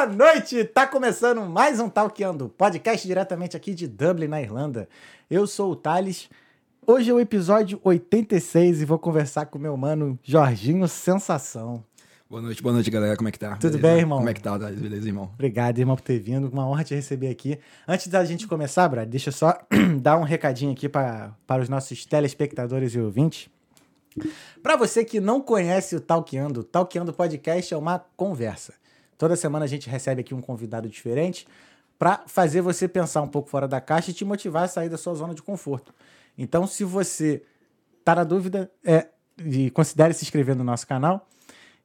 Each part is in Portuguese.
Boa noite! Tá começando mais um Talkando, podcast diretamente aqui de Dublin, na Irlanda. Eu sou o Thales. Hoje é o episódio 86 e vou conversar com meu mano Jorginho Sensação. Boa noite, boa noite, galera. Como é que tá? Tudo Beleza? bem, irmão? Como é que tá, Thales? Beleza, irmão? Obrigado, irmão, por ter vindo. Uma honra te receber aqui. Antes da gente começar, Brad, deixa eu só dar um recadinho aqui pra, para os nossos telespectadores e ouvintes. Para você que não conhece o Talkando, o Talkando Podcast é uma conversa. Toda semana a gente recebe aqui um convidado diferente para fazer você pensar um pouco fora da caixa e te motivar a sair da sua zona de conforto. Então, se você tá na dúvida, é, considere se inscrever no nosso canal.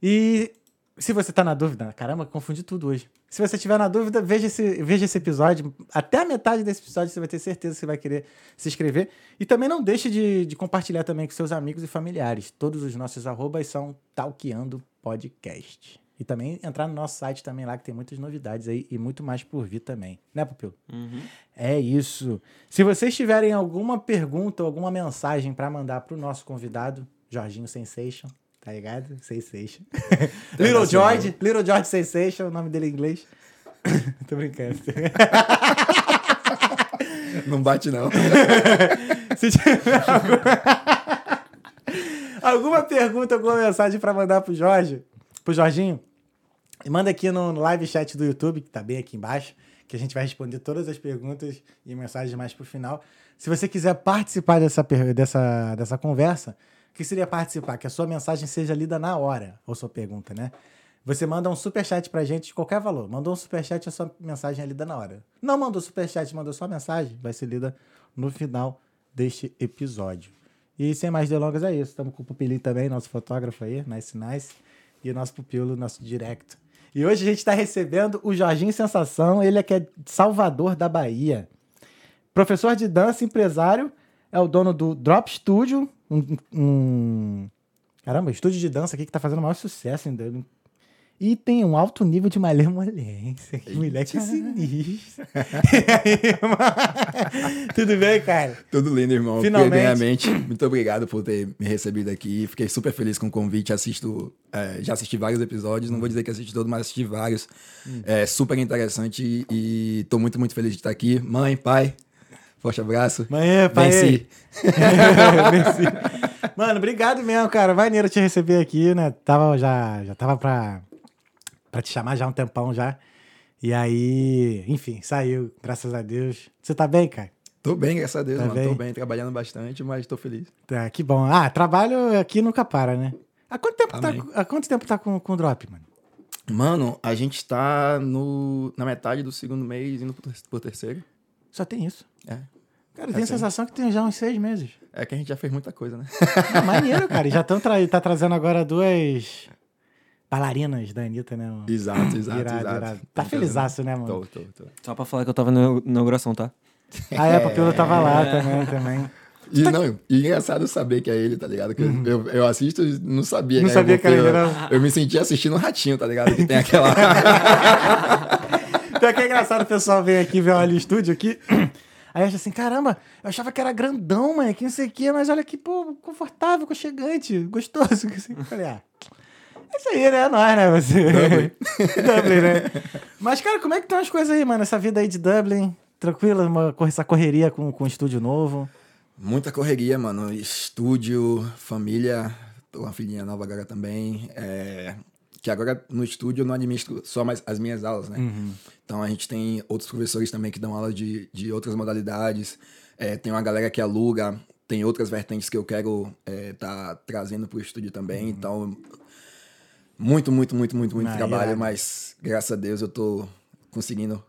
E se você tá na dúvida, caramba, confundi tudo hoje. Se você tiver na dúvida, veja esse, veja esse episódio. Até a metade desse episódio você vai ter certeza que você vai querer se inscrever. E também não deixe de, de compartilhar também com seus amigos e familiares. Todos os nossos arrobas são Talqueando Podcast. E também entrar no nosso site também lá, que tem muitas novidades aí e muito mais por vir também. Né, Pupilo? Uhum. É isso. Se vocês tiverem alguma pergunta ou alguma mensagem para mandar para o nosso convidado, Jorginho Sensation, tá ligado? Sensation. Little George, Little George Sensation, o nome dele em inglês. Tô brincando. Não bate, não. Se tiver alguma... alguma pergunta, alguma mensagem para mandar pro Jorge, pro Jorginho, manda aqui no live chat do YouTube, que tá bem aqui embaixo, que a gente vai responder todas as perguntas e mensagens mais pro final. Se você quiser participar dessa, dessa, dessa conversa, o que seria participar? Que a sua mensagem seja lida na hora, ou sua pergunta, né? Você manda um superchat pra gente de qualquer valor. Mandou um superchat, a sua mensagem é lida na hora. Não mandou superchat, mandou só mensagem, vai ser lida no final deste episódio. E sem mais delongas é isso. Estamos com o Pupilinho também, nosso fotógrafo aí, Nice Nice e o nosso pupilo, nosso direct. E hoje a gente está recebendo o Jorginho Sensação, ele é que é Salvador da Bahia. Professor de dança, empresário, é o dono do Drop Studio, um, um... caramba, estúdio de dança aqui que está fazendo o maior sucesso em. E tem um alto nível de malemolência. Que moleque sinistro. Tudo bem, cara? Tudo lindo, irmão. Finalmente. Muito obrigado por ter me recebido aqui. Fiquei super feliz com o convite. Assisto, é, já assisti vários episódios. Não vou dizer que assisti todos, mas assisti vários. Hum. É super interessante e estou muito, muito feliz de estar aqui. Mãe, pai, forte abraço. Mãe, pai. Venci. Mano, obrigado mesmo, cara. Maneiro te receber aqui, né? Tava já, já tava pra para te chamar já há um tempão já. E aí, enfim, saiu, graças a Deus. Você tá bem, cara? Tô bem, graças a Deus, tá mano. Bem? Tô bem, trabalhando bastante, mas tô feliz. Tá, que bom. Ah, trabalho aqui nunca para, né? Há quanto tempo, tá, há quanto tempo tá com, com o Drop, mano? Mano, a gente tá no, na metade do segundo mês, indo pro, pro terceiro. Só tem isso? É. Cara, é tem a sensação que tem já uns seis meses. É que a gente já fez muita coisa, né? Ah, maneiro, cara. E já estão tra tá trazendo agora duas bailarinas da Anitta, né? Mano? Exato, exato, irado, exato. Irado. Tá felizaço, né, mano? Tô, tô, tô. Só pra falar que eu tava na inauguração, tá? Ah, é, porque eu tava lá é. também, também. E, tá... não, e engraçado saber que é ele, tá ligado? Que uhum. eu, eu assisto e não sabia. Não sabia que era ele, não. Eu me sentia assistindo um ratinho, tá ligado? Que tem aquela. então é que é engraçado o pessoal vem aqui ver o estúdio aqui. Aí acha assim, caramba, eu achava que era grandão, mano, que não sei o quê, mas olha que, pô, confortável, conchegante, gostoso. Eu falei, ah, é isso aí, né? É nóis, né? Você. Dublin. Dublin, né? Mas, cara, como é que estão as coisas aí, mano? Essa vida aí de Dublin? Tranquila? Uma, essa correria com, com um estúdio novo? Muita correria, mano. Estúdio, família. Tô uma filhinha nova agora também. É... Que agora no estúdio eu não administro só mais as minhas aulas, né? Uhum. Então a gente tem outros professores também que dão aula de, de outras modalidades. É, tem uma galera que aluga, tem outras vertentes que eu quero é, tá trazendo pro estúdio também. Uhum. Então muito, muito, muito, muito, muito trabalho, mas graças a Deus eu tô conseguindo.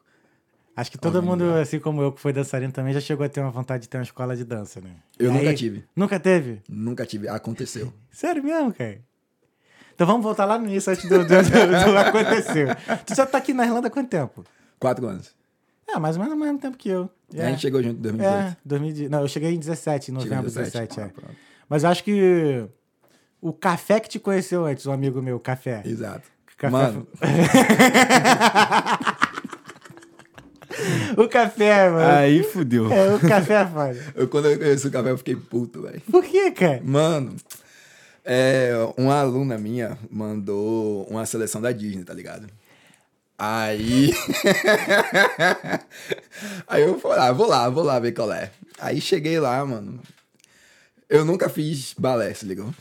Acho que todo mundo, assim como eu, que foi dançarino também, já chegou a ter uma vontade de ter uma escola de dança, né? Eu e nunca aí... tive. Nunca teve? Nunca tive. Aconteceu. Sério mesmo, cara? Então vamos voltar lá no início, antes do, do, do, do aconteceu. Tu já tá aqui na Irlanda há quanto tempo? Quatro anos. É, mais ou menos ao mesmo tempo que eu. É. A gente chegou junto em 2018. É, 2000, não, eu cheguei em 17, em novembro de 17, é. Ah, Mas eu acho que o café que te conheceu antes, um amigo meu, café. Exato. Café mano. o café, mano. Aí fudeu. É, o café é foda. Eu, quando eu conheci o café, eu fiquei puto, velho. Por quê, cara? Mano, é, uma aluna minha mandou uma seleção da Disney, tá ligado? Aí. Aí eu falei, ah, vou lá, vou lá ver qual é. Aí cheguei lá, mano. Eu nunca fiz balé, se ligou?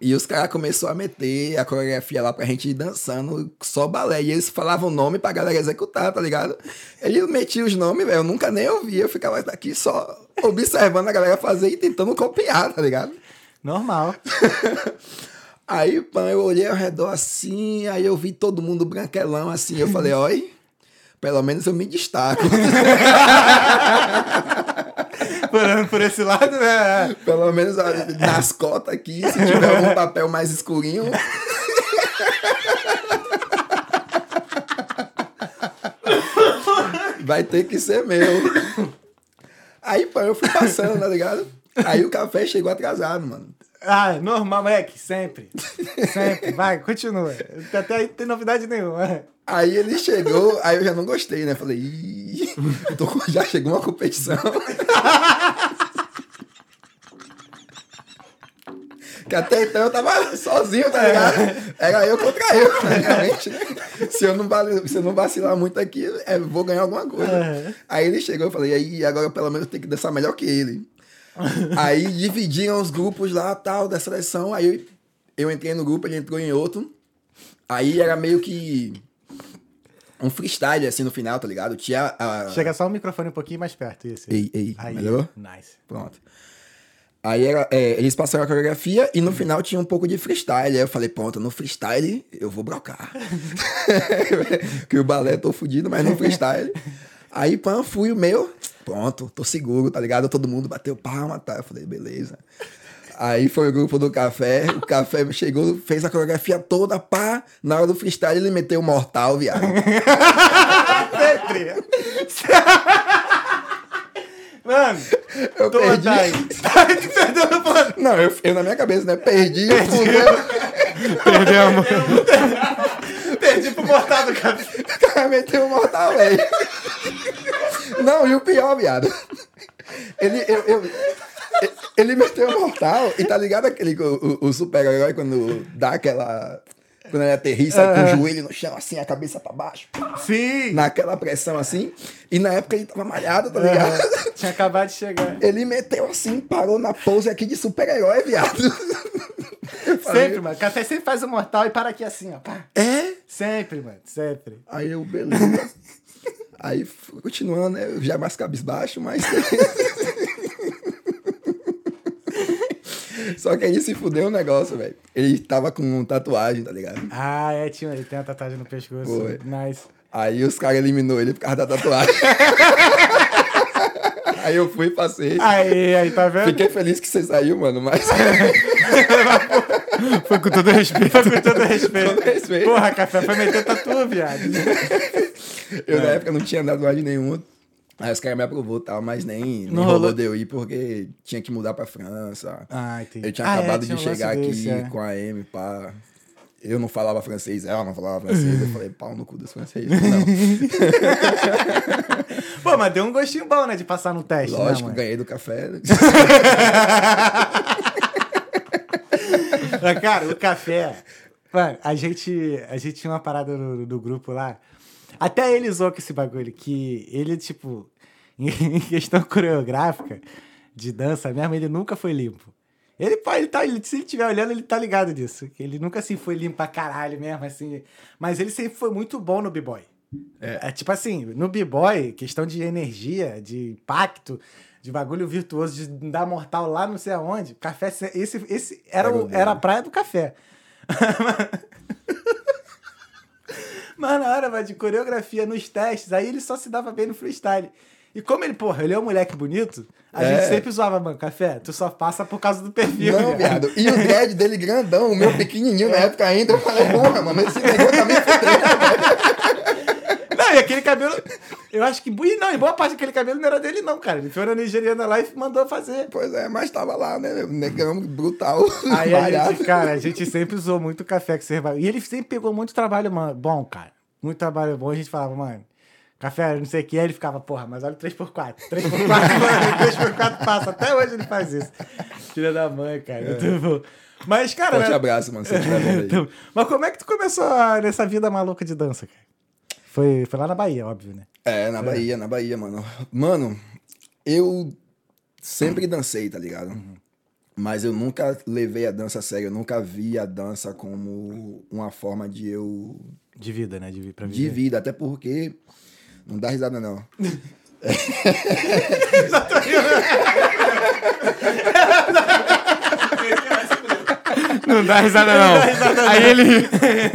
E os caras começaram a meter a coreografia lá pra gente ir dançando só balé. E eles falavam o nome pra galera executar, tá ligado? Eles metiam os nomes, velho. Eu nunca nem ouvia. Eu ficava daqui só observando a galera fazer e tentando copiar, tá ligado? Normal. Aí, pã, eu olhei ao redor assim, aí eu vi todo mundo branquelão assim. Eu falei, oi, pelo menos eu me destaco. por, por esse lado, né? pelo menos nas cotas aqui, se tiver algum papel mais escurinho. Vai ter que ser meu. Aí, pô, eu fui passando, tá ligado? Aí o café chegou atrasado, mano. Ah, normal, moleque, sempre. Sempre. Vai, continua. Até aí não tem novidade nenhuma. Aí ele chegou, aí eu já não gostei, né? Falei, Ih, tô já chegou uma competição. Que até então eu tava sozinho, tá ligado? Era eu contra eu, praticamente. né? Se eu não, se eu não vacilar muito aqui, é, vou ganhar alguma coisa. Uhum. Aí ele chegou e falei, aí agora pelo menos tem que dançar melhor que ele. Aí dividiram os grupos lá, tal, da seleção. Aí eu, eu entrei no grupo, ele entrou em outro. Aí era meio que um freestyle, assim, no final, tá ligado? Tinha a... Chega só o microfone um pouquinho mais perto, isso. Ei, ei, Aí, melhorou? Nice. Pronto. Aí era, é, eles passaram a coreografia e no final tinha um pouco de freestyle. Aí eu falei, pronto, no freestyle eu vou brocar. que o balé tô fudido, mas no freestyle. Aí, pã, fui o meu. Pronto, tô seguro, tá ligado? Todo mundo bateu palma, tá? Eu falei, beleza. Aí foi o grupo do café, o café chegou, fez a coreografia toda, pá. Na hora do freestyle ele meteu o mortal, viado. Mano, Eu tô perdi. Tu perdeu no ponto. Não, eu, eu na minha cabeça, né? Perdi, fudeu. Perdemos. Perdi pro mortal do café. O cara meteu o mortal, velho. Não, e o pior, viado. Ele, eu, eu- ele meteu o mortal e tá ligado aquele o, o- o super-herói quando dá aquela. Quando ele aterrissa com o joelho no chão, assim, a cabeça pra baixo, Sim. naquela pressão assim. E na época ele tava malhado, tá ligado? Aham. Tinha acabado de chegar. Ele meteu assim, parou na pose aqui de super-herói, viado. Sempre, mano. Café sempre faz o mortal e para aqui assim, ó. Pá. É? Sempre, mano. Sempre. Aí eu, beleza. Aí, continuando, né? Eu já mais cabisbaixo, mas. Só que aí se fudeu o negócio, velho. Ele tava com tatuagem, tá ligado? Ah, é, tinha, ele tem uma tatuagem no pescoço. Foi. Nice. Aí os caras eliminou ele por causa da tatuagem. aí eu fui e passei. Aí, aí, tá vendo? Fiquei feliz que você saiu, mano, mas. Foi com todo respeito. Foi com todo respeito. todo respeito. Porra, café foi meter tatu, viado. Eu na época não tinha tatuagem nenhuma. Aí os caras me aprovou e tal, mas nem, nem Não rolou rolou. de eu ir porque tinha que mudar pra França. Ah, entendi. Eu tinha Ah, é, acabado tinha de um chegar aqui desse, é. com a M, pá. Eu não falava francês, ela não falava francês. eu falei, pau no cu dos franceses. Não, Pô, mas deu um gostinho bom, né, de passar no teste, lógico, né, ganhei do café. Mas, cara, o café. Mano, a gente, a gente tinha uma parada do, do grupo lá. Até ele zoou com esse bagulho, que ele, tipo, em questão coreográfica, de dança mesmo, ele nunca foi limpo. Ele, ele tá, ele, se ele estiver olhando, ele tá ligado disso. Ele nunca assim foi limpo pra caralho mesmo, assim. Mas ele sempre foi muito bom no b-boy. É. tipo assim, no b-boy, questão de energia, de impacto, de bagulho virtuoso, de dar mortal lá não sei aonde. Café, esse, esse era, Era o era a praia do café. Mas na hora vai, de coreografia nos testes, aí ele só se dava bem no freestyle. E como ele, porra, ele é um moleque bonito, a É. gente sempre zoava, mano, café, tu só passa por causa do perfil. Não, viado. E o dread dele grandão, o meu pequenininho na época ainda. Eu falei, porra, mano, esse negócio tá me fudendo. Não, e aquele cabelo. Eu acho que. e Não, e boa parte daquele cabelo não era dele, não, cara. Ele foi na nigeriana lá e mandou fazer. Pois é, mas tava lá, né? Negão brutal. Aí a gente, cara, a gente sempre usou muito café que você vai. E ele sempre pegou muito trabalho mano, bom, cara. Muito trabalho bom. A gente falava, mano, café, não sei o que. Aí ele ficava, porra, mas olha o 3x4. 3x4, mano, 3x4 passa. Até hoje ele faz isso. Filha da mãe, cara. Muito bom. Mas, cara. Forte né? abraço, mano. Você. Então, Mas como é que tu começou nessa vida maluca de dança, cara? Foi, foi lá na Bahia, óbvio, né? É, na Bahia, na Bahia, mano. Mano, eu sempre dancei, tá ligado? Mas eu nunca levei a dança a sério. Eu nunca vi a dança como uma forma de eu. De vida, né? De, pra de viver. vida. Até porque. Não dá risada, não. Não dá risada, não. Aí ele.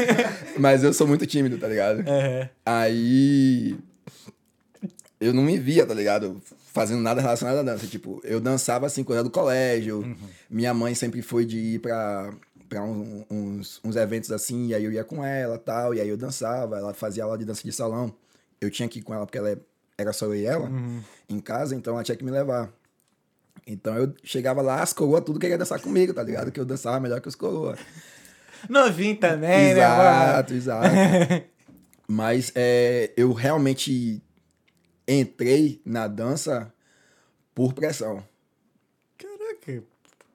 Mas eu sou muito tímido, tá ligado? É. Aí. Eu não me via, tá ligado? Fazendo nada relacionado à dança. Tipo, eu dançava assim quando era do colégio. Minha mãe sempre foi de ir pra, pra um- uns, uns eventos assim, e aí eu ia com ela tal, e aí eu dançava. Ela fazia aula de dança de salão. Eu tinha que ir com ela porque ela é- era só eu e ela em casa, então ela tinha que me levar. Então eu chegava lá, as coroas tudo queria dançar comigo, tá ligado? Que eu dançava melhor que os coroas. Novinho também, exato, exato. Mas é, eu realmente entrei na dança por pressão. né? Caraca,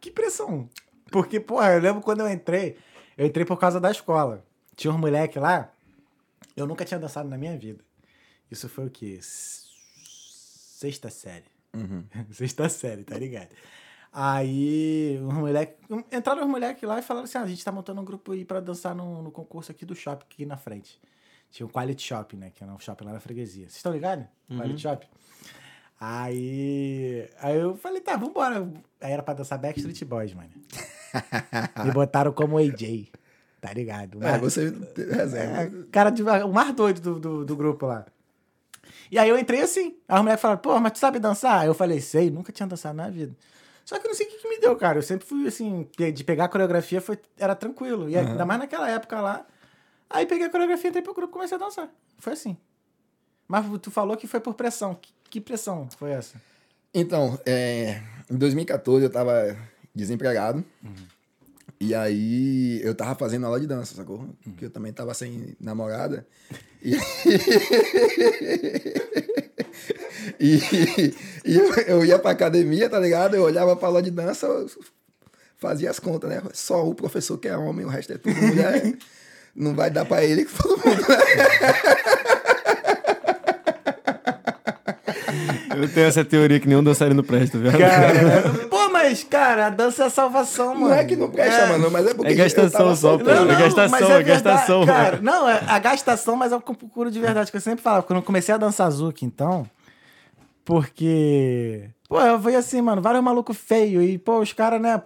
que pressão. Porque, porra, eu lembro quando eu entrei, eu entrei por causa da escola. Tinha um moleque lá, eu nunca tinha dançado na minha vida. Isso foi o quê? Sexta série. Sexta série, tá ligado? Aí, um moleque. um- Entraram os moleques lá e falaram assim: ah, a gente tá montando um grupo aí pra dançar no, no concurso aqui do shopping, aqui na frente. Tinha o Quality Shopping, né? Que era um shopping lá na freguesia. Vocês estão ligados? Quality Shopping. Aí, aí eu falei, tá, vambora. Aí era pra dançar Backstreet Boys, mano. Me botaram como AJ, tá ligado? É, Mas- você reserva. é, cara de, o mais doido do, do, do grupo lá. E aí eu entrei assim. Aí a mulher falou, pô, mas tu sabe dançar? Aí eu falei, sei, nunca tinha dançado na vida. Só que eu não sei o que, que me deu, cara. Eu sempre fui assim, de pegar a coreografia foi, era tranquilo. E ainda mais naquela época lá. Aí peguei a coreografia, entrei pro grupo e comecei a dançar. Foi assim. Mas tu falou que foi por pressão. Que, que pressão foi essa? Então, é, em 2014 eu tava desempregado. E aí eu tava fazendo aula de dança, sacou? Porque eu também tava sem namorada. E, e, e eu, eu ia pra academia, tá ligado? Eu olhava pra aula de dança, eu fazia as contas, né? Só o professor que é homem, o resto é tudo mulher. Não vai dar pra ele que todo mundo. Eu tenho essa teoria que nenhum dançarino presta, viu? Cara, pô, mas, cara, a dança é a salvação, mano. Não é que não presta, mano, mas é porque. É gastação tava só, pô. solteiro. É gastação, é verdade, gastação, Cara, mano. não, é a gastação, mas é o que eu procuro de verdade. Que eu sempre falava, quando eu comecei a dançar Zuki, então. Porque. Pô, eu vi assim, mano, vários malucos feios. E, pô, os caras, né,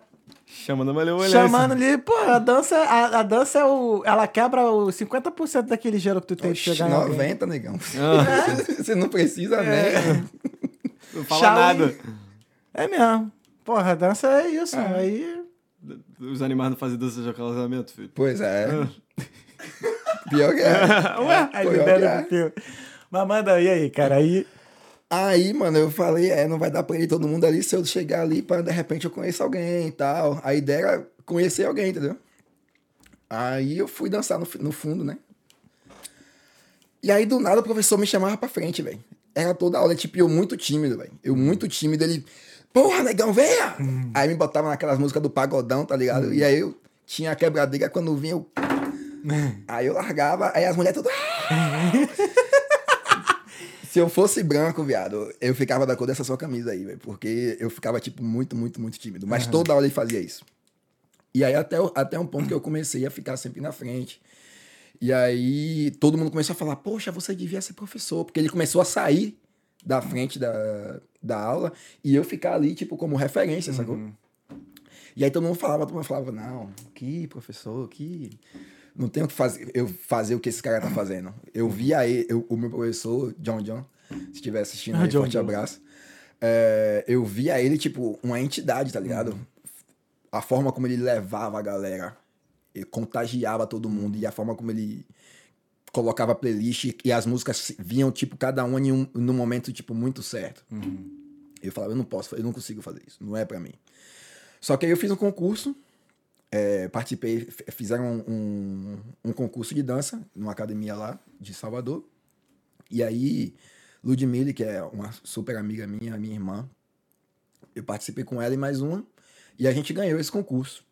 Chamando a mulher chamando ali, pô, a dança, a, a dança é o. Ela quebra o 50% daquele gelo que tu tem de Oxi, chegar em alguém. 90, negão. Ah, Você não precisa, né? não fala Shaolin. nada. É mesmo. Porra, a dança é isso. Aí. Os animais não fazem dança de acasalamento, filho. Pois é. Pior que é. Ué, aí Foi libera olhar. o teu. Mas manda aí, aí, cara. Aí. Aí, mano, eu falei, é, não vai dar pra ir todo mundo ali se eu chegar ali pra de repente eu conheço alguém e tal. A ideia era conhecer alguém, entendeu? Aí eu fui dançar no, no fundo, né? E aí, do nada, o professor me chamava pra frente, velho. Era toda aula, tipo, eu muito tímido, velho. Eu muito tímido, ele... Porra, negão, venha! Aí me botava naquelas músicas do pagodão, tá ligado? E aí eu tinha a quebradeira, quando vinha eu... Aí eu largava, aí as mulheres tudo... Se eu fosse branco, viado, eu ficava da cor dessa sua camisa aí, velho. Porque eu ficava, tipo, muito, muito, muito tímido. Mas toda hora ele fazia isso. E aí até, até um ponto que eu comecei a ficar sempre na frente. E aí todo mundo começou a falar, poxa, você devia ser professor. Porque ele começou a sair da frente da, da aula e eu ficar ali, tipo, como referência, sacou? E aí todo mundo falava, todo mundo falava, não, que professor, que... Não tenho que fazer, eu fazer o que esse cara tá fazendo. Eu via ele, eu- o meu professor, John John, se estiver assistindo Ah, aí, John forte John. abraço. É, eu via ele, tipo, uma entidade, tá ligado? A forma como ele levava a galera, ele contagiava todo mundo, e a forma como ele colocava playlist e as músicas vinham, tipo, cada uma em um, num momento, tipo, muito certo. Eu falava, eu não posso, eu não consigo fazer isso, não é pra mim. Só que aí eu fiz um concurso, é, participei, fizeram um, um concurso de dança numa academia lá de Salvador. E aí, Ludmilla, que é uma super amiga minha, minha irmã, eu participei com ela e mais uma, e a gente ganhou esse concurso.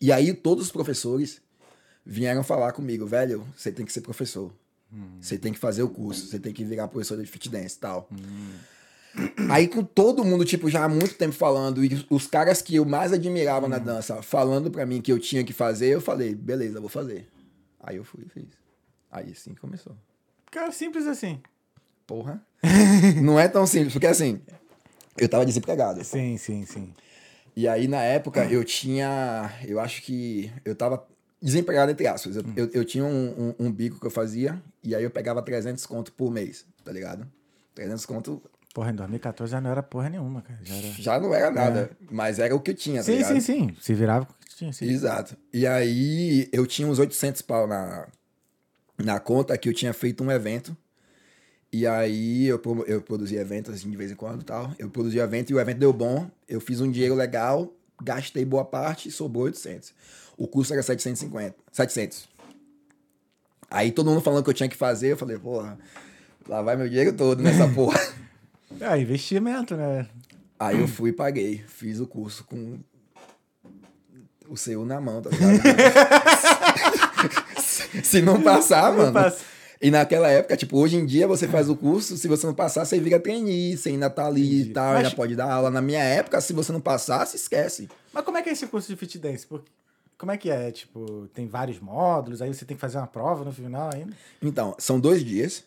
E aí todos os professores vieram falar comigo, velho, você tem que ser professor. Você tem que fazer o curso, você tem que virar professor de fit dance e tal. Aí com todo mundo, tipo, já há muito tempo falando, e os caras que eu mais admirava na dança falando pra mim que eu tinha que fazer, eu falei, beleza, vou fazer. Aí eu fui e fiz. Aí sim começou. Cara, simples assim. Porra. Não é tão simples, porque assim, eu tava desempregado. Sim, sim, sim. E aí, na época, eu tinha. Eu acho que. Eu tava desempregado, entre aspas. Eu, eu, eu tinha um, um, um bico que eu fazia, e aí eu pegava 300 conto por mês, tá ligado? 300 conto Porra, em 2014 já não era porra nenhuma, cara. Já era... já não era nada, mas era o que eu tinha, tá Sim, ligado? sim, sim. Se virava com o que tinha, sim. Exato. E aí eu tinha uns 800 pau na, na conta que eu tinha feito um evento. E aí eu, eu produzia eventos assim de vez em quando e tal. Eu produzia evento e o evento deu bom. Eu fiz um dinheiro legal, gastei boa parte e sobrou 800. O custo era 750. 700. Aí todo mundo falando que eu tinha que fazer, eu falei, porra, lá vai meu dinheiro todo nessa porra. É, investimento, né? Aí eu fui e paguei. Fiz o curso com o seu na mão, tá ligado? se, não passar, mano. passa. E naquela época, tipo, hoje em dia você faz o curso, se você não passar, você vira trainee, você ainda tá ali Entendi. e tal, Mas- ainda pode dar aula. Na minha época, se você não passar, se esquece. Mas como é que é esse curso de fit dance? Porque, como é que é? Tipo, tem vários módulos, aí você tem que fazer uma prova no final ainda? Então, são dois dias.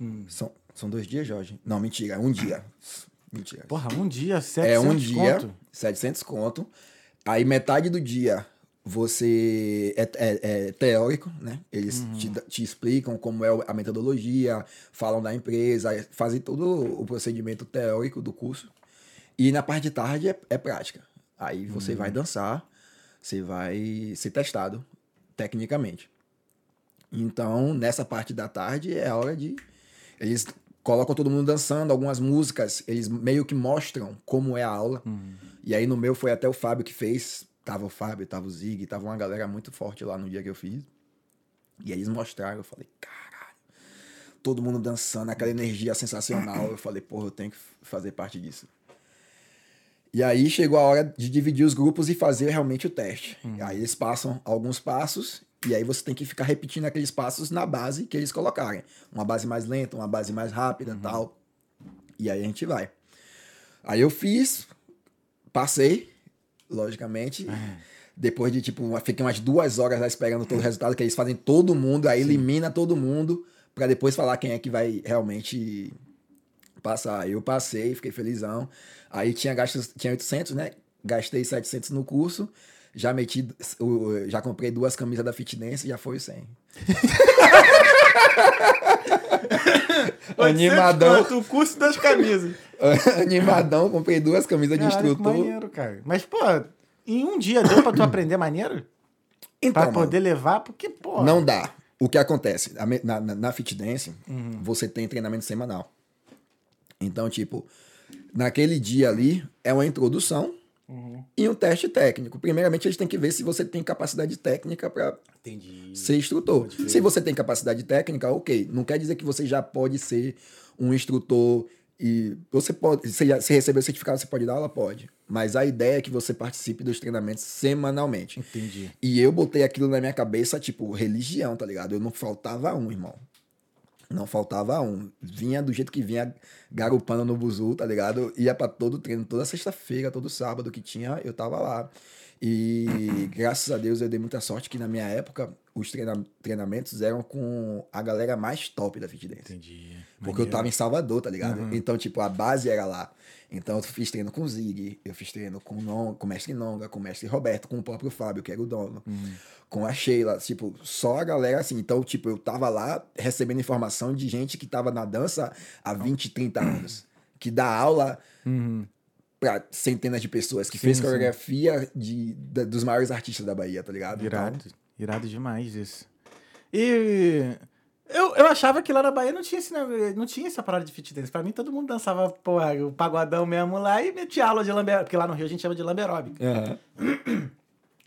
Hum. São, são dois dias, Jorge? Não, mentira, é um dia. Mentira. Porra, um dia, 700 É um dia, conto. 700 conto. Aí metade do dia você é, é- é teórico, né? Eles Uhum. te, te explicam como é a metodologia, falam da empresa, fazem todo o procedimento teórico do curso. E na parte de tarde é, é prática. Aí você Uhum. vai dançar, você vai ser testado tecnicamente. Então, nessa parte da tarde é a hora de. Eles colocam todo mundo dançando, algumas músicas, eles meio que mostram como é a aula. E aí no meu foi até o Fábio que fez. Tava o Fábio, tava o Zig, tava uma galera muito forte lá no dia que eu fiz. E aí eles mostraram, eu falei, caralho. Todo mundo dançando, aquela energia sensacional. Eu falei, porra, eu tenho que fazer parte disso. E aí chegou a hora de dividir os grupos e fazer realmente o teste. Aí eles passam alguns passos e aí você tem que ficar repetindo aqueles passos na base que eles colocarem. Uma base mais lenta, uma base mais rápida tal. E aí a gente vai. Aí eu fiz, passei, logicamente. Depois de, tipo, fiquei umas duas horas lá esperando todo o resultado, que eles fazem todo mundo, aí elimina todo mundo, pra depois falar quem é que vai realmente passar. Eu passei, fiquei felizão. Aí tinha gasto, tinha 800, né? Gastei 700 no curso. Já meti, já comprei duas camisas da Fitness e já foi o 100. Animadão, 800 conto, O curso das camisas. animadão, comprei duas camisas de Caralho, que instrutor. maneiro, cara. Mas, pô, em um dia deu pra tu aprender maneiro? Então, Pra mano, poder levar? Porque, pô... Não dá. O que acontece? Na, na, na Fit Dance, Uhum. você tem treinamento semanal. Então, tipo, naquele dia ali é uma introdução Uhum. e um teste técnico. Primeiramente, eles têm que ver se você tem capacidade técnica para ser instrutor. Se você tem capacidade técnica, ok. Não quer dizer que você já pode ser um instrutor e você pode, se, já- se receber o certificado, você pode dar aula? Pode. Mas a ideia é que você participe dos treinamentos semanalmente. Entendi. E eu botei aquilo na minha cabeça, tipo, religião, tá ligado? Eu não faltava um, irmão. Não faltava um. Vinha do jeito que vinha, garupando no buzu, tá ligado? Ia pra todo treino, toda sexta-feira, todo sábado que tinha, eu tava lá. E graças a Deus eu dei muita sorte que na minha época os treina- treinamentos eram com a galera mais top da Fit Dance. Entendi. Porque eu tava em Salvador, tá ligado? Uhum. Então, tipo, a base era lá. Então, eu fiz treino com o Zig, eu fiz treino com, o Non, com o mestre Nonga, com o mestre Roberto, com o próprio Fábio, que era o dono, Uhum. com a Sheila, tipo, só a galera assim. Então, tipo, eu tava lá recebendo informação de gente que tava na dança há 20, 30 anos, que dá aula Uhum. Pra centenas de pessoas, que Sim, fez coreografia de, da- dos maiores artistas da Bahia, tá ligado? Irado. Então, Irado demais isso. E... Eu, eu achava que lá na Bahia não tinha, esse, não tinha essa parada de fit dance. Pra mim, todo mundo dançava porra, o pagodão mesmo lá e metia aula de lamber... Porque lá no Rio a gente chama de lamberóbica. aham.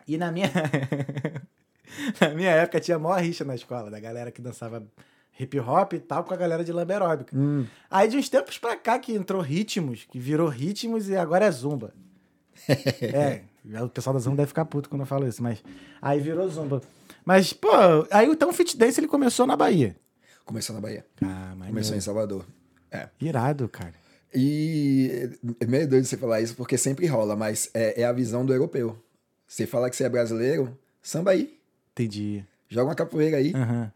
E na minha... na minha época tinha maior rixa na escola, da galera que dançava hip hop e tal com a galera de lamberóbica. Hum. Aí de uns tempos pra cá que entrou ritmos, que virou ritmos e agora é zumba. é, o pessoal da zumba deve ficar puto quando eu falo isso, mas aí virou zumba. Mas, pô, aí então o fit dance ele começou na Bahia. Começou na Bahia. Ah. Começou em Salvador. É. Irado, cara. E é meio doido você falar isso, porque sempre rola, mas é, é a visão do europeu. Você fala que você é brasileiro, samba aí. Entendi. Joga uma capoeira aí. Aham.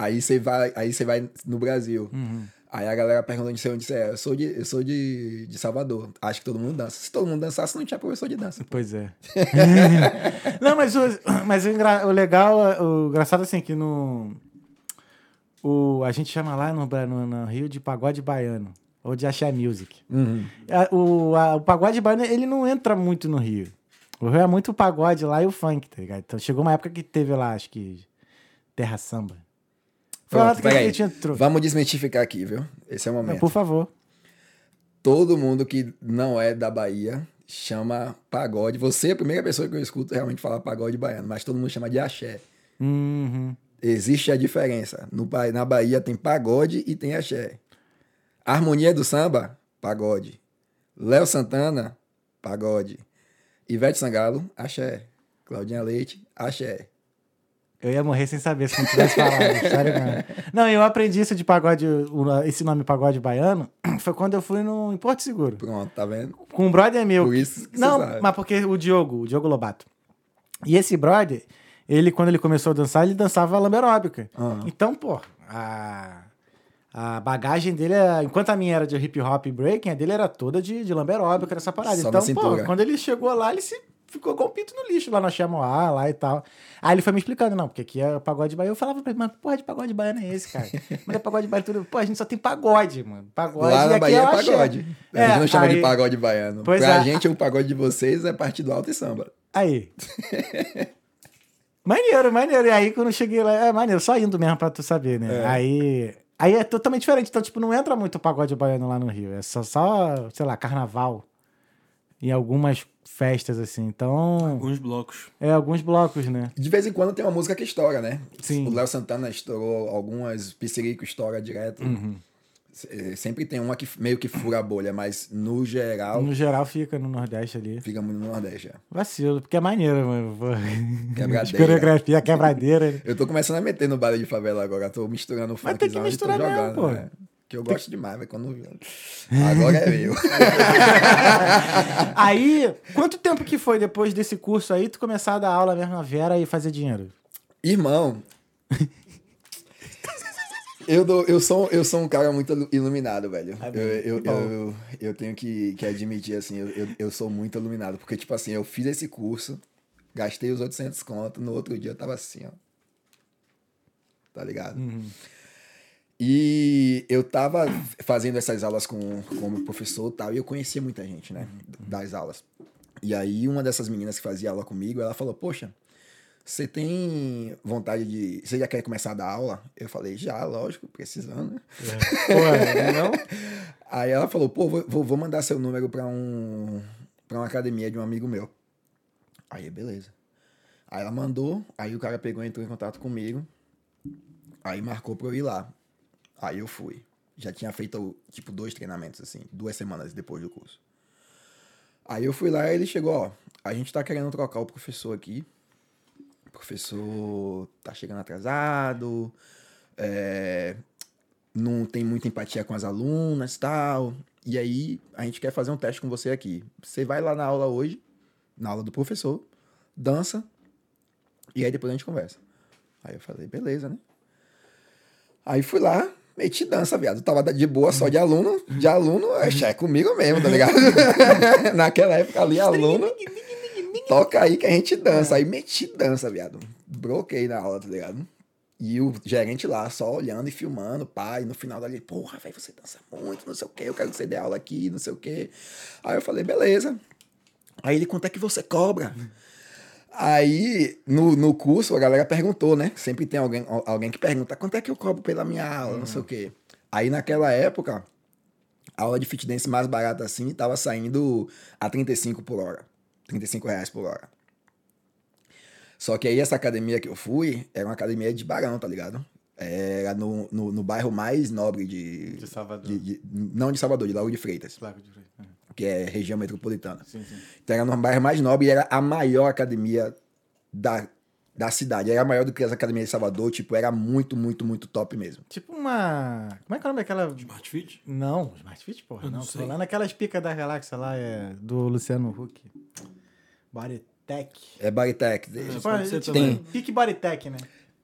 Aí você vai, aí você vai no Brasil. Uhum. Aí a galera pergunta onde você, onde você é. Eu sou, de, eu sou de, de Salvador. Acho que todo mundo dança. Se todo mundo dançasse, não tinha professor de dança. Pois é. não, mas, o, mas o, o legal, o engraçado assim, que no. O, a gente chama lá no, no, no Rio de pagode baiano. Ou de axé music. A- o, a- o pagode baiano, ele não entra muito no Rio. O Rio é muito o pagode lá e o funk, tá ligado? Então chegou uma época que teve lá, acho que. Terra Samba. Foi Pronto, época que a peraí. gente entrou. Vamos desmitificar aqui, viu? Esse é o momento. Por favor. Todo mundo que não é da Bahia chama pagode. Você é a primeira pessoa que eu escuto realmente falar pagode baiano, mas todo mundo chama de axé. Uhum. Existe a diferença. No, na Bahia tem pagode e tem axé. Harmonia do samba, pagode. Léo Santana, pagode. Ivete Sangalo, axé. Claudinha Leite, axé. Eu ia morrer sem saber se não tivesse falado. sério. Não, eu aprendi isso de pagode, esse nome pagode baiano, foi quando eu fui no, em Porto Seguro. Pronto, tá vendo? Com um brother meu. Por isso que você Não, mas porque o Diogo, o Diogo Lobato. E esse brother, ele, quando ele começou a dançar, ele dançava lamberóbica. Aham. Então, pô, a, a bagagem dele, é- enquanto a minha era de hip hop e breaking, a dele era toda de, de lamberóbica, essa parada. Só então, pô, quando ele chegou lá, ele se ficou com o pinto no lixo lá no Chamoá, lá e tal. Aí ele foi me explicando, não, porque aqui é pagode baiano. Eu falava pra ele, mas porra de pagode baiano é esse, cara? Mas é pagode baiano tudo. Pô, a gente só tem pagode, mano. Pagode Lá na Bahia é axé. pagode. A É, gente não chama de aí- pagode baiano. Pois pra é. gente, o pagode de vocês é partido alto e samba. Aí. maneiro, maneiro. E aí, quando eu cheguei lá, é maneiro, só indo mesmo pra tu saber, né? É. Aí. Aí é totalmente diferente. Então, tipo, não entra muito pagode baiano lá no Rio. É só, só sei lá, carnaval. E algumas festas, assim. Então. Alguns blocos. É, alguns blocos, né? De vez em quando tem uma música que estoura, né? Sim. O Léo Santana estourou algumas, Piscirico estoura direto. Uhum. Se- Sempre tem uma que meio que fura a bolha, mas no geral No geral fica no Nordeste ali. fica muito no Nordeste. já. Vacilo, porque é maneiro, mano. Pô. Quebradeira. De coreografia, quebradeira. Eu tô começando a meter no baile de favela agora, tô misturando o Mas tem que funkzão misturar mesmo, jogando. pô. né? Que eu gosto demais, mas quando. Agora é meu. Aí, quanto tempo que foi depois desse curso aí, tu começar a dar aula mesmo na Vera e fazer dinheiro? Irmão. Eu, dou- eu, sou, eu sou um cara muito ilu- iluminado, velho. É Eu, eu, eu, eu tenho que, que admitir, assim, eu, eu, eu sou muito iluminado. Porque, tipo assim, eu fiz esse curso, gastei os 800 conto, no outro dia eu tava assim, ó. Tá ligado? Uhum. E eu tava fazendo essas aulas com, com o meu professor e tal, e eu conhecia muita gente, né? Das aulas. E aí, uma dessas meninas que fazia aula comigo, ela falou, poxa, você tem vontade de... Você já quer começar a dar aula? Eu falei, já, lógico, precisando, né? Pô, não? Aí ela falou, pô, vou- vou, mandar seu número pra um para uma academia de um amigo meu. Aí, beleza. Aí ela mandou, aí o cara pegou e entrou em contato comigo. Aí marcou pra eu ir lá. Aí eu fui. Já tinha feito, tipo, dois treinamentos, assim, duas semanas depois do curso. Aí eu fui lá e ele chegou, ó, a gente tá querendo trocar o professor aqui. O professor tá chegando atrasado, é, não tem muita empatia com as alunas e tal. E aí, a gente quer fazer um teste com você aqui. Você vai lá na aula hoje, na aula do professor, dança, e aí depois a gente conversa. Aí eu falei, beleza, né? Aí fui lá, meti dança, viado. Tava de boa só de aluno, de aluno, é, é comigo mesmo, tá ligado? Naquela época ali, aluno, toca aí que a gente dança. Aí meti dança, viado. Broquei na aula, tá ligado? E o gerente lá, só olhando e filmando, pai, no final dali, porra, velho, você dança muito, não sei o quê, eu quero que você dê aula aqui, não sei o quê. Aí eu falei, beleza. Aí ele, quanto é que você cobra? Aí, no, no curso, a galera perguntou, né? Sempre tem alguém, al- alguém que pergunta, quanto é que eu cobro pela minha aula, não sei o quê. Aí, naquela época, a aula de fit dance mais barata assim, tava saindo a 35 por hora. 35 reais por hora. Só que aí essa academia que eu fui era uma academia de barão, tá ligado? Era no, no, no bairro mais nobre de. De Salvador. de- de- não de Salvador, de Lauro de Freitas, Placa de frente. Uhum. Que é região metropolitana. Sim, sim. Então era no bairro mais nobre e era a maior academia da, da cidade. Era maior do que as academias de Salvador, tipo, era muito, muito, muito top mesmo. Tipo uma. Como é que é o nome daquela. Smart Fit? Não, Smart Fit, porra. Eu não, não tô sei. falando aquelas picas da galáxia lá, é, do Luciano Huck. Bodytech. É Baritec. Tipo, ser tipo, também. Pique Bodytech, né?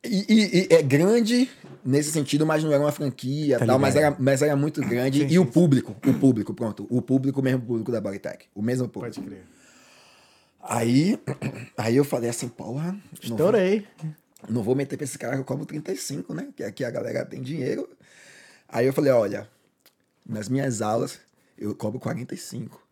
E, e- e é grande nesse sentido, mas não era uma franquia Tá tal, mas era, mas era muito grande. Sim, e o sim, público, o público, pronto. O público, o mesmo público da Baritec. O mesmo público. Pode crer. Aí, aí eu falei assim, porra, não vou, Estourei. não vou meter pra esse cara que eu cobro 35, né? Que aqui a galera tem dinheiro. Aí eu falei, olha, nas minhas aulas eu cobro 45.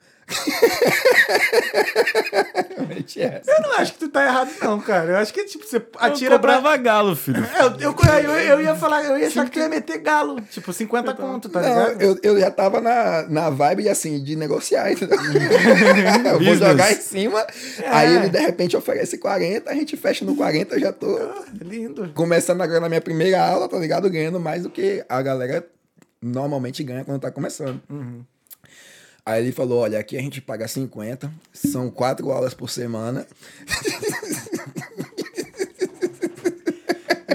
Essa. Eu não acho que tu tá errado, não, cara. Eu acho que, tipo, você atira eu pra. comprava galo, filho. É, eu, eu, eu, eu ia falar, eu ia achar que tu ia meter galo. Tipo, 50 conto, tá Não, ligado? eu, eu já tava na, na vibe, assim, de negociar, entendeu? eu vou jogar em cima, É. aí ele de repente oferece 40, a gente fecha no 40, eu já tô Lindo. começando agora na minha primeira aula, tá ligado? Ganhando mais do que a galera normalmente ganha quando tá começando. Aí ele falou, olha, aqui a gente paga 50, são quatro aulas por semana.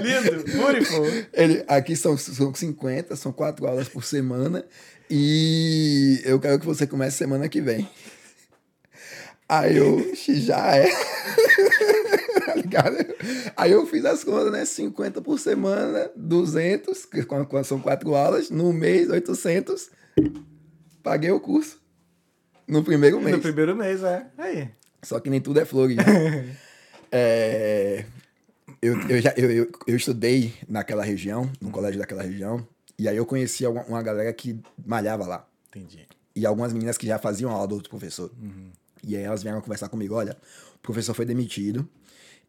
Lindo. Beautiful. Ele, aqui são, são 50, são quatro aulas por semana. E eu quero que você comece semana que vem. Aí eu, já é. Tá ligado? Aí eu fiz as contas, né? 50 por semana, 200, que quando- quando são quatro aulas. No mês, 800. Paguei o curso. No primeiro mês. No primeiro mês, é. Aí. Só que nem tudo é flores. né? É, eu, eu, já, eu, eu, eu estudei naquela região, no colégio daquela região, e aí eu conheci uma, uma galera que malhava lá. Entendi. E algumas meninas que já faziam aula do outro professor. E aí elas vieram conversar comigo, olha, o professor foi demitido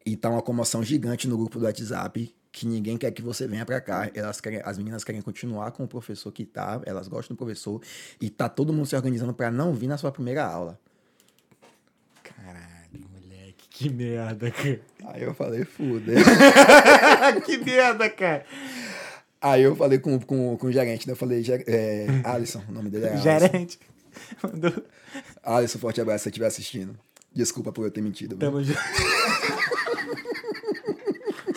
e tá uma comoção gigante no grupo do WhatsApp que ninguém quer que você venha pra cá. Elas querem, as meninas querem continuar com o professor que tá, elas gostam do professor e tá todo mundo se organizando pra não vir na sua primeira aula. Caralho, moleque. Que merda, cara. Aí eu falei, fudeu. que merda, cara. Aí eu falei com, com, com o gerente, né? Eu falei, "Ger- é, Alisson, o nome dele é Alisson. Gerente. Mandou. Alisson, forte abraço se você estiver assistindo. Desculpa por eu ter mentido. Tamo junto.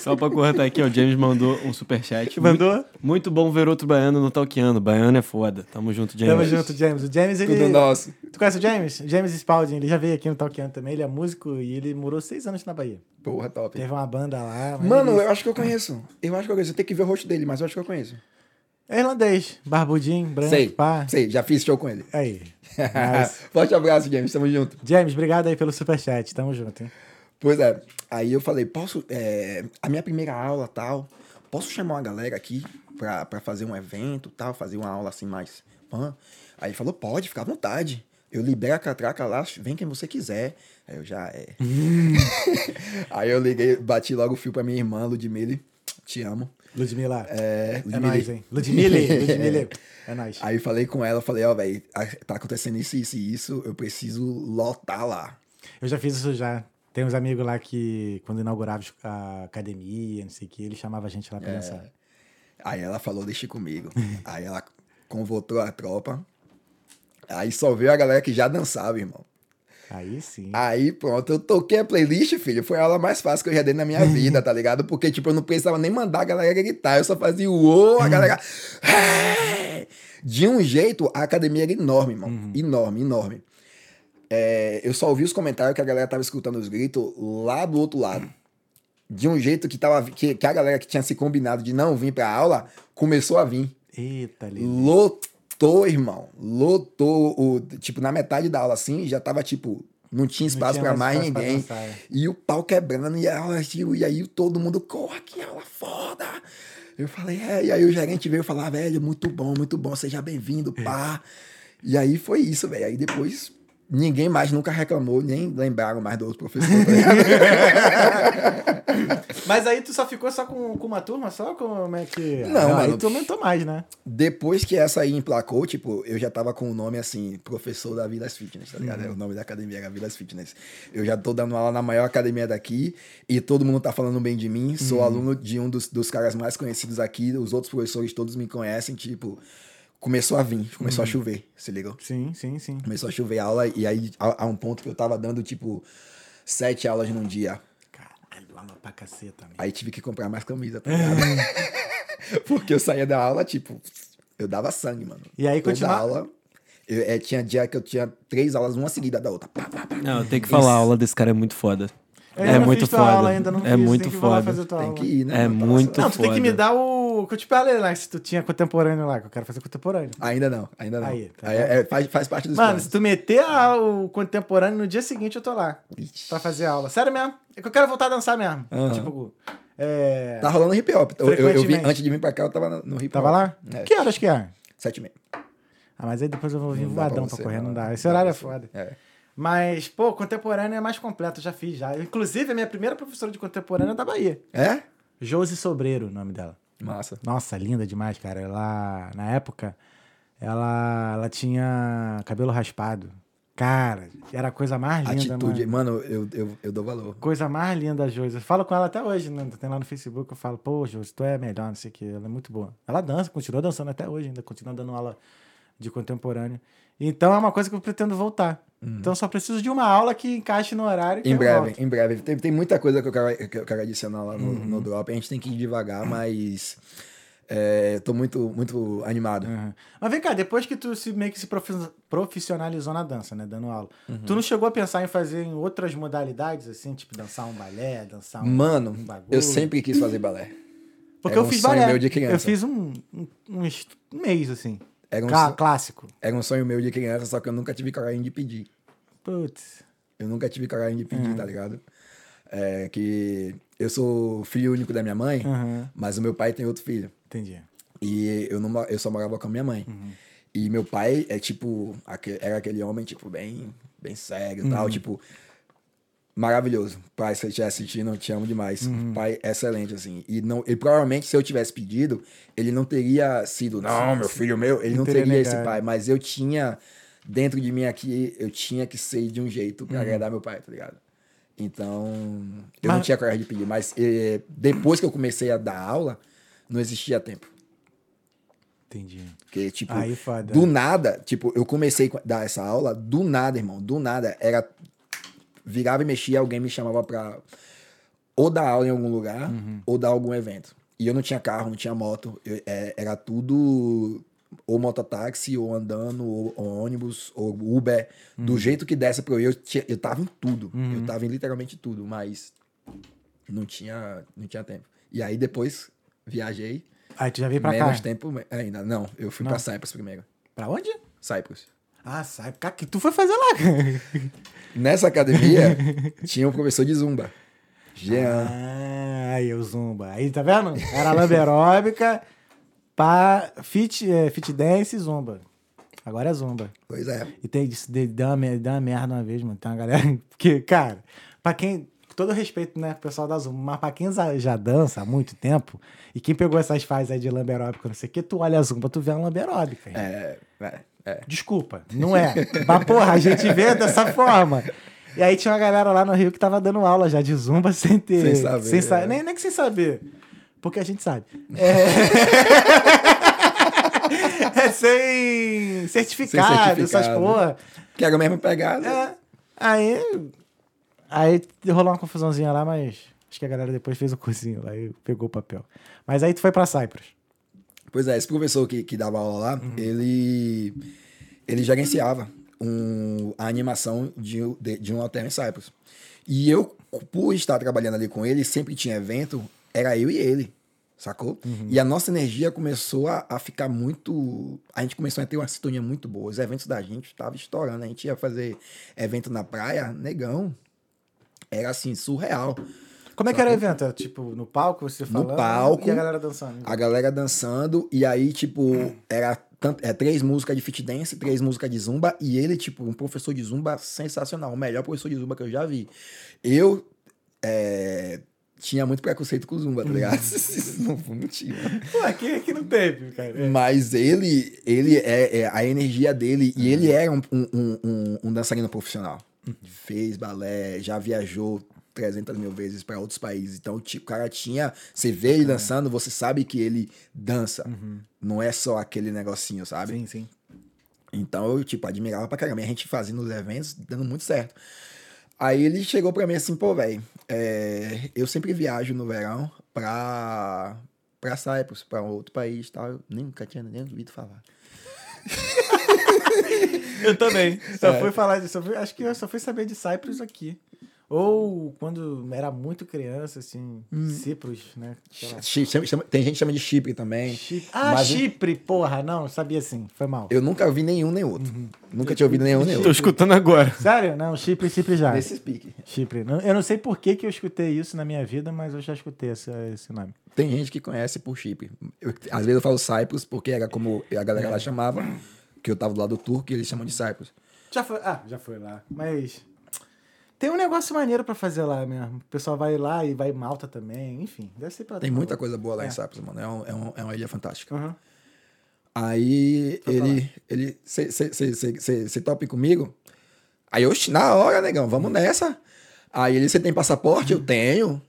Só pra cortar aqui, ó, o James mandou um superchat. Mandou? Muito, muito bom ver outro baiano no Talkeando. Baiano é foda. Tamo junto, James. Tamo junto, James. O James, ele. Tudo nosso. Tu conhece o James? James Spalding, ele já veio aqui no Talkiano também, ele é músico e ele morou seis anos na Bahia. Porra, top. Teve uma banda lá. mas Mano, ele- eu acho que eu conheço. Eu acho que eu conheço. Eu tenho que ver o rosto dele, mas eu acho que eu conheço. É irlandês, barbudinho, branco, Sei, pá. sei, já fiz show com ele. Aí. Nice. Forte abraço, James, tamo junto. James, obrigado aí pelo superchat, tamo junto, hein? Pois é, aí eu falei, posso, é, a minha primeira aula tal, posso chamar uma galera aqui pra, pra fazer um evento tal, fazer uma aula assim mais pã? Aí ele falou, pode, fica à vontade. Eu libero a catraca lá, vem quem você quiser. Aí eu já é. aí eu liguei, bati logo o fio pra minha irmã, Ludmilla, te amo. Ludmilla. É, É Ludmilla. nóis, hein? Ludmilla, Ludmilla. É nóis. Aí falei com ela, falei, ó, velho, tá acontecendo isso, isso e isso, eu preciso lotar lá. Eu já fiz isso já. Tem uns amigos lá que, quando inaugurava a academia, não sei o que, ele chamava a gente lá pra É. dançar. Aí ela falou, deixa comigo. Aí ela convotou a tropa. Aí só veio a galera que já dançava, irmão. Aí sim. Aí pronto, eu toquei a playlist, filho. Foi a aula mais fácil que eu já dei na minha vida, tá ligado? Porque, tipo, eu não precisava nem mandar a galera gritar. Eu só fazia o a galera. De um jeito, a academia era enorme, irmão. Enorme, enorme. É, eu só ouvi os comentários que a galera tava escutando os gritos lá do outro lado. De um jeito que, tava, que, que a galera que tinha se combinado de não vir pra aula começou a vir. Eita, lindo. Lotou, irmão. Lotou. O, tipo, na metade da aula, assim, já tava, tipo, não tinha espaço pra mais mais pra ninguém. dançar, é. e o pau quebrando, e, aula, e aí todo mundo, corra, que aula foda. Eu falei, é, e aí o gerente veio falar, velho, muito bom, muito bom, seja bem-vindo, pá. E aí foi isso, velho. Aí depois ninguém mais nunca reclamou, nem lembraram mais do outro professor. tá? Mas aí tu só ficou só com, com uma turma só? Como é que. Não, Aí tu aumentou mais, né? Depois que essa aí emplacou, tipo, eu já tava com o nome assim, professor da Vilas Fitness, tá ligado? Uhum. O nome da academia era Vilas Fitness. Eu já tô dando aula na maior academia daqui e todo mundo tá falando bem de mim. Sou Uhum. aluno de um dos, dos caras mais conhecidos aqui, os outros professores todos me conhecem, tipo, começou a vir, começou Uhum. a chover, se ligou? Sim, sim, sim. Começou a chover aula e aí a, a um ponto que eu tava dando, tipo, sete aulas num dia. Caralho. Lama pra caceta, amigo. Aí tive que comprar mais camisa, tá? Porque eu saía da aula, tipo, eu dava sangue, mano. E aí Toda continua- aula. Eu, é, tinha dia que eu tinha três aulas, uma seguida da outra. Pá, pá, pá. Não, tem que falar, a aula desse cara é muito foda. Eu é muito fiz tua foda. aula ainda, não é fiz, muito foda. fazer tua Tem aula. que ir, né? É mano? muito Não, tu tem que me foda. dar o que eu te falei lá, se tu tinha contemporâneo lá, que eu quero fazer contemporâneo. Ainda não, ainda não. Aí, tá Aí é- é- faz, faz parte dos Mano, planos. se tu meter a- o contemporâneo no dia seguinte, eu tô lá. Pra fazer aula. Sério mesmo. É que eu quero voltar a dançar mesmo. Aham. Tipo, é... Tá rolando hip hop. Eu, eu- eu vi, antes de vir pra cá, eu tava no- hip hop. Tava lá? É. Que horas que é? Sete e meia. Ah, mas aí depois eu vou vir pra voadão pra você, correr, não não. dá. Esse horário é pra foda. É. Mas, pô, contemporâneo é mais completo, eu já fiz já. Inclusive, a minha primeira professora de contemporâneo é da Bahia. É? Josi Sobreiro, o nome dela. Massa. Nossa, linda demais, cara. Ela, na época, ela, ela tinha cabelo raspado. Cara, era a coisa mais linda, Atitude. mano. Mano, eu, eu, eu dou valor. Coisa mais linda, Josi. Eu falo com ela até hoje, né? Tem lá no Facebook, eu falo, pô, Josi, tu é melhor, não sei o que. Ela é muito boa. Ela dança, continua dançando até hoje, ainda continua dando aula de contemporâneo. Então é uma coisa que eu pretendo voltar. Então eu só preciso de uma aula que encaixe no horário. que Em breve, volto. em breve. Tem, tem muita coisa que eu quero, que eu quero adicionar lá no, Uhum. no drop. A gente tem que ir devagar, mas é, tô muito, muito animado. Uhum. Mas vem cá, depois que tu se, meio que se profi- profissionalizou na dança, né? Dando aula, Uhum. tu não chegou a pensar em fazer em outras modalidades, assim, tipo dançar um balé, dançar um. Mano, um bagulho? eu sempre quis fazer balé. Porque era eu um fiz sonho balé. meu de criança. Eu fiz um, um, um mês, assim. Era um, Clá- clássico. era um sonho meu de criança, só que eu nunca tive coragem de pedir. Putz. Eu nunca tive coragem de pedir, Uhum. tá ligado? É que eu sou filho único da minha mãe, Uhum. mas o meu pai tem outro filho. Entendi. E eu, não, eu só morava com a minha mãe. Uhum. E meu pai é tipo, era aquele homem, tipo, bem, bem sério e Uhum. tal, tipo, maravilhoso. Pai, se você estiver assistindo, eu te amo demais. Uhum. Pai excelente, assim. E, não, e provavelmente, se eu tivesse pedido, ele não teria sido, não, meu filho meu, ele Não teria teria esse pai. Mas eu tinha, dentro de mim aqui, eu tinha que ser de um jeito Uhum. pra agradar meu pai, tá ligado? Então, eu não Mas- tinha coragem de pedir. Mas eh, depois que eu comecei a dar aula, não existia tempo. Entendi. Porque, tipo, Aí, do nada, tipo, eu comecei a dar essa aula, do nada, irmão, do nada, era. Virava e mexia, alguém me chamava pra ou dar aula em algum lugar, Uhum. ou dar algum evento. E eu não tinha carro, não tinha moto, eu- é, era tudo ou mototáxi, ou andando, ou, ou ônibus, ou Uber. Uhum. Do jeito que desse pra eu eu, tinha, eu tava em tudo. Eu tava em literalmente tudo, mas não tinha, não tinha tempo. E aí depois viajei. Aí tu já veio pra Menos cá. tempo me- ainda. Não, eu fui Não. pra Cyprus primeiro. Pra onde? Cyprus. Ah, sai. Cara, o que tu foi fazer lá? cara? Nessa academia tinha um professor de zumba. Jean. Ah, aí o Zumba. Aí, tá vendo? Era lamba aeróbica, pá, fit, é, fit dance e Zumba. Agora é Zumba. Pois é. E tem, isso de- deu, uma, deu uma merda uma vez, mano. Tem uma galera. Porque, cara, pra quem. Com todo respeito, né, pessoal da Zumba, mas pra quem já, dança há muito tempo, e quem pegou essas fases aí de lamba aeróbica, não sei o que, tu olha a Zumba, tu vê uma irmão. É, é, é. Desculpa, não é. Mas, porra, a gente vê dessa forma. E aí tinha uma galera lá no Rio que tava dando aula já de zumba sem ter. Sem saber, sem sa- é. nem, nem que sem saber. Porque a gente sabe. É, é sem certificado, Sem essas porra. Que era a mesma pegada. É. Aí. Aí rolou uma confusãozinha lá, mas acho que a galera depois fez o cursinho lá e pegou o papel. Mas aí tu foi pra Cyprus. Pois é, esse professor que, que dava aula lá, ele, ele gerenciava um, a animação de, de, de um hotel em Cyprus. E eu, por estar trabalhando ali com ele, sempre tinha evento, era eu e ele, sacou? E a nossa energia começou a, a ficar muito... A gente começou a ter uma sintonia muito boa. Os eventos da gente estavam estourando. A gente ia fazer evento na praia, negão. Era assim, surreal. Como é que era o evento? Era, tipo, no palco, você falando? palco. E a galera dançando? A galera dançando, e aí, tipo, era tant- é, três músicas de fit dance, três músicas de zumba, e ele, tipo, um professor de zumba sensacional, o melhor professor de zumba que eu já vi. Eu é, tinha muito preconceito com zumba, tá ligado? não mentir, mano. Pô, aqui, aqui não teve, cara. Mas ele, ele é, é a energia dele, e ele era um, um, um- um, dançarino profissional. Fez balé, já viajou 300 mil vezes para outros países. Então, tipo, o cara tinha. Você vê ele dançando, você sabe que ele dança. Não é só aquele negocinho, sabe? Sim, sim. Então eu, tipo, admirava pra caramba. E a gente fazendo os eventos, dando muito certo. Aí ele chegou pra mim assim, pô, velho, é, eu sempre viajo no verão pra, pra Cyprus, pra outro país e tal. Eu nunca tinha nem ouvido falar. Eu também. Só É. fui falar disso. fui- acho que eu só fui saber de Cyprus aqui. Ou quando era muito criança, assim, Hum. Cipros, né? Chama- chama- tem gente que chama de Chipre também. Chipre. Ah, Mas- Chipre, porra. Não, sabia sim. Foi mal. Eu nunca ouvi nenhum nem outro. Nunca tinha ouvido nenhum nem Tô outro. escutando agora. Sério? Não, Chipre, Chipre já. Nesse speak. Chipre. Não- Eu não sei por que, que eu escutei isso na minha vida, mas eu já escutei esse, esse nome. Tem gente que conhece por Chipre. Eu- às vezes eu falo Cyprus porque era como a galera lá chamava, que eu tava do lado do turco e eles chamam de Cyprus. Já foi. Ah, já foi lá. Mas. Tem um negócio maneiro pra fazer lá mesmo. O pessoal vai lá e vai em Malta também. Enfim, deve ser pra Tem muita coisa boa lá É. em Cyprus, mano. É, um- é um- é uma ilha fantástica. Uhum. Aí ele, ele, você topa comigo? Aí eu, "Oxi, na hora, negão, vamos nessa. Aí ele, você tem passaporte? Eu tenho.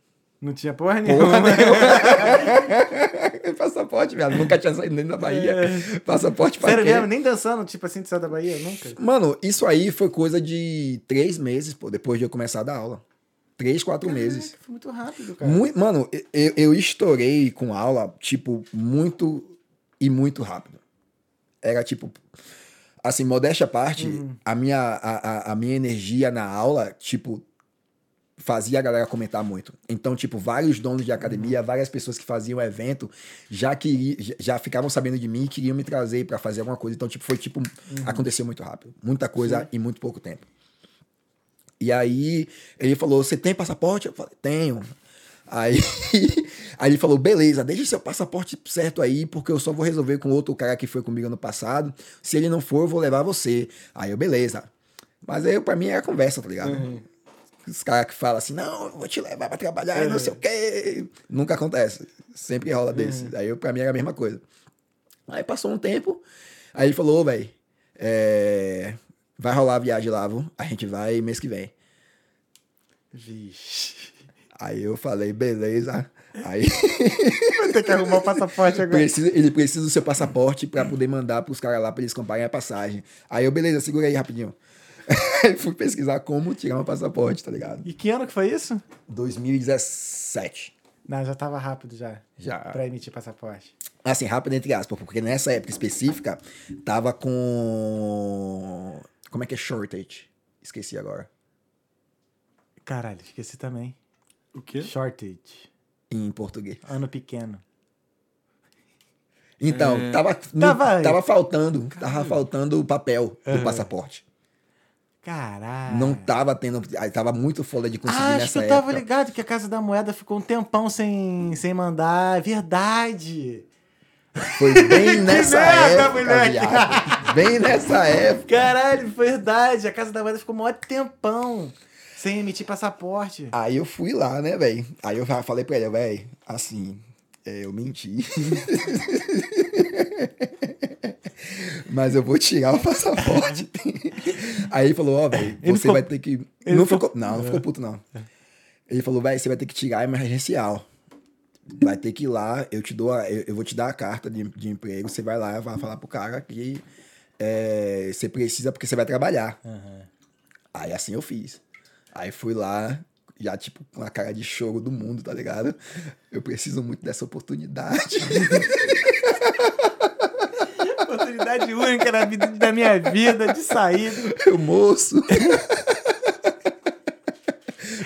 Não tinha porra Porra, nenhuma. passaporte, velho. Nunca tinha saído nem da Bahia. Passaporte pra É. Sério quê? mesmo? Nem dançando, tipo assim, de céu da Bahia? Nunca? Mano, isso aí foi coisa de três meses, pô, depois de eu começar a dar aula. Três, quatro meses. Caraca, foi muito rápido, cara. Muito, mano, eu, eu estourei com aula, tipo, muito e muito rápido. Era tipo. Assim, modéstia à parte, a, minha, a, a, a minha energia na aula, tipo, fazia a galera comentar muito. Então, tipo, vários donos de academia, várias pessoas que faziam evento já queriam, já- ficavam sabendo de mim e queriam me trazer pra fazer alguma coisa. Então, tipo, foi tipo, aconteceu muito rápido. Muita coisa em muito pouco tempo. E aí ele falou: Você tem passaporte? Eu falei: Tenho. Aí, aí ele falou: Beleza, deixa seu passaporte certo aí, porque eu só vou resolver com outro cara que foi comigo ano passado. Se ele não for, eu vou levar você. Aí eu, beleza. Mas aí pra mim é conversa, tá ligado? Os caras que falam assim: Não, eu vou te levar pra trabalhar e não sei o quê. Nunca acontece. Sempre rola desse. Aí eu, pra mim era a mesma coisa. Aí passou um tempo, aí ele falou, velho, vai rolar a viagem lá, viu? A gente vai mês que vem. Vixe. Aí eu falei, beleza. Aí Vai ter que arrumar o passaporte agora. precisa, ele precisa do seu passaporte pra poder mandar pros caras lá pra eles comprarem a passagem. Aí eu, beleza, segura aí rapidinho. Fui pesquisar como tirar meu passaporte, tá ligado? E que ano que foi isso? 2017. Não, já tava rápido já. Já. Pra emitir passaporte. Assim, rápido entre aspas, porque nessa época específica tava com. Como é que é shortage? Esqueci agora. Caralho, esqueci também. O quê? Shortage. Em português. Ano pequeno. Então, tava, não- Tava- tava faltando. Tava faltando o papel do passaporte. Caralho. Não tava tendo. Tava muito foda de conseguir Ah, acho nessa que eu tava época. ligado que a Casa da Moeda ficou um tempão sem, sem mandar. É Verdade. Foi bem nessa merda, época, moleque. Bem nessa época. Caralho, verdade. A Casa da Moeda ficou um maior tempão sem emitir passaporte. Aí eu fui lá, né, velho? Aí eu falei pra ele, velho, assim, é, eu menti. Mas eu vou tirar o passaporte. Aí ele falou, ó, velho, Ele você ficou- vai ter que. ele Não ficou- ficou. Não, não ficou puto, não. Ele falou, velho, você vai ter que tirar emergencial. Vai ter que ir lá, eu te dou a- eu, eu vou te dar a carta de, de emprego, você vai lá, vai falar pro cara que é, você precisa porque você vai trabalhar. Aí assim eu fiz. Aí fui lá, já tipo com a cara de choro do mundo, tá ligado? Eu preciso muito dessa oportunidade. Oportunidade única na da minha vida de sair. Eu, moço.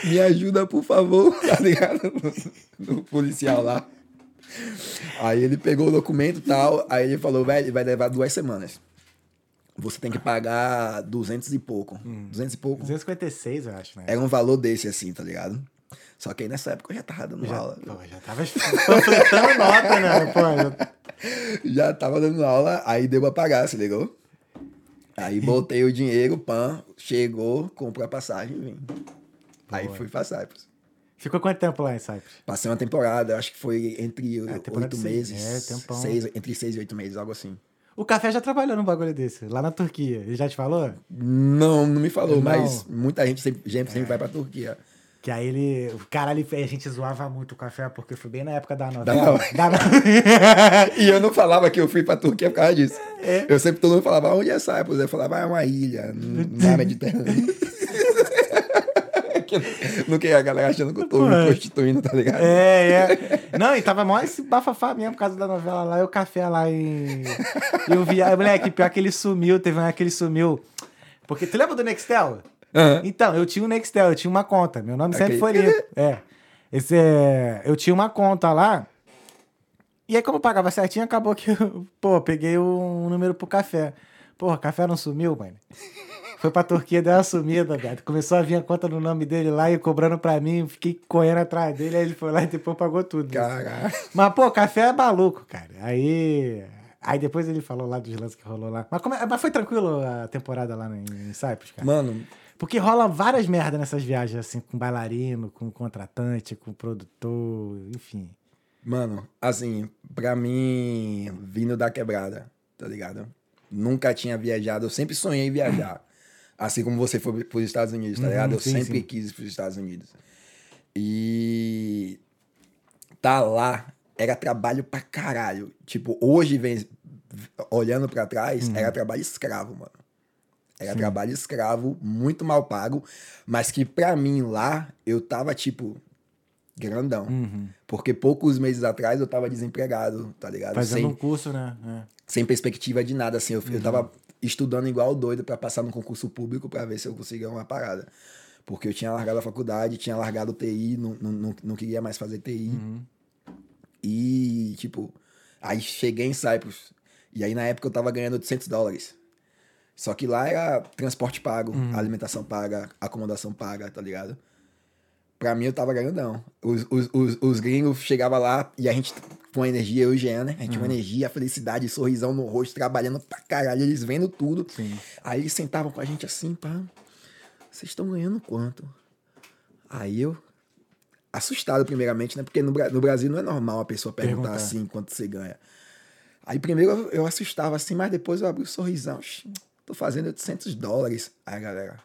Me ajuda, por favor, tá ligado? No, no policial lá. Aí ele pegou o documento e tal, aí ele falou, velho, vai levar duas semanas. Você tem que pagar 200 e pouco. 200 e pouco. 256, eu acho, né? Era um valor desse, assim, tá ligado? Só que aí nessa época eu já tava dando Já, aula. pô, já tava panfletando nota, né? Pô, já- Já tava dando aula, aí deu pra pagar, se ligou? Aí botei o dinheiro, pan, chegou, comprou a passagem e vim. Aí fui pra Cyprus. Ficou quanto tempo lá em Cyprus? Passei uma temporada, acho que foi entre É, temporada oito meses. é, tempão. seis, entre seis e oito meses, algo assim. O Café já trabalhou num bagulho desse, lá na Turquia. Ele já te falou? Não, não me falou, Não. mas muita gente sempre, gente sempre vai pra Turquia. Que aí ele. O cara ali, a gente zoava muito o café, porque foi bem na época da novela. Da no- E eu não falava que eu fui pra Turquia por causa disso. É. Eu sempre, todo mundo falava, onde é Cyprus? Eu falava, ah, é uma ilha, na Mediterrânea. no que a galera achando que eu tô me prostituindo, tá ligado? É, é. Não, e tava mó esse bafafá mesmo por causa da novela lá, e o café lá em. E eu vi, ah, moleque, pior que ele sumiu, teve uma que ele sumiu. Porque tu lembra do Nextel? Aham. Então, eu tinha um Nextel, eu tinha uma conta. Meu nome sempre Aquele- foi Lito. É. Esse é. Eu tinha uma conta lá. E aí, como eu pagava certinho, acabou que eu, pô, peguei um número pro café. Porra, café não sumiu, mano. Foi pra Turquia, deu uma sumida, velho. Começou a vir a conta no nome dele lá e cobrando pra mim. Fiquei correndo atrás dele, aí ele foi lá e depois pagou tudo. Caralho. Mas, pô, café é maluco, cara. Aí. Aí depois ele falou lá dos lances que rolou lá. Mas, como é- mas foi tranquilo a temporada lá em, em Cyprus, cara? Mano, Porque rola várias merdas nessas viagens, assim, com bailarino, com contratante, com produtor, enfim. Mano, assim, pra mim, vindo da quebrada, tá ligado? Nunca tinha viajado, eu sempre sonhei em viajar. Assim como você foi pros Estados Unidos, tá Uhum, ligado? Eu sim, sempre sim. quis ir pros Estados Unidos. E tá lá era trabalho pra caralho. Tipo, hoje vem olhando pra trás, Uhum. era trabalho escravo, mano. Era trabalho escravo, muito mal pago, mas que pra mim lá eu tava tipo grandão. Uhum. Porque poucos meses atrás eu tava desempregado, tá ligado? Fazendo Sem, um curso, né? É. sem perspectiva de nada, assim. Eu, eu tava estudando igual doido pra passar no concurso público pra ver se eu conseguia uma parada. Porque eu tinha largado a faculdade, tinha largado o TI, não, não, não, queria mais fazer TI. E, tipo, aí cheguei em Cyprus. E aí na época eu tava ganhando 800 dólares. Só que lá era transporte pago, alimentação paga, acomodação paga, tá ligado? Pra mim eu tava grandão. Os, os, os, os gringos chegavam lá e a gente com energia, eu e o Jean, né? A gente com energia, felicidade, sorrisão no rosto, trabalhando pra caralho, eles vendo tudo. Sim. Aí eles sentavam com a gente assim, pá. Vocês estão ganhando quanto? Aí eu. Assustado, primeiramente, né? Porque no, no Brasil não é normal a pessoa perguntar Perguntar. assim quanto você ganha. Aí primeiro eu, eu assustava assim, mas depois eu abri o sorrisão. "Oxi, Tô fazendo 800 dólares. Aí galera.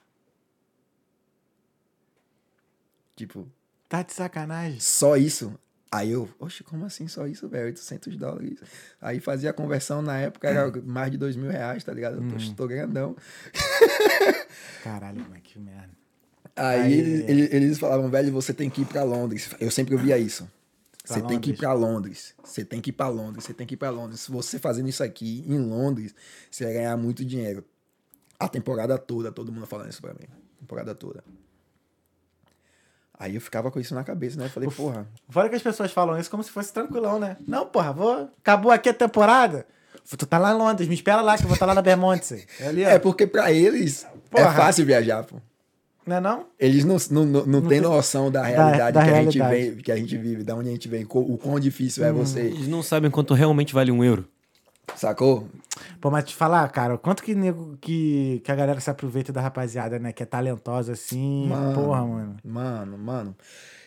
Tipo, Tá de sacanagem. só isso? Aí eu, oxe, como assim só isso, velho? 800 dólares. Aí fazia a conversão na época, era mais de 2 mil reais, tá ligado? Eu tô, tô grandão. Caralho, mano, que merda. Aí, Aí- eles, falavam, velho, você tem que ir pra Londres. Eu sempre ouvia isso. Você tem que ir pra Londres. Você tem que ir pra Londres. Você tem que ir pra Londres. Se você fazendo isso aqui em Londres, você vai ganhar muito dinheiro. A temporada toda, todo mundo falando isso pra mim. Temporada toda. Aí eu ficava com isso na cabeça, né? Eu falei, porra, Fora que as pessoas falam isso como se fosse tranquilão, né? Não, porra, vou. Acabou aqui a temporada. Tu tá lá em Londres, me espera lá que eu vou estar lá na Bermondsey. É ali. É porque pra eles Porra. é fácil viajar, pô. Não é não? Eles não, não, não, não têm noção da realidade, da que, A gente realidade. vem, que a gente vive, da onde a gente vem, o quão difícil é Hum. você. Eles não sabem quanto realmente vale um euro. Sacou? Pô, mas te falar, cara, quanto que, nego, que, que a galera se aproveita da rapaziada, né? Que é talentosa assim. Mano. Porra, mano. Mano, mano.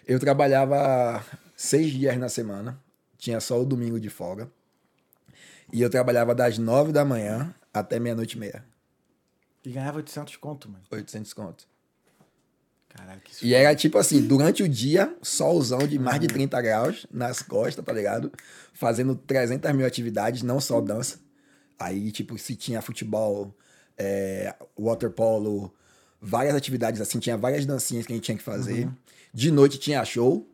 Eu trabalhava seis dias na semana. Tinha só o domingo de folga. E eu trabalhava das nove da manhã até meia-noite e meia. E ganhava 800 conto, mano. 800 conto. Que isso. E era tipo assim, durante o dia, solzão de mais de 30 graus nas costas, tá ligado? Fazendo 300 mil atividades, não só dança. Aí, tipo, se tinha futebol, é, waterpolo, várias atividades assim, tinha várias dancinhas que a gente tinha que fazer. De noite tinha show,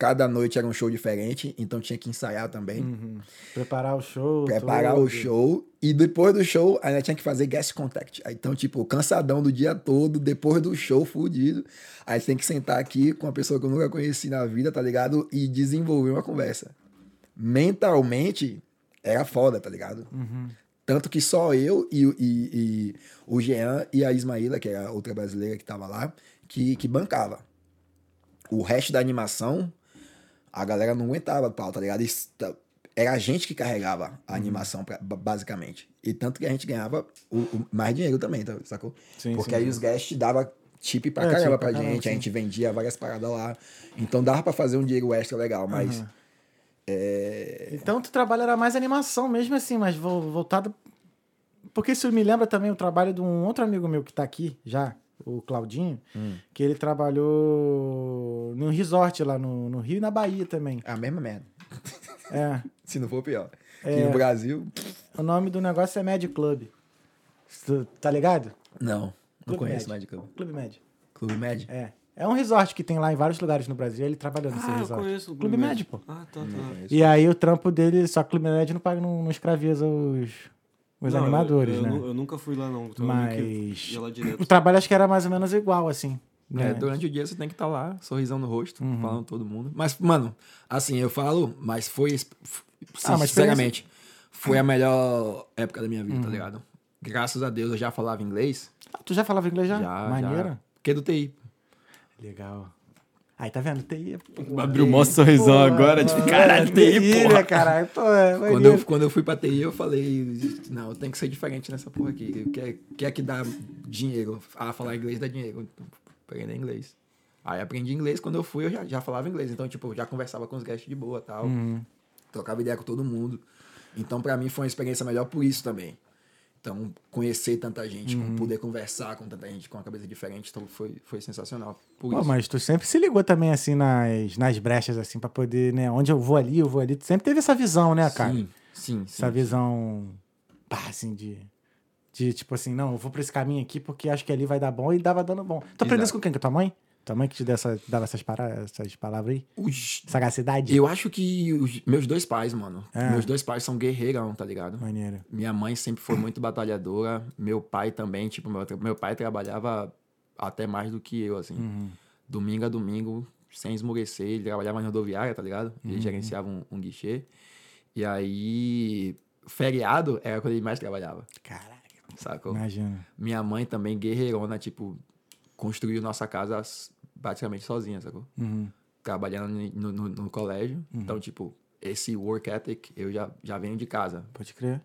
cada noite era um show diferente, então tinha que ensaiar também. Uhum. Preparar o show. Preparar o show. E depois do show, ainda tinha que fazer guest contact. Então, tipo, cansadão do dia todo, depois do show, fudido. Aí tem que sentar aqui com uma pessoa que eu nunca conheci na vida, tá ligado? E desenvolver uma conversa. Mentalmente, era foda, tá ligado? Tanto que só eu e, o- e- e o Jean e a Ismaíla, que era a outra brasileira que tava lá, que, que bancava. O resto da animação, a galera não aguentava o pau, tá ligado? Isso tá- Era a gente que carregava a animação, pra- ba- basicamente. E tanto que a gente ganhava o, o- mais dinheiro também, tá, sacou? Sim, Porque sim. aí os guests davam tip pra É, caramba pra pra caramba, gente, a sim. gente vendia várias paradas lá. Então dava pra fazer um dinheiro extra legal, mas... Então tu trabalha era mais animação mesmo assim, mas vo- voltado. Porque isso me lembra também o trabalho de um outro amigo meu que tá aqui já, o Claudinho, Hum. que ele trabalhou num resort lá no, no Rio e na Bahia também. A mesma merda. É. Se não for pior. É. Aqui no Brasil, O nome do negócio é Med Club. Tu- Tá ligado? não. Não conheço Med. Mad Club. Clube Med. Clube Med? É. É um resort que tem lá em vários lugares no Brasil. Ele trabalhou nesse Ah, eu resort. conheço o Clube Med, pô. Ah, tá, tá. E aí o trampo dele, só que o Clube Med não paga, não, não escraviza os, os Não, animadores, eu, eu né? Eu nunca fui lá, não. Então Mas o trabalho acho que era mais ou menos igual, assim. É, Né? durante o dia você tem que estar lá, sorrisão no rosto, Uhum. falando todo mundo. Mas, mano, assim, eu falo, mas foi, Ah, mas sinceramente, foi a melhor época da minha vida, tá Uhum. ligado? Graças a Deus eu já falava inglês. Ah, tu já falava inglês já? Já, Maneiro. já. Porque é do TI. Legal. Aí, tá vendo? TI. pô, Abriu o maior sorrisão agora, tipo, caralho, TI, TI, porra. né, caralho? Pô, é Quando eu, quando eu fui pra TI, eu falei, não, tem que ser diferente nessa porra aqui. O que é, que é que dá dinheiro? Ah, falar inglês dá dinheiro. Aprender inglês. Aí aprendi inglês, quando eu fui, eu já, já falava inglês. Então, tipo, já conversava com os guests de boa tal. Uhum. Trocava ideia com todo mundo. Então, pra mim, foi uma experiência melhor por isso também. Então, conhecer tanta gente, Uhum. poder conversar com tanta gente com uma cabeça diferente, então foi, foi sensacional. Por Pô, isso. mas tu sempre se ligou também, assim, nas, nas brechas, assim, pra poder, né? Onde eu vou ali, eu vou ali. Tu sempre teve essa visão, né, cara? Sim, sim, sim. Essa visão, pá, assim, de... De, tipo assim, não, eu vou pra esse caminho aqui porque acho que ali vai dar bom e dava dando bom. Tu aprendeu isso Exato. com quem? Com tua mãe? Tua mãe que te deu essa, dava essas, para, essas palavras aí? Os- Sagacidade? Eu acho que os meus dois pais, mano. É. Meus dois pais são guerreirão, tá ligado? Maneiro. Minha mãe sempre foi muito batalhadora. Meu pai também, tipo, meu, meu pai trabalhava até mais do que eu, assim. Uhum. Domingo a domingo, sem esmorecer. Ele trabalhava na rodoviária, tá ligado? Uhum. Ele gerenciava um, um guichê. E aí, feriado era quando ele mais trabalhava, Caralho, sacou? imagina. Minha mãe também, guerreirona, tipo, construiu nossa casa praticamente sozinha, sacou? Uhum. Trabalhando no, no- no colégio. Então, tipo, esse work ethic eu já, já venho de casa. Pode crer.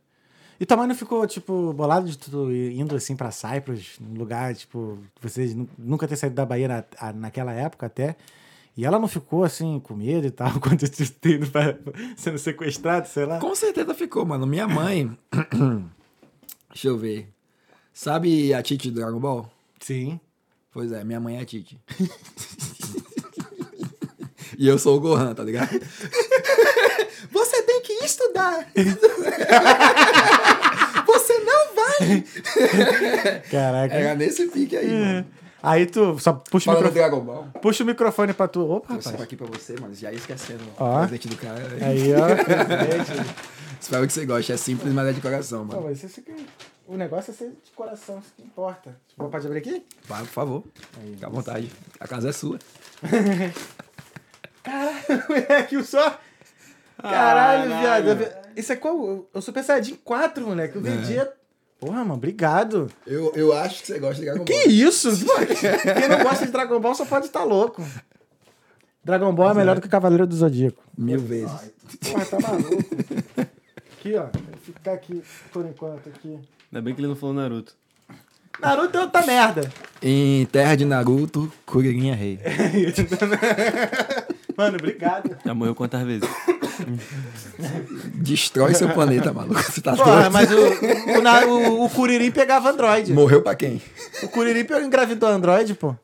E tua mãe não ficou, tipo, bolado de tu indo assim pra Cyprus, num lugar, tipo, vocês nu- nunca ter saído da Bahia na, a- naquela época até. E ela não ficou assim, com medo e tal, quando ter ido pra, sendo sequestrado, sei lá. Com certeza ficou, mano. Minha mãe. Deixa eu ver. Sabe a Titi do Dragon Ball? Sim. Pois é, minha mãe é a Titi. e eu sou o Gohan, tá ligado? Você tem que estudar. Você não vai. Caraca. Era nesse pique aí, mano. Aí tu só puxa o, Fala do microfone, puxa o microfone pra tu. Opa, rapaz. aqui pra você, mano. Já esquecendo Ó. o presente do cara. Aí, ó. presente. Espero que você goste. É simples, mas é de coração, mano. mas isso aqui, o negócio é ser de coração, isso que importa. Vou pode abrir aqui? Vai, por favor. Fica à vontade. A casa é sua. moleque, o só. Caralho, viado. Isso é qual? Eu Super Saiyajin 4, moleque. Eu vendia. Porra, mano, obrigado. Eu, eu acho que você gosta de Dragon Ball. Que isso? Quem não gosta de Dragon Ball só pode estar louco. Dragon Ball é melhor do que Cavaleiro do Zodíaco. Mil vezes. Porra, tá maluco. Aqui, ó. Ficar aqui por enquanto aqui. Ainda bem que ele não falou Naruto. Naruto é outra merda. Em terra de Naruto, Kuririn é rei. Mano, obrigado. Já morreu quantas vezes? Destrói seu planeta, maluco. Você tá Porra, mas o, o, Na- o, o Kuririn pegava Android. Morreu pra quem? O pegou- engravidou Android, pô.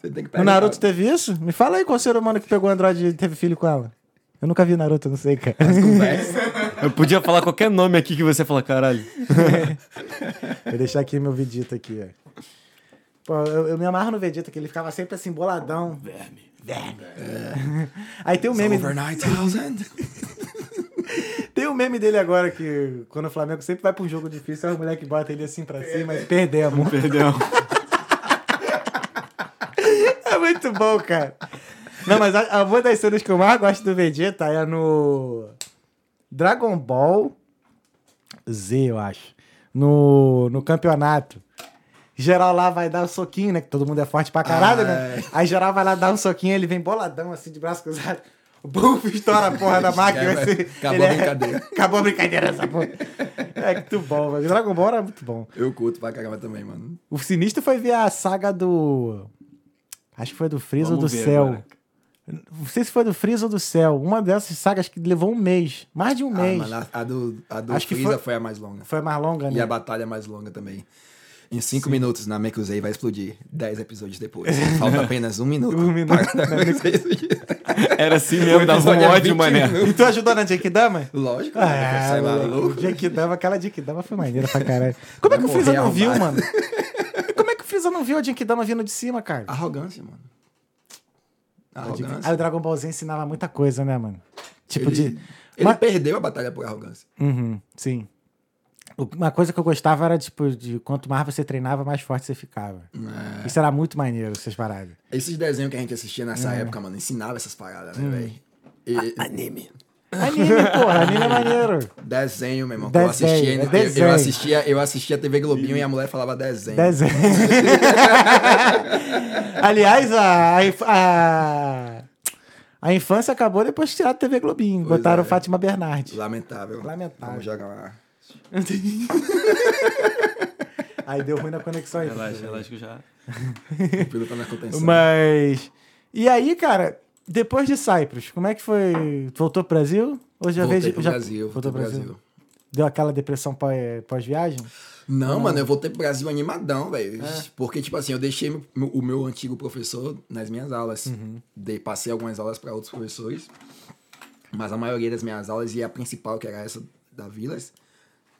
Você tem que O pegar. Naruto teve isso? Me fala aí qual ser humano que pegou Android e teve filho com ela. Eu nunca vi Naruto, eu não sei, cara. Eu podia falar qualquer nome aqui que você fala, caralho. Vou deixar aqui meu Vegeta aqui, ó. Pô, eu, eu me amarro no Vegeta, que ele ficava sempre assim, boladão. Verme. Verme. Aí tem um meme. Over 9000. Tem um meme dele agora que quando o Flamengo sempre vai pra um jogo difícil, aí o moleque bota ele assim pra cima e perdemos. Perdeu. É muito bom, cara. Não, mas a, a- uma das cenas que eu mais gosto do Vegeta é no Dragon Ball Z, eu acho. No, no campeonato. Geral lá vai dar um soquinho, né? Que todo mundo é forte pra caralho, né? Ai. Aí geral vai lá dar um soquinho, ele vem boladão, assim, de braço cruzado. Buf estoura a porra da máquina. É, assim, acabou a brincadeira. Acabou a brincadeira essa porra. É muito bom, velho. Dragon Ball era muito bom. Eu curto pra caramba também, mano. O sinistro foi ver a saga do. Acho que foi do Freeza ou do ver Céu. agora. Não sei se foi do Freeza ou do Céu. Uma dessas sagas que levou um mês. Mais de um Ah, mês. mano, a, a do, a do Acho que Freeza foi- foi... a mais longa. Foi mais longa, né? E a batalha mais longa também. Em cinco minutos, na Mekuzei vai explodir. Dez episódios depois. Falta apenas um minuto. Um minuto. Era assim mesmo, dava um ódio, 20 mané. E tu ajudou na Genkidama? Lógico. Ah, sai moleque, maluco. Genkidama, aquela Genkidama foi maneira pra caralho. Como é que o Freeza não viu, mano? Como é que o Freeza não viu a Genkidama vindo de cima, cara? Arrogância, mano. Arrogância. Aí o Dragon Ball Z ensinava muita coisa, né, mano? Tipo Ele, de. ele Mas- perdeu a batalha por arrogância. Uhum, sim. Uma coisa que eu gostava era, tipo, de quanto mais você treinava, mais forte você ficava. É. Isso era muito maneiro, essas paradas. Esses desenhos que a gente assistia nessa É. época, mano, ensinava essas paradas, Hum. né, velho? Anime. Anime, porra, anime é maneiro. Desenho, meu irmão. Desenho, eu assistia, é eu- eu, desenho. assistia, eu assistia TV Globinho e a mulher falava desenho. Desenho. Aliás, a, a, a, a infância acabou depois de tirar a TV Globinho. Pois Botaram é. Fátima Bernardes. Lamentável. Lamentável. Vamos jogar lá. Aí deu ruim na conexão aí. Relaxa, relaxa que já. O tá na contenção. Mas. E aí, cara, depois de Cyprus, como é que foi? Voltou pro Brasil? Ou já Voltei veio. pro já... Brasil. Voltou pro Brasil. Brasil. Deu aquela depressão pós- pós-viagem? Não, mano, eu voltei pro Brasil animadão, velho. É. Porque, tipo assim, eu deixei o meu antigo professor nas minhas aulas. Uhum. Dei, passei algumas aulas para outros professores. Mas a maioria das minhas aulas, e a principal, que era essa da Vilas,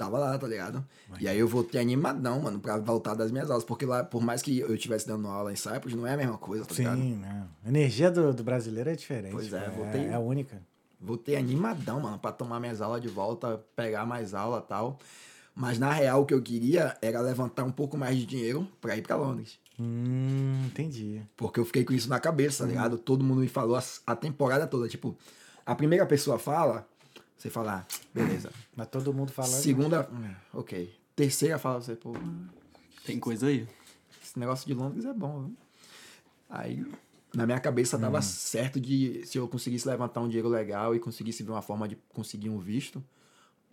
tava lá, tá ligado? E aí eu voltei animadão, mano, pra voltar das minhas aulas. Porque lá, por mais que eu estivesse dando aula em Cyprus, não é a mesma coisa, tá ligado? Sim, né? A energia do, do brasileiro é diferente. Pois é, pô, voltei- é, é única. Voltei animadão, mano, pra tomar minhas aulas de volta, pegar mais aula e tal. Mas na real, o que eu queria era levantar um pouco mais de dinheiro pra ir pra Londres. Hum, entendi. Porque eu fiquei com isso na cabeça, tá ligado? Todo mundo me falou a, a temporada toda. Tipo, a primeira pessoa fala, você fala, ah, beleza. Mas todo mundo falando. Segunda, hum, ok. Terceira fala, você, pô, Tem coisa aí. esse negócio de Londres é bom, viu? Aí, na minha cabeça, tava certo de se eu conseguisse levantar um dinheiro legal e conseguisse ver uma forma de conseguir um visto,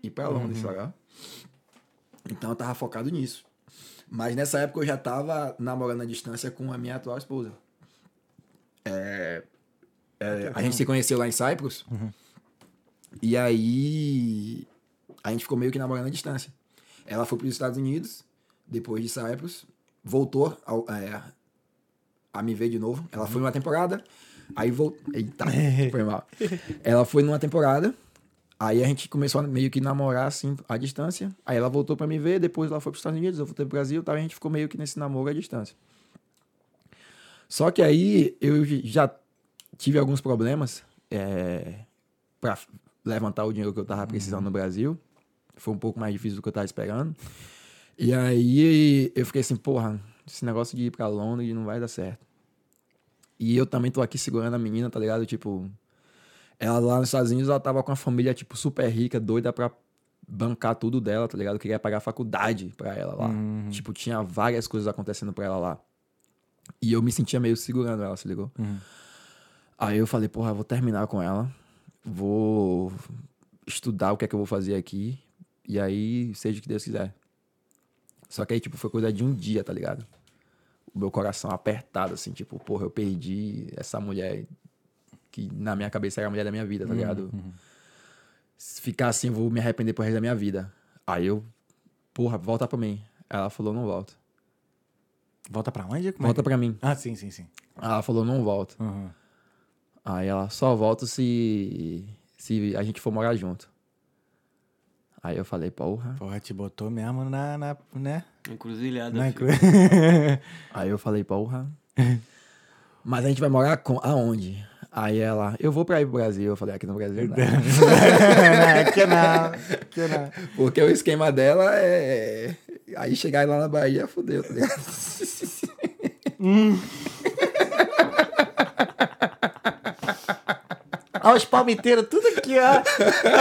ir pra Londres, tá ligado? Então eu tava focado nisso. Mas nessa época eu já tava namorando à distância com a minha atual esposa. É, é, a gente se conheceu lá em Cyprus. E aí a gente ficou meio que namorando à distância. Ela foi para os Estados Unidos, depois de Cyprus, voltou ao- é, a me ver de novo. Ela foi numa temporada, aí voltou. Eita, foi mal. Ela foi numa temporada, aí a gente começou a meio que namorar assim, à distância. Aí ela voltou para me ver, depois ela foi para os Estados Unidos, eu voltei pro Brasil, tá? e a gente ficou meio que nesse namoro à distância. Só que aí eu já tive alguns problemas é, para levantar o dinheiro que eu tava precisando no Brasil. Foi um pouco mais difícil do que eu tava esperando. E aí eu fiquei assim, porra, esse negócio de ir pra Londres não vai dar certo. E eu também tô aqui segurando a menina, tá ligado? Tipo, ela lá nos Estados Unidos, ela tava com uma família, tipo, super rica, doida pra bancar tudo dela, tá ligado? Eu queria pagar faculdade pra ela lá. Tipo, tinha várias coisas acontecendo pra ela lá. E eu me sentia meio segurando ela, se ligou? Aí eu falei, porra, eu vou terminar com ela, vou estudar o que é que eu vou fazer aqui, e aí seja o que Deus quiser. Só que aí, tipo, foi coisa de um dia, tá ligado? O meu coração apertado, assim, tipo, porra, eu perdi essa mulher que na minha cabeça era a mulher da minha vida, tá ligado? Se ficar assim, eu vou me arrepender pro resto da minha vida. Aí eu, porra, volta pra mim. Ela falou, não volta. Volta pra onde? Como é Volta que- pra mim. Ah, sim, sim, sim. Ela falou, não volta. Uhum. Aí ela só volta se, se a gente for morar junto. Aí eu falei, porra. Porra, te botou mesmo na. na né? Encruzilhada. Na inclu... Aí eu falei, porra. Mas a gente vai morar com, aonde? Aí ela, eu vou pra ir pro Brasil. Eu falei, aqui no Brasil não. que não, que não. Porque o esquema dela é. Aí chegar lá na Bahia, fudeu, tá ligado? Olha os palmiteiros, tudo aqui, ó.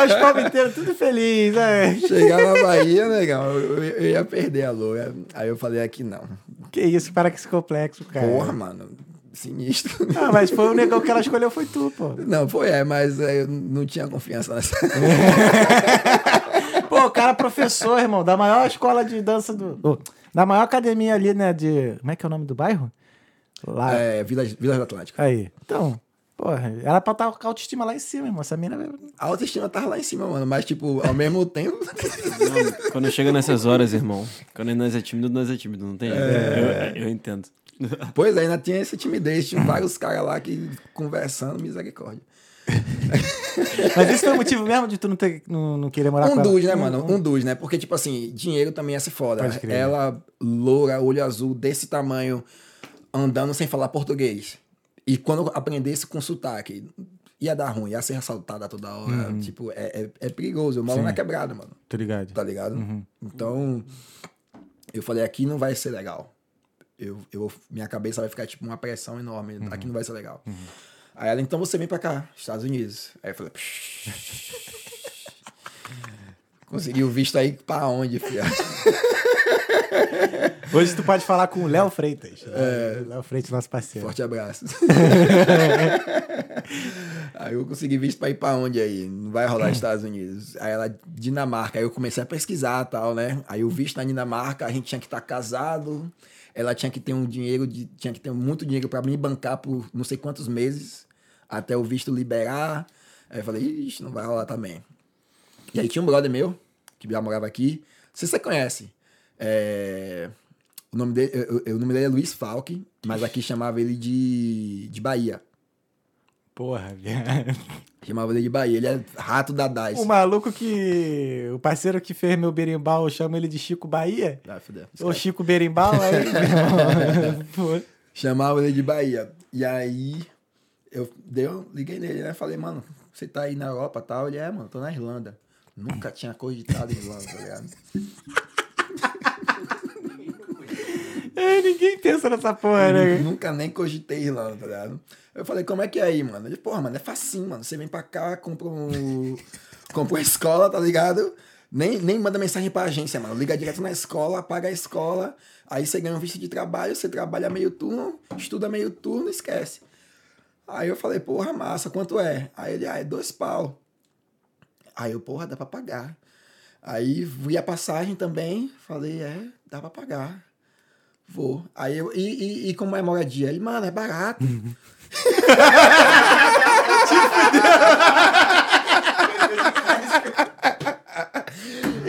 Olha os palmiteiros, tudo feliz, é. Chegar na Bahia, negão, eu, eu- ia perder a loja. Aí eu falei, aqui não. Que isso, para com esse complexo, cara. Porra, mano, sinistro. Ah, mas foi o negão que ela escolheu, foi tu, pô. Não, foi, é, mas é, eu não tinha confiança nessa. Pô, o cara é professor, irmão, da maior escola de dança do. da maior academia ali, né? De. Como é que é o nome do bairro? Lá. É, Vila, Vila do Atlântico. Aí. Então, porra, era pra estar com a autoestima lá em cima, irmão. Essa mina. A autoestima tava lá em cima, mano, mas, tipo, ao mesmo tempo. Não, quando chega nessas horas, irmão, quando nós é tímido, nós é tímido, não tem? É. Eu, eu entendo. pois é, ainda tinha essa timidez, tinha vários caras lá que conversando, misericórdia. Mas esse foi o motivo mesmo de tu não, ter, não, não querer morar com Um ela? dos, né, mano? Um dos, né? Porque, tipo assim, dinheiro também ia ser foda. Crer. Ela, loura, olho azul, desse tamanho, andando sem falar português. E quando eu aprendesse com sotaque, ia dar ruim, ia ser assaltada toda hora. Tipo, é, é, é perigoso. Eu moro Sim. na quebrada, mano. Tô ligado. Tá ligado? Então, eu falei, aqui não vai ser legal. Eu, eu, minha cabeça vai ficar tipo uma pressão enorme. Aqui não vai ser legal. Aí ela, então você vem pra cá, Estados Unidos. Aí eu falei, conseguiu visto aí pra onde, filha? Hoje tu pode falar com o Léo Freitas. É. Léo Freitas, nosso parceiro. Forte abraço. aí eu consegui visto pra ir pra onde aí? Não vai rolar Estados Unidos. Aí ela, Dinamarca. Aí eu comecei a pesquisar e tal, né? Aí o visto na Dinamarca, a gente tinha que estar casado. Ela tinha que ter um dinheiro, de, tinha que ter muito dinheiro pra me bancar por não sei quantos meses, até o visto liberar. Aí eu falei, ixi, não vai rolar também. E aí tinha um brother meu, que já morava aqui. Você você conhece. É, O, nome dele, eu- eu- o nome dele é Luiz Falque, mas aqui chamava ele de, de Bahia. Porra, viado. Chamava ele de Bahia. Ele é rato da DAS. O maluco que. O parceiro que fez meu berimbau chama ele de Chico Bahia. Ah, fudeu. Ô, Chico Berimbau, aí. Chamava ele de Bahia. E aí eu deu, liguei nele, né? Falei, mano, você tá aí na Europa e tal? Ele é, mano, tô na Irlanda. Nunca tinha cogitado Irlanda, tá ligado? É, ninguém pensa nessa porra, né? Nunca nem cogitei Irlanda, tá ligado? Eu falei, como é que é aí, mano? Ele, porra, mano, é facinho, mano. Você vem pra cá, compra um. compra uma escola, tá ligado? Nem, nem manda mensagem pra agência, mano. Liga direto na escola, paga a escola. Aí você ganha um visto de trabalho, você trabalha meio turno, estuda meio turno, esquece. Aí eu falei, porra, massa, quanto é? Aí ele, ah, é dois pau. Aí eu, porra, dá pra pagar. Aí vi a passagem também, falei, é, dá pra pagar. Vou. Aí eu, e, e, e como é moradia? Ele, mano, é barato.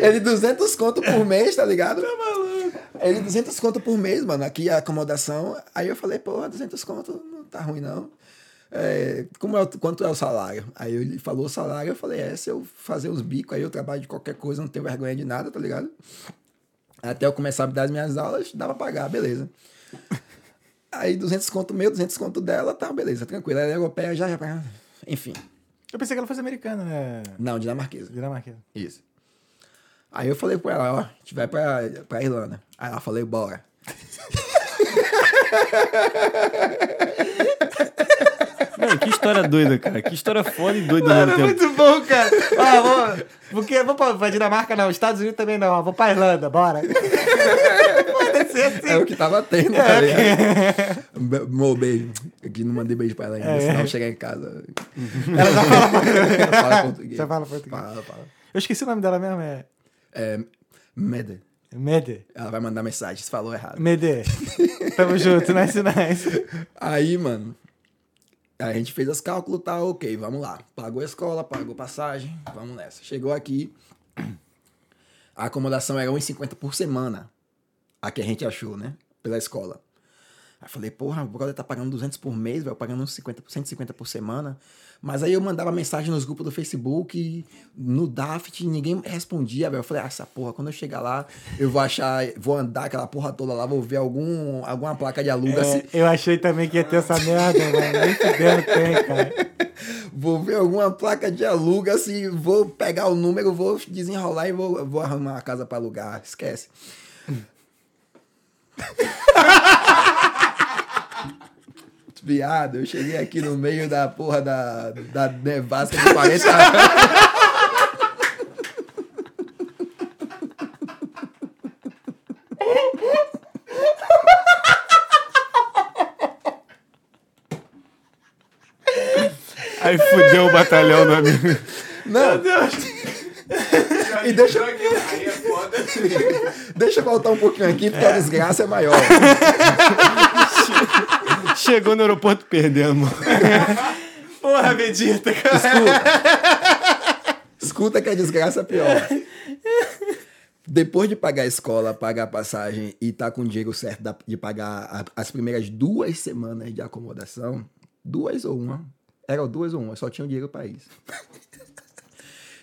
Ele 200 conto por mês, tá ligado? Tá maluco. Ele 200 conto por mês, mano. Aqui a acomodação. Aí eu falei, pô, 200 conto não tá ruim, não. É, como é, quanto é o salário? Aí ele falou o salário, eu falei, é, se eu fazer uns bicos aí, eu trabalho de qualquer coisa, não tenho vergonha de nada, tá ligado? Até eu começar a dar as minhas aulas, dá pra pagar, beleza. Aí 200 conto meu, 200 conto dela, tá, beleza, tranquilo. Ela é europeia, já, já, enfim. Eu pensei que ela fosse americana, né? Não, dinamarquesa. Dinamarquesa. Isso. Aí eu falei pra ela, ó, a gente vai pra, pra Irlanda. Aí ela falou, bora. Mano, que história doida, cara. Que história foda e doida ao Mano, é muito bom, cara. Ó, vou, porque, vou pra, pra Dinamarca, não. Estados Unidos também não. Vou pra Irlanda, bora. Pode ser assim. É o que tava tendo, tá ligado? Meu beijo. Aqui não mandei beijo pra ela ainda, É. senão eu chegar em casa. Ela já fala português. Fala português. Já fala português. Fala, fala. Eu esqueci o nome dela mesmo, é... É, Mede. Mede. Ela vai mandar mensagem, você falou errado. Mede. Tamo junto, nice, nice. Aí, mano, a gente fez os cálculos, tá ok, vamos lá. Pagou a escola, pagou passagem, vamos nessa. Chegou aqui, a acomodação era 1,50 por semana. A que a gente achou, né? Pela escola. Aí falei, porra, o brother tá pagando 200 por mês, velho, pagando 50, 150 por semana. Mas aí eu mandava mensagem nos grupos do Facebook, no Daft, ninguém respondia, velho. Eu falei, ah, essa porra, quando eu chegar lá, eu vou achar, vou andar aquela porra toda lá, vou ver algum, alguma placa de aluga. se- É, eu achei também que ia ter essa merda, mano. Nem fudendo tem, cara. Vou ver alguma placa de aluga, se vou pegar o número, vou desenrolar e vou, vou arrumar uma casa pra alugar. Esquece. Viado, eu cheguei aqui no meio da porra da, da nevasca de 40 Aí fudeu o batalhão do amigo. Não, e deixa, Aí é foda. deixa eu voltar um pouquinho aqui, porque a desgraça é maior. Chegou no aeroporto perdendo. Porra, Vegeta, cara. Escuta que a desgraça é pior. Depois de pagar a escola, pagar a passagem e tá com o dinheiro certo de pagar as primeiras duas semanas de acomodação, duas ou uma, eram duas ou uma, só tinha o dinheiro para isso.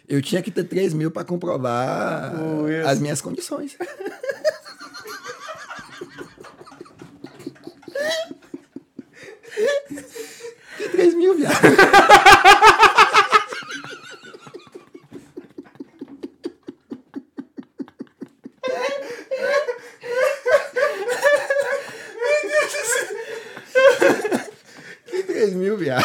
Eu tinha que ter 3 mil para comprovar Oh, as minhas condições. Que 3 mil, viado? que 3 mil, viado?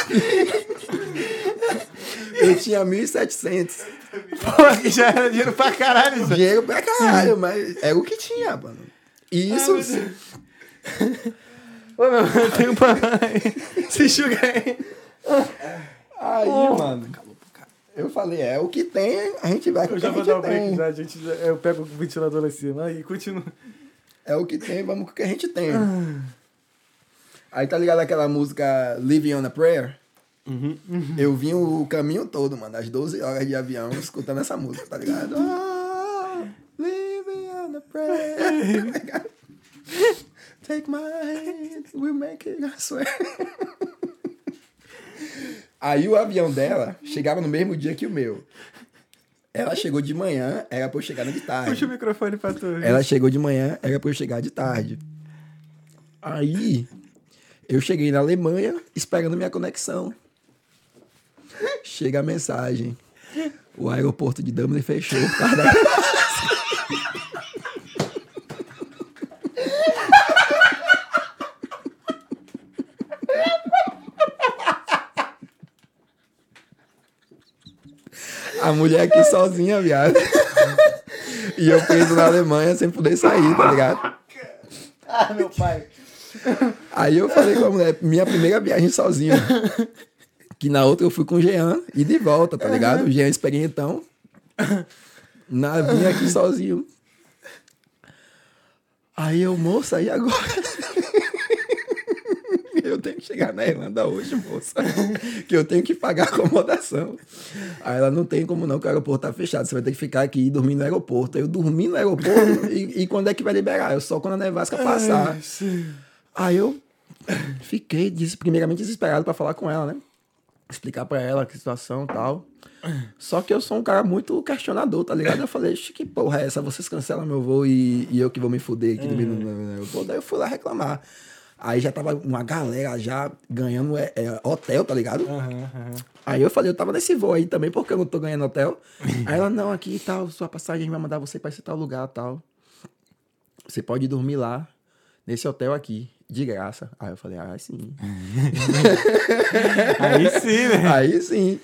Eu tinha 1.700. Pô, que já era dinheiro pra caralho, Dinheiro pra caralho, mas é o que tinha, mano. Isso. Ah, Ô, meu, eu tenho pra... Se enxuga aí. Aí, mano. Eu falei, é o que tem, a gente vai com Eu o que já a vou gente dar um break tem. já, gente. Eu pego o ventilador lá em cima. Aí, continua. É o que tem, vamos com o que a gente tem. Aí tá ligado aquela música Living on a Prayer? Eu vim o caminho todo, mano, as 12 horas de avião, escutando essa música, tá ligado? Ah, living on a prayer. Take my hand, we'll make it, I swear. Aí o avião dela chegava no mesmo dia que o meu. Ela chegou de manhã, era pra eu chegar de tarde. Puxa o microfone pra tu. Ela chegou de manhã, era pra eu chegar de tarde. Aí, eu cheguei na Alemanha esperando minha conexão. Chega a mensagem. O aeroporto de Dublin fechou por causa da... A mulher aqui sozinha, viado. E eu preso na Alemanha sem poder sair, tá ligado? Ah, meu pai. Aí eu falei com a mulher, minha primeira viagem sozinho. Que na outra eu fui com o Jean e de volta, tá ligado? O Jean experientão. Na, vim aqui sozinho. Aí eu, moça, e agora? Eu tenho que chegar na Irlanda hoje, moça. Que eu tenho que pagar acomodação. Aí ela não tem como não, que o aeroporto tá fechado. Você vai ter que ficar aqui e dormir no aeroporto. Aí eu dormi no aeroporto e, e quando é que vai liberar? Eu só quando a nevasca passar. Aí eu fiquei, primeiramente, desesperado pra falar com ela, né? Explicar pra ela que situação e tal. Só que eu sou um cara muito questionador, tá ligado? Eu falei, "Ixi, que porra é essa? Vocês cancelam meu voo e, e eu que vou me fuder aqui dormindo no no aeroporto. Daí eu fui lá reclamar. Aí já tava uma galera já ganhando é, é, hotel, tá ligado? Aí eu falei, eu tava nesse voo aí também, porque eu não tô ganhando hotel. Aí ela, não, aqui e tal, sua passagem vai mandar você pra esse tal lugar tal. Você pode dormir lá, nesse hotel aqui, de graça. Aí eu falei, ah, sim. Aí sim, né? Aí sim.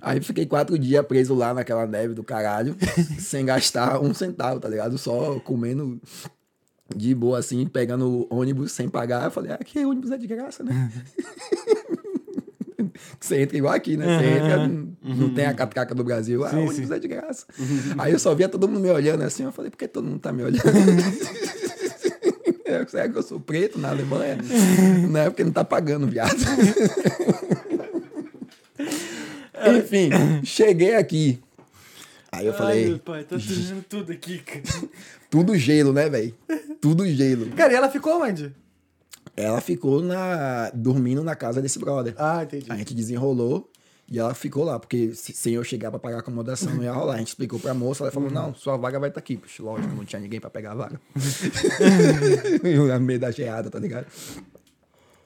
Aí fiquei quatro dias preso lá naquela neve do caralho, sem gastar um centavo, tá ligado? Só comendo de boa, assim, pegando ônibus sem pagar. Eu falei, ah, aqui ônibus é de graça, né? Você entra igual aqui, né? Você entra, não- não tem a catraca do Brasil. Ah, Sim, ônibus sim. é de graça. Aí eu só via todo mundo me olhando assim. Eu falei, por que todo mundo tá me olhando? Será que eu sou preto na Alemanha? Não é porque não tá pagando, viado. Enfim, cheguei aqui. Aí eu Ai, falei, meu pai, tá tremendo tudo aqui, cara. Tudo gelo, né, velho? Tudo gelo. Cara, e ela ficou onde? Ela ficou na, dormindo na casa desse brother. Ah, entendi. A gente desenrolou e ela ficou lá, porque se- sem eu chegar pra pagar a acomodação não ia rolar. A gente explicou pra moça, ela falou: não, sua vaga vai estar aqui. Puxa, lógico, não tinha ninguém pra pegar a vaga. eu meio da geada, tá ligado?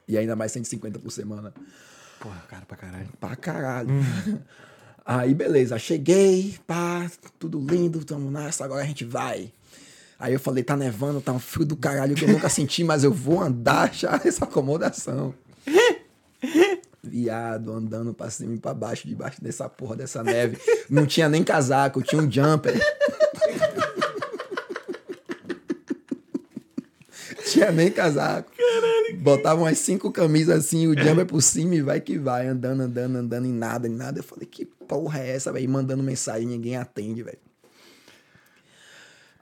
E ainda mais 150 por semana. Porra, cara, pra caralho. Pra caralho. Aí, beleza, cheguei, pá, tudo lindo, tamo nessa, agora a gente vai. Aí eu falei, tá nevando, tá um frio do caralho que eu nunca senti, mas eu vou andar achar essa acomodação. Viado, andando pra cima e pra baixo, debaixo dessa porra, dessa neve. Não tinha nem casaco, tinha um jumper. tinha nem casaco. Botava umas cinco camisas assim, o jumper por cima e vai que vai, andando, andando, andando, em nada, em nada. Eu falei, que porra é essa, velho? Mandando mensagem, ninguém atende, velho.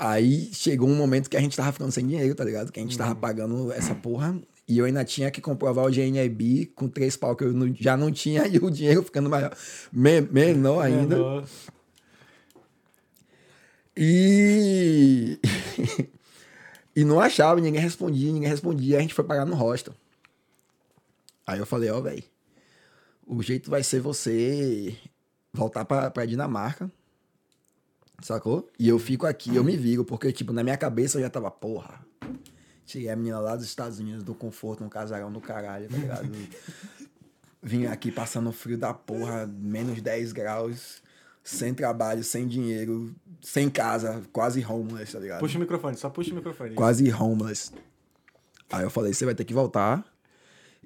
Aí chegou um momento que a gente tava ficando sem dinheiro, tá ligado? Que a gente tava pagando essa porra. E eu ainda tinha que comprovar o GNIB com três pau que eu não- já não tinha e o dinheiro ficando maior, me- menor ainda. Menor. E. e não achava, ninguém respondia, ninguém respondia. A gente foi pagar no hostel. Aí eu falei, ó, velho, o jeito vai ser você voltar pra, pra Dinamarca. Sacou? E eu fico aqui, eu me viro, porque, tipo, na minha cabeça eu já tava, porra. Tirei a menina lá dos Estados Unidos do conforto, no casarão do caralho, tá ligado? Vim aqui passando frio da porra, menos 10 graus, sem trabalho, sem dinheiro, sem casa, quase homeless, tá ligado? Puxa o microfone, só puxa o microfone. Quase homeless. Aí eu falei, você vai ter que voltar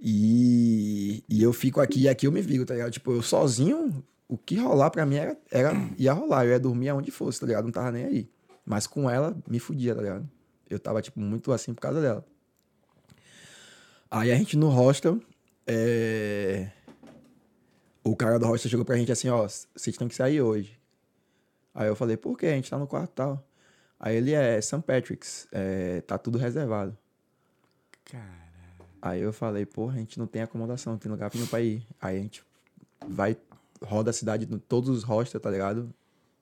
E, e eu fico aqui e aqui eu me viro, tá ligado? Tipo, eu sozinho, o que rolar pra mim era, era ia rolar. Eu ia dormir aonde fosse, tá ligado? Não tava nem aí. Mas com ela, me fudia, tá ligado? Eu tava, tipo, muito assim por causa dela. Aí a gente no hostel, é... o cara do hostel chegou pra gente assim, ó, vocês têm que sair hoje. Aí eu falei, por quê? A gente tá no quarto tal. Aí ele é St. Patrick's, é, tá tudo reservado. Cara. Aí eu falei, porra, a gente não tem acomodação, não tem lugar pra ir. Aí a gente vai, roda a cidade, todos os hostels, tá ligado?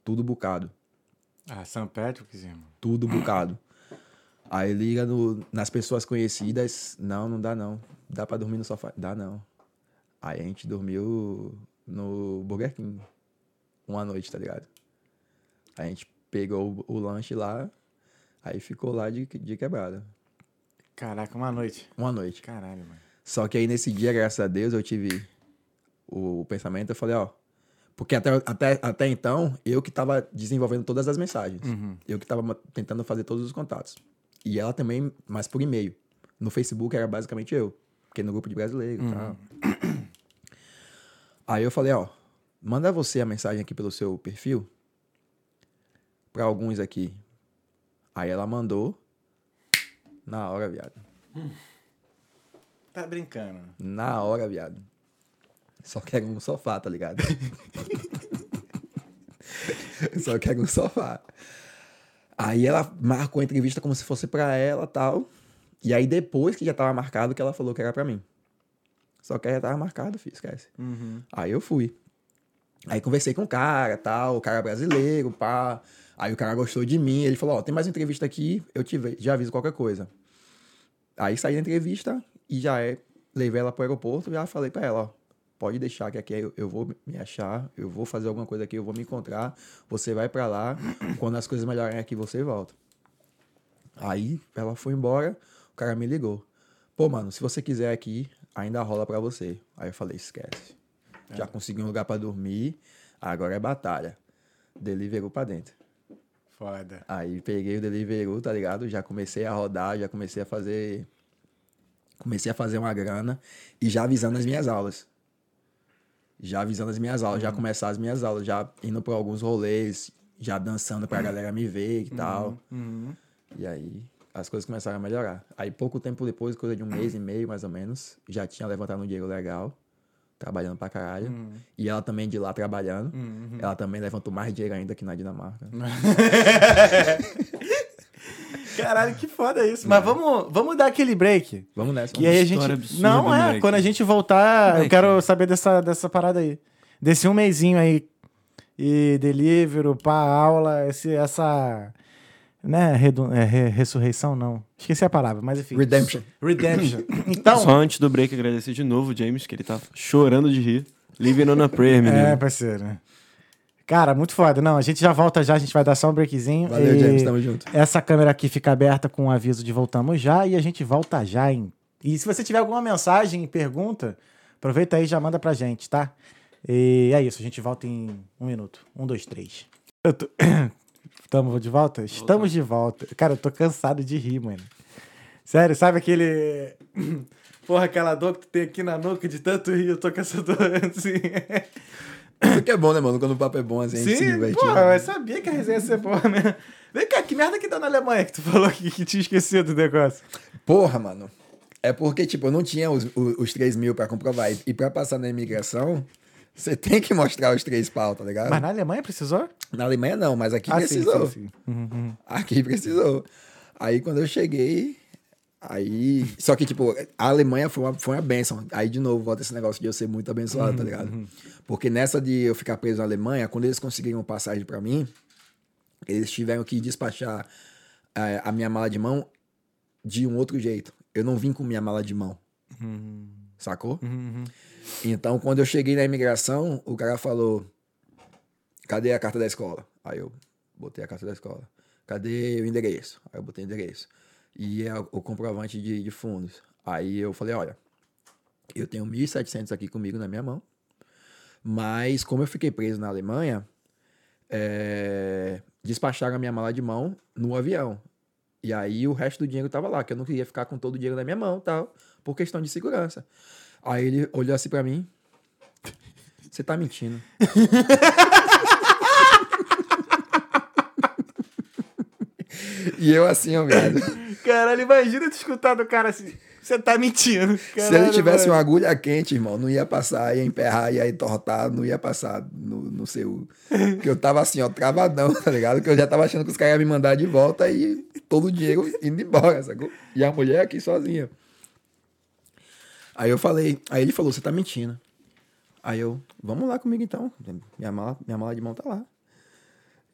Tudo bucado. Ah, São Patrick's, irmão. Tudo bucado. Aí liga no- nas pessoas conhecidas, não, não dá não. Dá pra dormir no sofá? Dá não. Aí a gente dormiu no Burger King. Uma noite, tá ligado? Aí a gente pegou o, o lanche lá, aí ficou lá de, de quebrada. Caraca, uma noite. Uma noite. Caralho, mano. Só que aí nesse dia, graças a Deus, eu tive o pensamento, eu falei, ó. Porque até, até, até então, eu que tava desenvolvendo todas as mensagens. Eu que tava tentando fazer todos os contatos. E ela também, mas por e-mail. No Facebook era basicamente eu. Porque no grupo de brasileiro e tal. Aí eu falei, ó, manda você a mensagem aqui pelo seu perfil. Pra alguns aqui. Aí ela mandou. Na hora, viado. Tá brincando. Na hora, viado. Só quero um sofá, tá ligado? Só quero um sofá. Aí ela marcou a entrevista como se fosse pra ela tal. E aí depois que já tava marcado, que ela falou que era pra mim. Só que aí já tava marcado, filho, esquece. Aí eu fui. Aí conversei com o cara, tal, o cara brasileiro, pá. Aí o cara gostou de mim, ele falou, ó, tem mais entrevista aqui, eu te já aviso qualquer coisa. Aí saí da entrevista e já é, levei ela pro aeroporto e já falei pra ela, ó, pode deixar que aqui eu, eu vou me achar, eu vou fazer alguma coisa aqui, eu vou me encontrar, você vai pra lá, quando as coisas melhorarem aqui, você volta. Aí ela foi embora, o cara me ligou. Pô, mano, se você quiser aqui, ainda rola pra você. Aí eu falei, esquece. Já consegui um lugar pra dormir, agora é batalha. Deliveroo pra dentro. Foda. Aí peguei o Deliveroo, tá ligado? Já comecei a rodar, já comecei a fazer. Comecei a fazer uma grana e já avisando as minhas aulas. Já avisando as minhas aulas, já começar as minhas aulas, já indo pra alguns rolês, já dançando pra galera me ver e tal. E aí as coisas começaram a melhorar. Aí pouco tempo depois, coisa de um mês e meio mais ou menos, já tinha levantado um dinheiro legal, trabalhando pra caralho. E ela também de lá trabalhando. Ela também levantou mais dinheiro ainda que na Dinamarca. Caralho, que foda isso. Mas vamos, vamos dar aquele break. Vamos nessa. E aí a gente. absurda, Não, é. moleque. Quando a gente voltar, eu Moleque. quero saber dessa, dessa parada aí. Desse um mêsinho aí. E Deliveroo, pá, aula, esse, essa. Né? Redu... É, re- ressurreição, não. Esqueci a palavra, mas enfim. Redemption. Redemption. Então. Só antes do break, agradecer de novo o James, que ele tá chorando de rir. Living on a prayer, menino. É, parceiro. Cara, muito foda. Não, a gente já volta já, a gente vai dar só um breakzinho. Valeu, e James, tamo junto. Essa câmera aqui fica aberta com o aviso de voltamos já e a gente volta já. Em... E se você tiver alguma mensagem, pergunta, aproveita aí e já manda pra gente, tá? E é isso, a gente volta em um minuto. Um, dois, três. Eu tô... Tamo de volta? Estamos de volta. Cara, eu tô cansado de rir, mano. Sério, sabe aquele. Porra, aquela dor que tu tem aqui na nuca de tanto rir, eu tô com essa dor assim. Isso que é bom, né, mano? Quando o papo é bom, assim, a gente se Sim, diverte. porra, eu sabia que a resenha ia ser boa, né? Vem cá, que merda que dá na Alemanha que tu falou que, que tinha esquecido do negócio? Porra, mano. É porque, tipo, eu não tinha os, os, os 3 mil pra comprovar. E, e pra passar na imigração, você tem que mostrar os três pau, tá ligado? Mas na Alemanha precisou? Na Alemanha não, mas aqui Ah, sim, precisou. sim, sim. Uhum, uhum. Aqui precisou. Aí quando eu cheguei, aí. Só que, tipo, a Alemanha foi uma, foi uma benção. Aí, de novo, volta esse negócio de eu ser muito abençoado, tá ligado? Porque nessa de eu ficar preso na Alemanha, quando eles conseguiram passagem pra mim, eles tiveram que despachar eh, a minha mala de mão de um outro jeito. Eu não vim com minha mala de mão. Sacou? Então, quando eu cheguei na imigração, o cara falou: Cadê a carta da escola? Aí eu botei a carta da escola. Cadê o endereço? Aí eu botei o endereço. E é o comprovante de, de fundos. Aí eu falei: Olha, eu tenho 1.700 aqui comigo na minha mão. Mas, como eu fiquei preso na Alemanha, é, despacharam a minha mala de mão no avião. E aí o resto do dinheiro tava lá, que eu não queria ficar com todo o dinheiro na minha mão tal, por questão de segurança. Aí ele olhou assim pra mim. Você tá mentindo. e eu assim, ó, viado. Caralho, imagina tu escutar do cara assim. Você tá mentindo. Se ele Caralho, tivesse mano. uma agulha quente, irmão, não ia passar, ia emperrar, ia entortar, não ia passar no, no seu. Porque eu tava assim, ó, travadão, tá ligado? Que eu já tava achando que os caras iam me mandar de volta e todo o dinheiro indo embora, sacou? E a mulher aqui sozinha. Aí eu falei, aí ele falou, você tá mentindo. Aí eu, vamos lá comigo então. Minha mala, minha mala de mão tá lá.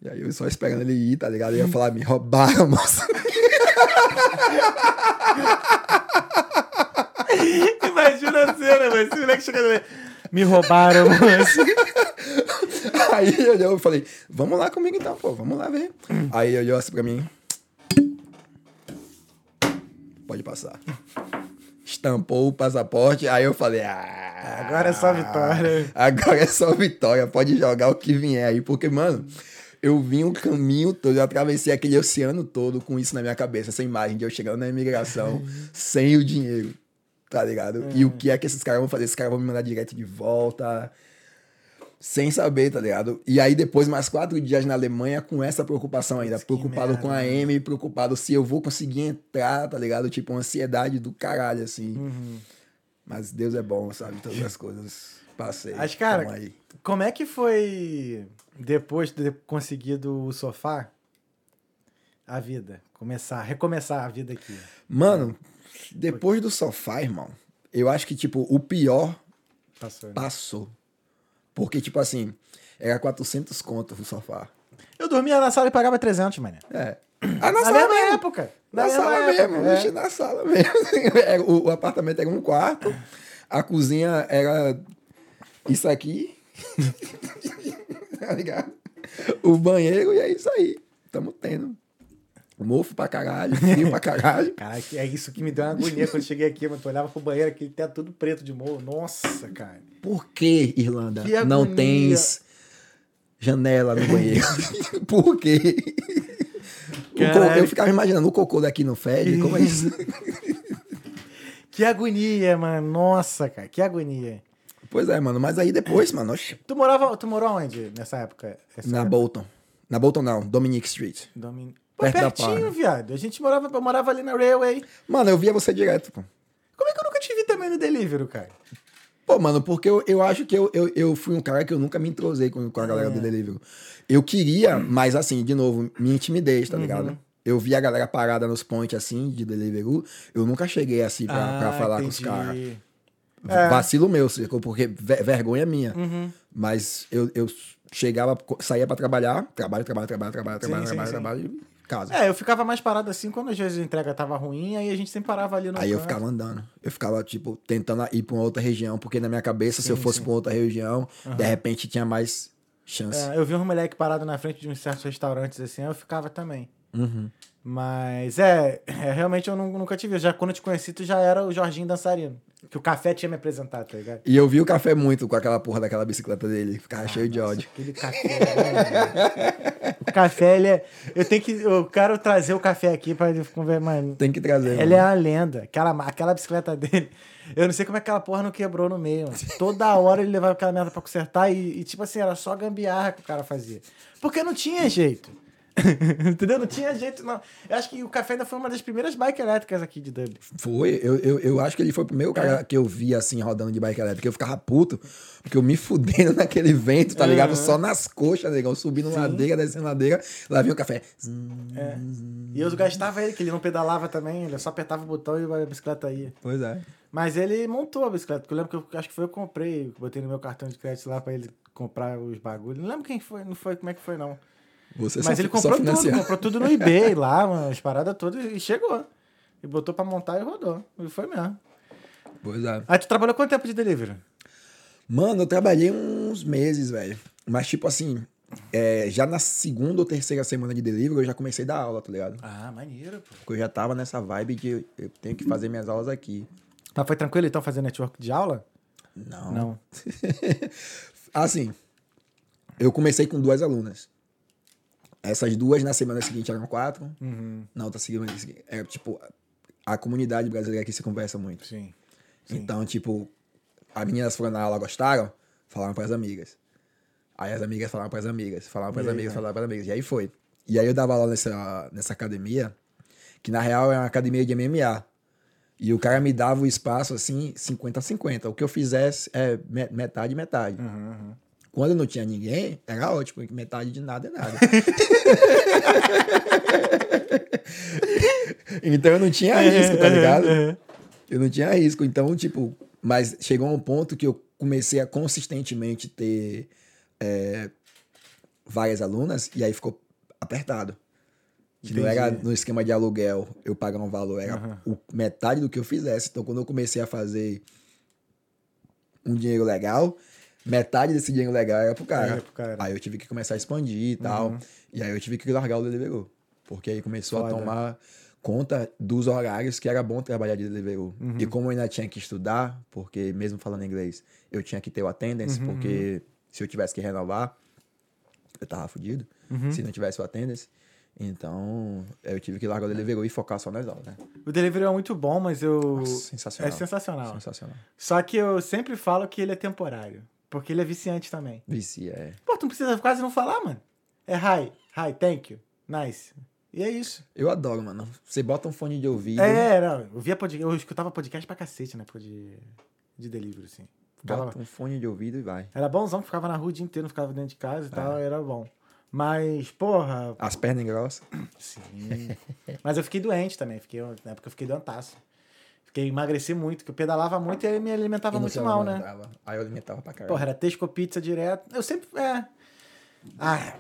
E aí eu só esperando ele ir, tá ligado? Eu ia falar, me roubaram, moça. Imagina a cena, mano. Esse moleque chegando ali. Me roubaram, moço. Aí ele olhou e falei, vamos lá comigo então, pô, vamos lá ver. Aí ele olhou assim pra mim. Pode passar. Estampou o passaporte, aí eu falei, ah. Agora é só vitória. Agora é só vitória, pode jogar o que vier aí, porque, mano, eu vim o caminho todo, eu atravessei aquele oceano todo com isso na minha cabeça, essa imagem de eu chegando na imigração sem o dinheiro, tá ligado? E o que é que esses caras vão fazer? Esses caras vão me mandar direto de volta, sem saber, tá ligado? E aí depois, mais quatro dias na Alemanha com essa preocupação ainda, preocupado merda, com a né? M, preocupado se eu vou conseguir entrar, tá ligado? Tipo, uma ansiedade do caralho, assim. Uhum. Mas Deus é bom, sabe? Todas as coisas passei. Mas, cara, aí. Como é que foi depois de ter conseguido o sofá? A vida. Começar, recomeçar a vida aqui. Mano, depois do sofá, irmão, eu acho que, tipo, o pior Passou. né? passou. Porque, tipo assim, era 400 contos o sofá. Eu dormia na sala e pagava 300, mano. É. Ah, na, Na mesma mesmo. época. Na, mesma sala época, mesmo. é. Vixe, na sala mesmo. O, o apartamento era um quarto, a cozinha era isso aqui. tá ligado? O banheiro e é isso aí. Tamo tendo. Mofo pra caralho, frio pra caralho. Cara, é isso que me deu uma agonia quando eu cheguei aqui, mano. Tu olhava pro banheiro, aquele teto tudo preto de morro. Nossa, cara. Por que, Irlanda, Que não tens janela no banheiro? Por quê? Caralho. eu ficava imaginando, o cocô daqui não fede? Como é isso? Que agonia, mano. Nossa, cara, que agonia. Pois é, mano. Mas aí depois, mano, Tu morava, tu morou onde nessa época? Na época? Bolton. Na Bolton não, Dominic Street. Domin... Pô, Perto pertinho, viado. A gente morava, eu morava ali na Railway. Mano, eu via você direto, pô. Como é que eu nunca te vi também no Deliveroo, cara? Pô, mano, porque eu, eu acho que eu, eu, eu fui um cara que eu nunca me entrosei com, com a galera É. do Deliveroo. Eu queria, mas assim, de novo, minha timidez, tá Uhum. ligado? Eu vi a galera parada nos pontes assim, de Deliveroo. Eu nunca cheguei assim pra, pra Ah, falar com os entendi. caras. É. Uhum. Vacilo meu, porque ve- vergonha minha. Mas eu, eu chegava, saía pra trabalhar, trabalho, trabalho, trabalho, trabalho, Sim, trabalho, sim, trabalho, sim. trabalho, e casa. É, eu ficava mais parado assim quando às vezes a entrega tava ruim, aí a gente sempre parava ali no Aí eu ficava andando. Eu ficava, tipo, tentando ir pra uma outra região, porque na minha cabeça, se eu fosse pra outra região, de repente tinha mais chance. É, eu vi um moleque parado na frente de uns certos restaurantes assim, aí eu ficava também. Uhum. Mas é, é, realmente eu nu- nunca te vi. Já quando eu te conheci, tu já era o Jorginho dançarino. Que o café tinha me apresentado, tá ligado? E eu vi o café muito com aquela porra daquela bicicleta dele, ficava cheio de ódio. Aquele café. né? o café, ele é. Eu tenho que. Eu quero trazer o café aqui pra ele conversar, mano. Tem que trazer. Ele é mano. uma lenda. Aquela, aquela bicicleta dele. Eu não sei como é que aquela porra não quebrou no meio. Mano. Toda hora ele levava aquela merda pra consertar e, e, tipo assim, era só gambiarra que o cara fazia. Porque não tinha jeito. Entendeu? Não tinha jeito, não. Eu acho que o café ainda foi uma das primeiras bike elétricas aqui de Dublin. Foi, eu, eu, eu acho que ele foi o primeiro cara que eu vi assim rodando de bike elétrica. Eu ficava puto, porque eu me fudendo naquele vento, tá ligado? Só nas coxas, negão, subindo ladeira, descendo ladeira. Lá vinha o café. É. E eu gastava ele, que ele não pedalava também, ele só apertava o botão e a bicicleta ia. Pois é. Mas ele montou a bicicleta, porque eu lembro que eu acho que foi eu que comprei, botei no meu cartão de crédito lá pra ele comprar os bagulhos. Não lembro quem foi, não foi, como é que foi não. Você Mas só, ele comprou tudo, comprou tudo no eBay lá, mano, as paradas todas e chegou. E botou pra montar e rodou. E foi mesmo. Pois é. Aí tu trabalhou quanto tempo de delivery? Mano, eu trabalhei uns meses, velho. Mas, tipo assim, é, já na segunda ou terceira semana de delivery, eu já comecei a dar aula, tá ligado? Ah, maneiro, pô. Porque eu já tava nessa vibe de eu tenho que fazer minhas aulas aqui. Mas foi tranquilo então fazer network de aula? Não. Não. assim, eu comecei com duas alunas. Essas duas na semana seguinte eram quatro. Uhum. Na outra semana. Era tipo. A comunidade brasileira aqui se conversa muito. Sim. Sim. Então, tipo, as meninas foram na aula, gostaram, falaram pras amigas. Aí as amigas falaram pras amigas, falaram pras E aí, amigas, né? falaram pras amigas. E aí foi. E aí eu dava aula nessa, nessa academia, que na real é uma academia de MMA. E o cara me dava o espaço assim, 50 a 50. O que eu fizesse é me- metade, metade. Uhum, uhum. Quando não tinha ninguém, era ótimo, porque metade de nada é nada. então eu não tinha risco, tá ligado? É, é. Eu não tinha risco. Então, tipo, mas chegou a um ponto que eu comecei a consistentemente ter é, várias alunas e aí ficou apertado. Que não era no esquema de aluguel, eu pagar um valor, era Aham. o- metade do que eu fizesse. Então, quando eu comecei a fazer um dinheiro legal, metade desse dinheiro legal era pro cara. Era pro cara. Aí eu tive que começar a expandir e tal. Uhum. E aí eu tive que largar o Deliveroo. Porque aí começou Foda. a tomar conta dos horários que era bom trabalhar de Deliveroo. Uhum. E como eu ainda tinha que estudar, porque mesmo falando inglês, eu tinha que ter o attendance, Uhum, porque se eu tivesse que renovar, eu tava fudido. Uhum. Se não tivesse o attendance. Então, eu tive que largar o Deliveroo e focar só nas aulas, né? O delivery é muito bom, mas eu. Nossa, é sensacional. sensacional. Sensacional. Só que eu sempre falo que ele é temporário. Porque ele é viciante também. Vicia, é. Pô, tu não precisa quase não falar, mano. É hi, hi, thank you, nice. E é isso. Eu adoro, mano. Você bota um fone de ouvido, É, não, eu via podcast, eu escutava podcast pra cacete na época de, de delivery, assim. Ficava- bota um fone de ouvido e vai. Era bonzão, ficava na rua o dia inteiro, não ficava dentro de casa É. e tal, era bom. Mas, porra, As pernas grossas. sim. Mas eu fiquei doente também, fiquei, na época eu fiquei doentaço. Fiquei, emagreci muito, que eu pedalava muito e me alimentava E muito mal, né? Aí eu alimentava pra caralho. Porra, era Tesco pizza direto. Eu sempre. É. Ah,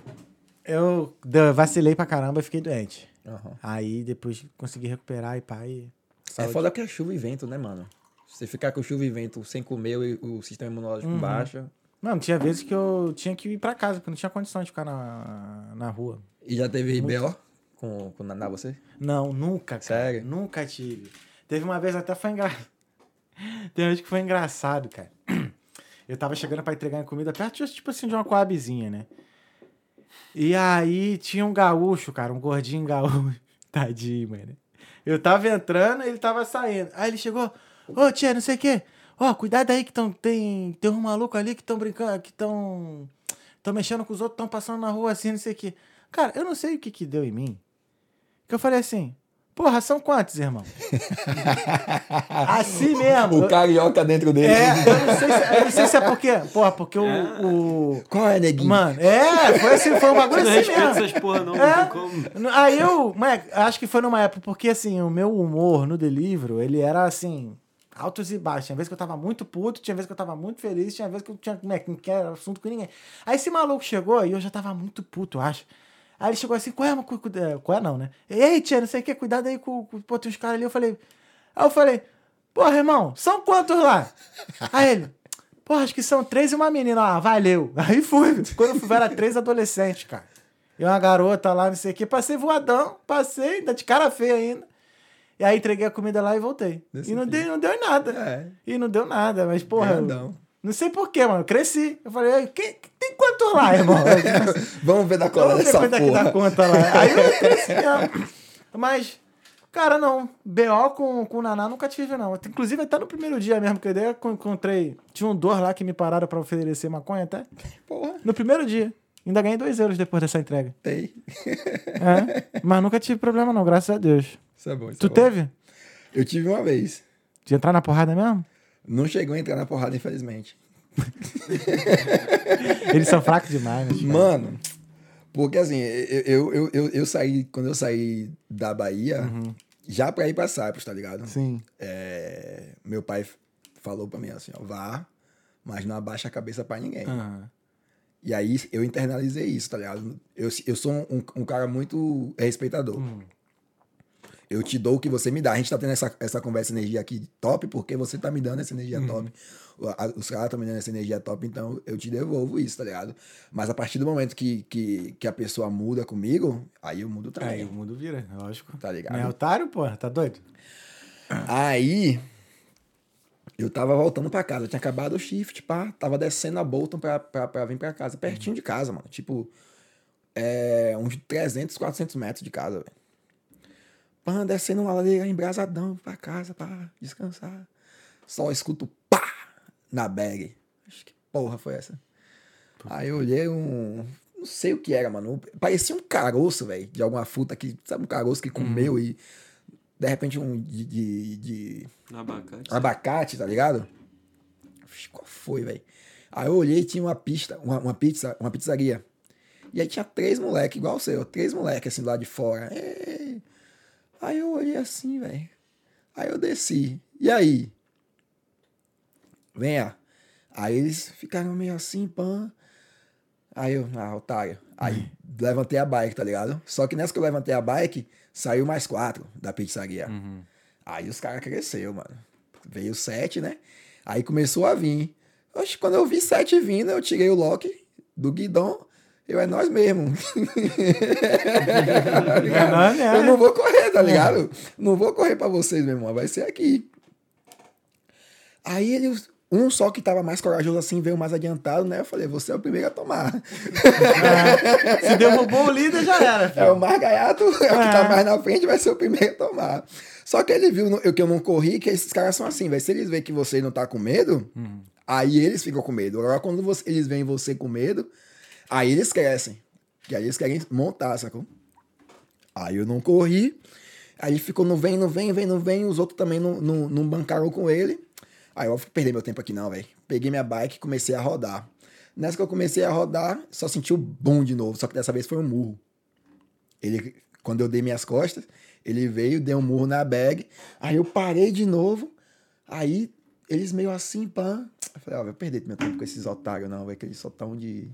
eu vacilei pra caramba e fiquei doente. Aham. Aí depois consegui recuperar e. E... É foda que é chuva e vento, né, mano? Você ficar com chuva e vento sem comer, o, o sistema imunológico Uhum. baixa. Mano, tinha vezes que eu tinha que ir pra casa, porque não tinha condição de ficar na, na rua. E já teve BO com, com o Naná, você? Não, nunca, cara. Sério? Nunca tive. Teve uma vez até foi engraçado. Tem uma vez que foi engraçado, cara. Eu tava chegando pra entregar comida perto, tipo assim, de uma coabzinha, né? E aí tinha um gaúcho, cara, um gordinho gaúcho. Tadinho, mano. Eu tava entrando ele tava saindo. Aí ele chegou, ô tia, não sei o quê. Ó, cuidado aí que tão, tem, tem uns malucos ali que estão brincando, que estão tão mexendo com os outros, estão passando na rua assim, não sei o quê. Cara, eu não sei o que que deu em mim. Que eu falei assim, porra, são quantos, irmão? assim mesmo. O carioca dentro dele. É, eu não sei se, eu não sei se é porque, porra, porque o, o... Qual é, neguinho? Mano, é, foi assim, foi um bagulho não assim mesmo. essas porra, não, É. não tem como. Aí eu, moleque, acho que foi numa época, porque assim, o meu humor no Deliveroo, ele era assim, altos e baixos. Tinha vez que eu tava muito puto, tinha vez que eu tava muito feliz, tinha vez que eu tinha, não quero assunto com ninguém. Aí esse maluco chegou e eu já tava muito puto, eu acho. Aí ele chegou assim, qual é? Cu- cu- é, Qual é não, né? Ei, tia, não sei o que, cuidado aí com, com pô, tem uns caras ali. Eu falei, aí eu falei, porra, irmão, são quantos lá? Aí ele, porra, acho que são três e uma menina. Ah, valeu. Aí fui. Quando eu fui era três adolescentes, cara. E uma garota lá, não sei o que. Passei voadão, passei, ainda de cara feia ainda. E aí entreguei a comida lá e voltei. Desse e não deu, não deu em nada. É. E não deu nada, mas porra. Grandão. Não sei porquê, mano. Eu cresci. Eu falei, "Ei, quem, tem quanto lá, irmão? Vamos ver da cola Vamos ver dessa é que dá porra. conta lá. Aí eu cresci mesmo. Mas, cara, não. BO com, com o Naná nunca tive, não. Inclusive, até no primeiro dia mesmo que eu dei, eu encontrei. Tinha um dor lá que me pararam pra oferecer maconha até. Porra, No primeiro dia. Ainda ganhei dois euros depois dessa entrega. tem. É. Mas nunca tive problema, não, graças a Deus. Isso é bom. isso Tu é bom. teve? Eu tive uma vez. De entrar na porrada mesmo? Não chegou a entrar na porrada, infelizmente. Eles são fracos demais, né? Mano, porque assim, eu, eu, eu, eu, saí, quando eu saí da Bahia, já pra ir pra Cyprus, tá ligado? Uhum. Sim. É, meu pai falou pra mim assim, ó, vá, mas não abaixa a cabeça pra ninguém. Aham. E aí eu internalizei isso, tá ligado? Eu, eu sou um, um cara muito respeitador. Eu te dou o que você me dá. A gente tá tendo essa, essa conversa energia aqui top, porque você tá me dando essa energia top. O- a- Os caras estão me dando essa energia top, então eu te devolvo isso, tá ligado? Mas a partir do momento que, que, que a pessoa muda comigo, aí eu mudo também. Aí o mundo vira, lógico. Tá ligado? Não é otário, porra? Tá doido? Aí eu tava voltando pra casa, tinha acabado o shift, pá, tava descendo a Bolton pra, pra, pra vir pra casa, pertinho de casa, mano. Tipo, é, uns 300, 400 metros de casa, velho. Pã, descendo uma ladeira embrasadão pra casa pra descansar. Só escuto pá na bag. Acho que porra foi essa? Aí eu olhei um. Não sei o que era, mano. Parecia um caroço, velho, de alguma fruta que. Sabe um caroço que comeu e. De repente um de- de- de Abacate. abacate, tá ligado? Qual foi, velho? Aí eu olhei e tinha uma pista, uma, uma pizza, uma pizzaria. E aí tinha três moleques, igual o seu, três moleques assim do lado de fora. Ei. Aí eu olhei assim, velho. Aí eu desci. E aí? Venha. Aí eles ficaram meio assim, pã. Aí eu, ah, otário. Aí levantei a bike, tá ligado? Só que nessa que eu levantei a bike, saiu mais quatro da pizzaria. Aí os caras cresceu, mano. Veio sete, né? Aí começou a vir. Oxe, quando eu vi sete vindo, eu tirei o lock do guidão. Eu é nós mesmo. Tá? É mesmo. eu não vou correr, tá ligado? Não vou correr pra vocês, meu irmão. Vai ser aqui. Aí ele, um só que tava mais corajoso assim, veio mais adiantado, né? Eu falei, você é o primeiro a tomar. Se derrubou o líder, já era. É filho. o mais gaiato, é o que tá mais na frente, vai ser o primeiro a tomar. Só que ele viu eu- que eu não corri, que esses caras são assim, velho. Se eles veem que você não tá com medo, aí eles ficam com medo. Agora, quando você- eles veem você com medo, aí eles crescem. Que aí eles querem montar, sacou? Aí eu não corri. Aí ele ficou no vem, no vem, vem, no vem. Os outros também não, não, não bancaram com ele. Aí eu perder meu tempo aqui não, velho. Peguei minha bike e comecei a rodar. Nessa que eu comecei a rodar, só senti o boom de novo. Só que dessa vez foi um murro. Ele, quando eu dei minhas costas, ele veio, deu um murro na bag. Aí eu parei de novo. Aí eles meio assim, pã. Eu falei, ó, vou perder meu tempo com esses otários, não, velho, que eles só tão de.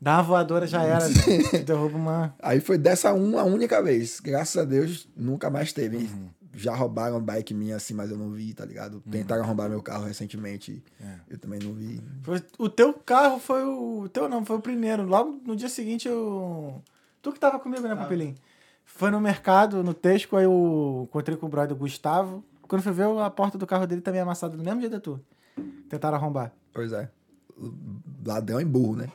Dá uma voadora, já era. velho. Derruba uma. Aí foi dessa uma única vez. Graças a Deus, nunca mais teve. Já roubaram bike minha assim, mas eu não vi, tá ligado? Tentaram roubar meu carro recentemente. Eu também não vi. Foi- o teu carro foi o. O teu não, foi o primeiro. Logo no dia seguinte eu. Tu que tava comigo, né, Papelinho? Foi no mercado, no Tesco, aí eu encontrei com o brother Gustavo. Quando fui ver, a porta do carro dele também amassada do mesmo jeito da tua. Tentaram arrombar. Pois é. Ladrão e burro, né?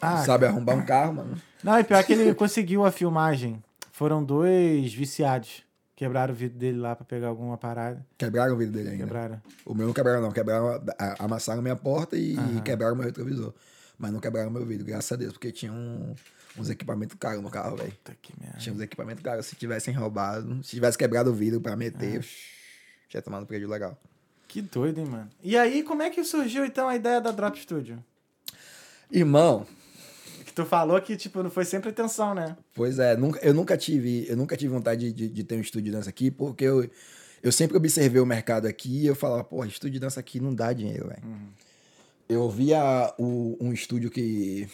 Ah, Sabe arrombar um carro, mano. Não, e pior que ele conseguiu a filmagem. Foram dois viciados. Quebraram o vidro dele lá pra pegar alguma parada. Quebraram o vidro dele ainda. Quebraram. O meu não quebraram, não. Quebraram, a- amassaram minha porta e quebraram meu retrovisor. Mas não quebraram meu vidro, graças a Deus, porque tinha um- uns equipamentos caros no carro, velho. Puta que merda. Tinha uns equipamentos caros. Se tivessem roubado, se tivesse quebrado o vidro pra meter, eu tinha tomado um prejuízo legal. Que doido, hein, mano? E aí, como é que surgiu então a ideia da Drop Studio? Irmão, Que tu falou que, tipo, não foi sem pretensão, né? Pois é, nunca, eu nunca tive, eu nunca tive vontade de, de, ter um estúdio de dança aqui, porque eu, eu sempre observei o mercado aqui e eu falava, pô, estúdio de dança aqui não dá dinheiro, velho. Eu via o, um estúdio que.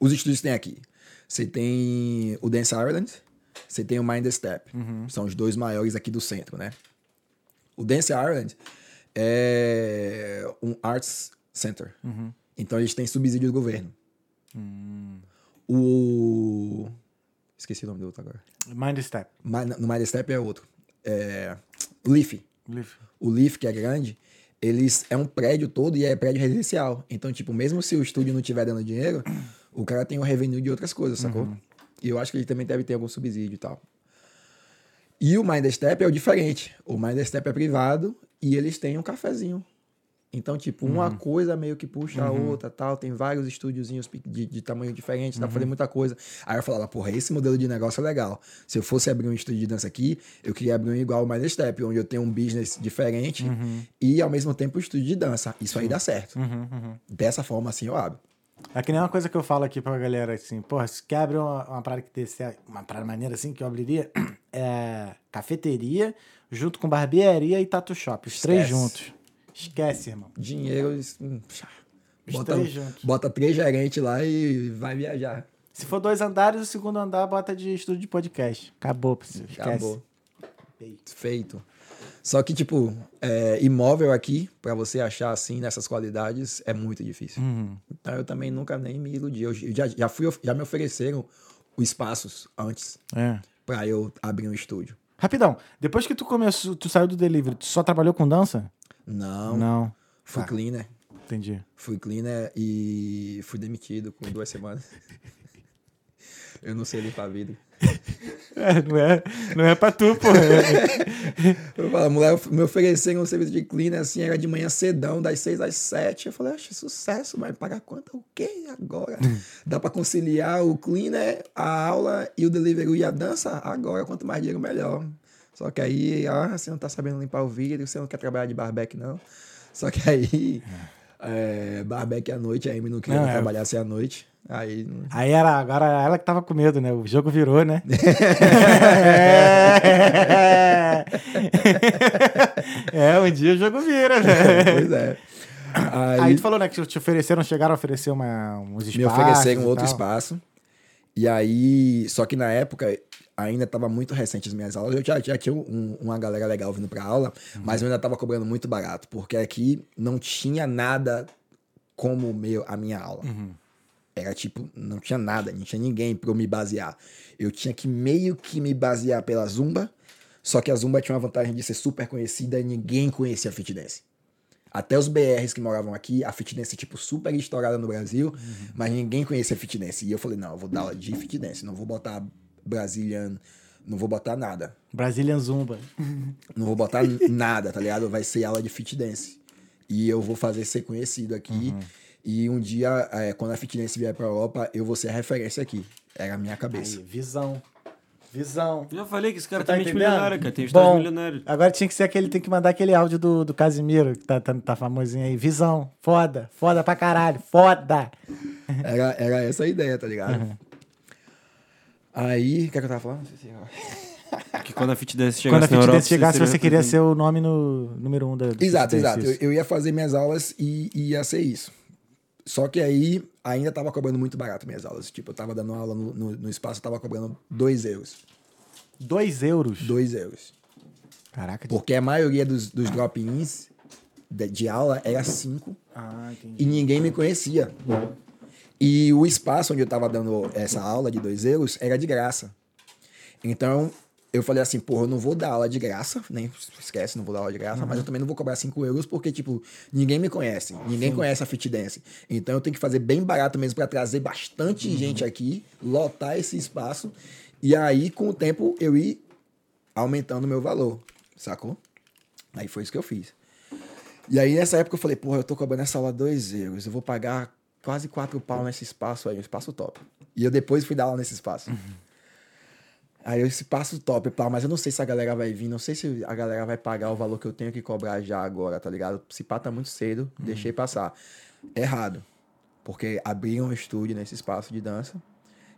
Os estúdios que tem aqui. Você tem o Dance Ireland, você tem o Mind Step. São os dois maiores aqui do centro, né? O Dance Ireland é um arts center. Então eles têm subsídio do governo. O. Esqueci o nome do outro agora. Mind Step. No Mind Step é outro. É... Leaf. Leaf. O Leaf, que é grande, eles é um prédio todo e é prédio residencial. Então, tipo, mesmo se o estúdio não estiver dando dinheiro, o cara tem o revenue de outras coisas, sacou? E eu acho que ele também deve ter algum subsídio e tal. E o Mind Step é o diferente. O Mind Step é privado e eles têm um cafezinho. Então, tipo, uma coisa meio que puxa a outra, tal. Tem vários estúdiozinhos de, de tamanho diferente, dá pra fazer muita coisa. Aí eu falava, porra, esse modelo de negócio é legal. Se eu fosse abrir um estúdio de dança aqui, eu queria abrir um igual ao Mind Step, onde eu tenho um business diferente e, ao mesmo tempo, um estúdio de dança. Isso aí dá certo. Dessa forma, assim, eu abro. É que nem uma coisa que eu falo aqui pra galera, assim, porra, se quer abrir uma, uma parada que desse, uma parada maneira assim, que eu abriria, é cafeteria, junto com barbearia e tatu shop, os três Esquece. juntos. Esquece, irmão. Dinheiro, hum, Os bota, três juntos. bota três gerentes lá e vai viajar. Se for dois andares, o segundo andar bota de estúdio de podcast. Acabou. Esquece. Acabou. Feito. Só que, tipo, é, imóvel aqui, pra você achar assim, nessas qualidades, é muito difícil. Então eu também nunca nem me iludi. Eu já, já, fui, já me ofereceram os espaços antes É. pra eu abrir um estúdio. Rapidão, depois que tu começou, tu saiu do delivery, tu só trabalhou com dança? Não. Não. Fui Tá. cleaner. Entendi. Fui cleaner e fui demitido com duas semanas. Eu não sei limpar vidro. É, não, é, não é pra tu, pô. Eu falo, mulher me ofereceram um serviço de cleaner assim, era de manhã cedão, das 6 às 7. Eu falei, acho sucesso, mas pagar quanto? O quê agora? Dá pra conciliar o cleaner, a aula e o delivery e a dança? Agora, quanto mais dinheiro, melhor. Só que aí, ah, você não tá sabendo limpar o vidro, você não quer trabalhar de barbeque, não. Só que aí, é, barbeque à noite, a Amy não queria Não, é. trabalhar assim à noite. Aí, Aí era, agora ela que tava com medo, né? O jogo virou, né? é, um dia o jogo vira, né? pois é. Aí, Aí tu falou, né, que te ofereceram, chegaram a oferecer uma, uns espaços. me ofereceram e outro espaço. E aí, só que na época ainda estava muito recente as minhas aulas. Eu já, já tinha um- uma galera legal vindo para aula, mas eu ainda estava cobrando muito barato, porque aqui não tinha nada como meu, a minha aula. Era tipo, não tinha nada, não tinha ninguém para eu me basear. Eu tinha que meio que me basear pela Zumba, só que a Zumba tinha uma vantagem de ser super conhecida e ninguém conhecia a Fit Dance. Até os BRs que moravam aqui, a fitness tipo super estourada no Brasil, mas ninguém conhecia fitness. E eu falei, não, eu vou dar aula de fitness, não vou botar Brazilian, não vou botar nada. Brazilian Zumba. Não vou botar nada, tá ligado? Vai ser aula de fit dance. E eu vou fazer ser conhecido aqui. E um dia, é, quando a fitness vier pra Europa, eu vou ser a referência aqui. Era a minha cabeça. Aí, visão. Visão. Já falei que esse cara tá tem mente milionária, cara. Tem história Bom, milionária. Agora tinha que ser aquele, tem que mandar aquele áudio do, do Casimiro, que tá, tá, tá famosinho aí. Visão. Foda. Foda pra caralho. Foda. Era, era essa a ideia, tá ligado? Aí, o que, é que eu tava falando? Que quando a Fit Dance Quando a chegasse Fit Europa... Dance chegasse, seria você queria ser o nome no número um da do Exato, exato. Eu, eu ia fazer minhas aulas e, e ia ser isso. Só que aí ainda tava cobrando muito barato minhas aulas. Tipo, eu tava dando aula no, no, no espaço, eu tava cobrando 2 euros. Dois euros. 2 euros. Caraca. Porque a maioria dos, dos drop-ins de, de aula era 5 Ah, entendi. e ninguém me conhecia. E o espaço onde eu tava dando essa aula de 2 euros era de graça. Então, eu falei assim, porra, eu não vou dar aula de graça, nem esquece, não vou dar aula de graça, mas eu também não vou cobrar 5 euros porque, tipo, ninguém me conhece, ninguém conhece a Fit Dance. Então, eu tenho que fazer bem barato mesmo para trazer bastante gente aqui, lotar esse espaço, e aí, com o tempo, eu ir aumentando o meu valor, sacou? Aí foi isso que eu fiz. E aí, nessa época, eu falei, porra, eu tô cobrando essa aula 2 euros, eu vou pagar quase 4 pau nesse espaço aí, um espaço top. E eu depois fui dar aula nesse espaço. Aí eu esse passo top, pá, mas eu não sei se a galera vai vir, não sei se a galera vai pagar o valor que eu tenho que cobrar já agora, tá ligado? Se pá tá muito cedo, deixei passar. Errado. Porque abriram um estúdio nesse espaço de dança.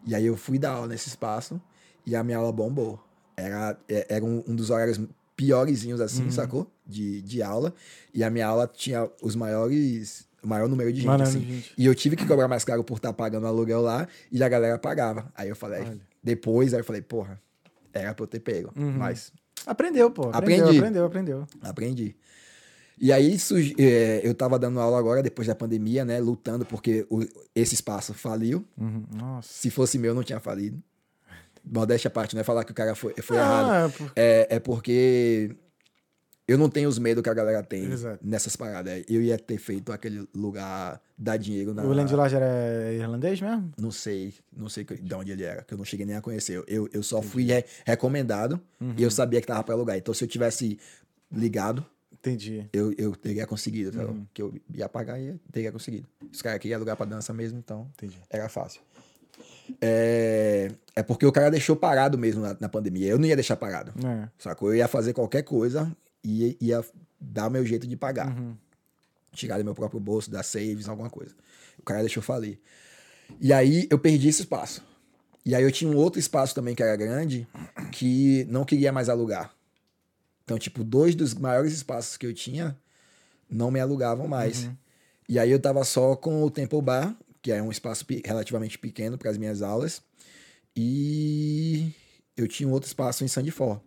E aí eu fui dar aula nesse espaço e a minha aula bombou. Era, é- era um, um dos horários piorzinhos assim, sacou? De, de aula. E a minha aula tinha os maiores. O maior número de gente, assim. gente. E eu tive que cobrar mais caro por estar pagando aluguel lá e a galera pagava. Aí eu falei, depois, aí eu falei, porra, era pra eu ter pego. Mas Aprendeu, pô. Aprendeu, Aprendi. aprendeu, aprendeu. aprendi. E aí surgi- é, eu tava dando aula agora, depois da pandemia, né? Lutando porque o- esse espaço faliu. Uhum. Nossa. Se fosse meu, não tinha falido. Modéstia à parte, não é falar que o cara foi, foi Ah, errado. é por- É, é porque eu não tenho os medos que a galera tem Exato. nessas paradas. Eu ia ter feito aquele lugar dar dinheiro na. O Landlord era irlandês mesmo? Não sei, não sei de onde ele era, que eu não cheguei nem a conhecer. Eu, eu só fui re- recomendado e eu sabia que tava pra alugar. Então, se eu tivesse ligado, Entendi. eu, eu teria conseguido, tá? que eu ia pagar e teria conseguido. Os caras queriam alugar pra dança mesmo, então Entendi. era fácil. É, é porque o cara deixou parado mesmo na, na pandemia. Eu não ia deixar parado, É. sacou? Eu ia fazer qualquer coisa e ia dar meu jeito de pagar. Uhum. Tirar do meu próprio bolso, dar saves, alguma coisa. O cara deixou falir. E aí eu perdi esse espaço. E aí eu tinha um outro espaço também que era grande que não queria mais alugar. Então, tipo, dois dos maiores espaços que eu tinha não me alugavam mais. E aí eu tava só com o Temple Bar, que é um espaço relativamente pequeno para as minhas aulas. E eu tinha um outro espaço em Sandford.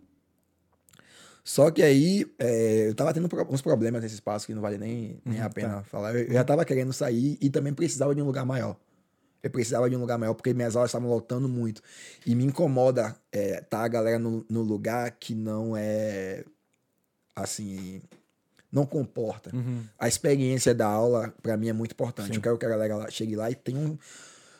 Só que aí é, eu tava tendo uns problemas nesse espaço que não vale nem, nem a pena falar. Eu, eu já tava querendo sair e também precisava de um lugar maior. Eu precisava de um lugar maior porque minhas aulas estavam lotando muito. E me incomoda é, tá a galera no, no lugar que não é assim. Não comporta. A experiência da aula, pra mim, é muito importante. Eu quero que a galera lá- chegue lá e tenha um.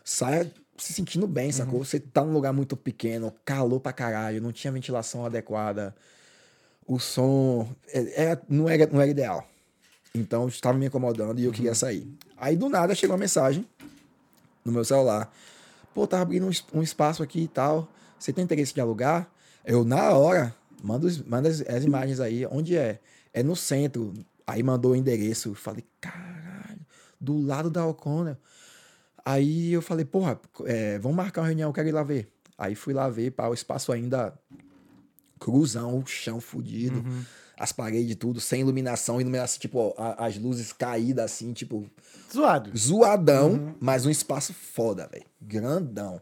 Saia se sentindo bem, sacou? Você tá num lugar muito pequeno, calor pra caralho, não tinha ventilação adequada, o som é- era, não, era, não era ideal. Então estava me incomodando e eu queria sair. Aí do nada chegou uma mensagem no meu celular. Pô, tava abrindo um, um espaço aqui e tal. Você tem interesse de alugar? Eu, na hora, manda, os- manda as, as imagens aí. Onde é? É no centro. Aí mandou o endereço. Eu Falei, caralho, do lado da O'Connor. Aí eu falei, porra, é, vamos marcar uma reunião, eu quero ir lá ver. Aí fui lá ver, pá, o espaço ainda cruzão, o chão fudido, as paredes tudo, sem iluminação, iluminação, tipo, ó, a- as luzes caídas assim, tipo, Zoado. zoadão, mas um espaço foda, velho. Grandão.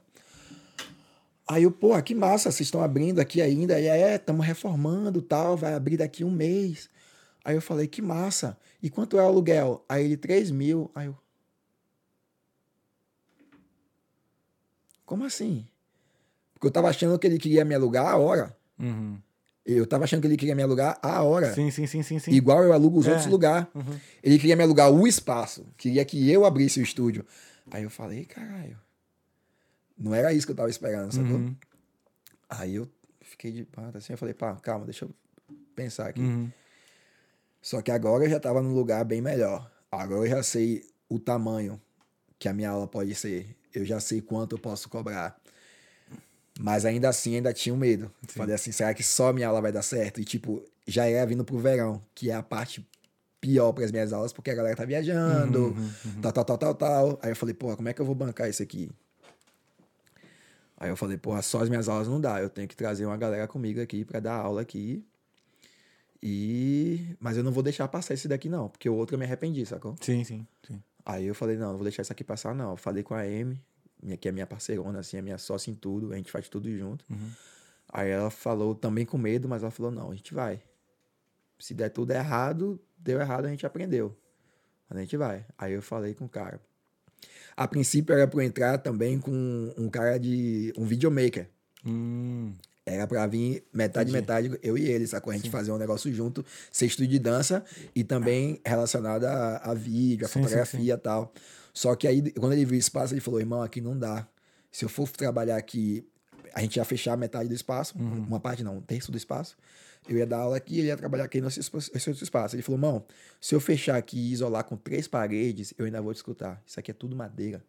Aí eu, pô, que massa, vocês estão abrindo aqui ainda. E é, estamos reformando tal, vai abrir daqui um mês. Aí eu falei, que massa. E quanto é o aluguel? Aí ele, 3 mil. Aí eu. Como assim? Porque eu tava achando que ele queria me alugar a hora. Uhum. Eu tava achando que ele queria me alugar a hora. Sim, sim, sim, sim, sim. Igual eu alugo os É. outros lugares. Uhum. Ele queria me alugar o espaço. Queria que eu abrisse o estúdio. Aí eu falei, caralho. Não era isso que eu tava esperando, sacou? Uhum. Aí eu fiquei de pata assim. Eu falei, pá, calma, deixa eu pensar aqui. Uhum. Só que agora eu já tava num lugar bem melhor. Agora eu já sei o tamanho que a minha aula pode ser. Eu já sei quanto eu posso cobrar. Mas ainda assim, ainda tinha um medo. Falei assim, será que só minha aula vai dar certo? E tipo, já era vindo pro verão, que é a parte pior para as minhas aulas, porque a galera tá viajando, tal, tal, tal, tal, tal. Aí eu falei, porra, como é que eu vou bancar isso aqui? Aí eu falei, porra, só as minhas aulas não dá. Eu tenho que trazer uma galera comigo aqui para dar aula aqui. E... Mas eu não vou deixar passar esse daqui, não, porque o outro eu me arrependi, sacou? Sim, sim, sim. Aí eu falei, não, não vou deixar isso aqui passar, não. Eu falei com a Amy, minha- que é minha parceirona, assim, é minha sócia em tudo, a gente faz tudo junto. Aí ela falou também com medo, mas ela falou, não, a gente vai. Se der tudo errado, deu errado, a gente aprendeu. Mas a gente vai. Aí eu falei com o cara. A princípio era pra eu entrar também com um cara de. um videomaker. Hum. Era pra vir metade, metade, eu e ele, sacou? A gente fazer um negócio junto, ser estúdio de dança e também relacionado a, a vídeo, a Sim, sim, fotografia e tal. Só que aí, quando ele viu o espaço, ele falou: irmão, aqui não dá. Se eu for trabalhar aqui, a gente ia fechar metade do espaço, Uhum. uma parte não, um terço do espaço. Eu ia dar aula aqui, ele ia trabalhar aqui nesse outro espaço. Ele falou: irmão, se eu fechar aqui e isolar com três paredes, eu ainda vou te escutar. Isso aqui é tudo madeira.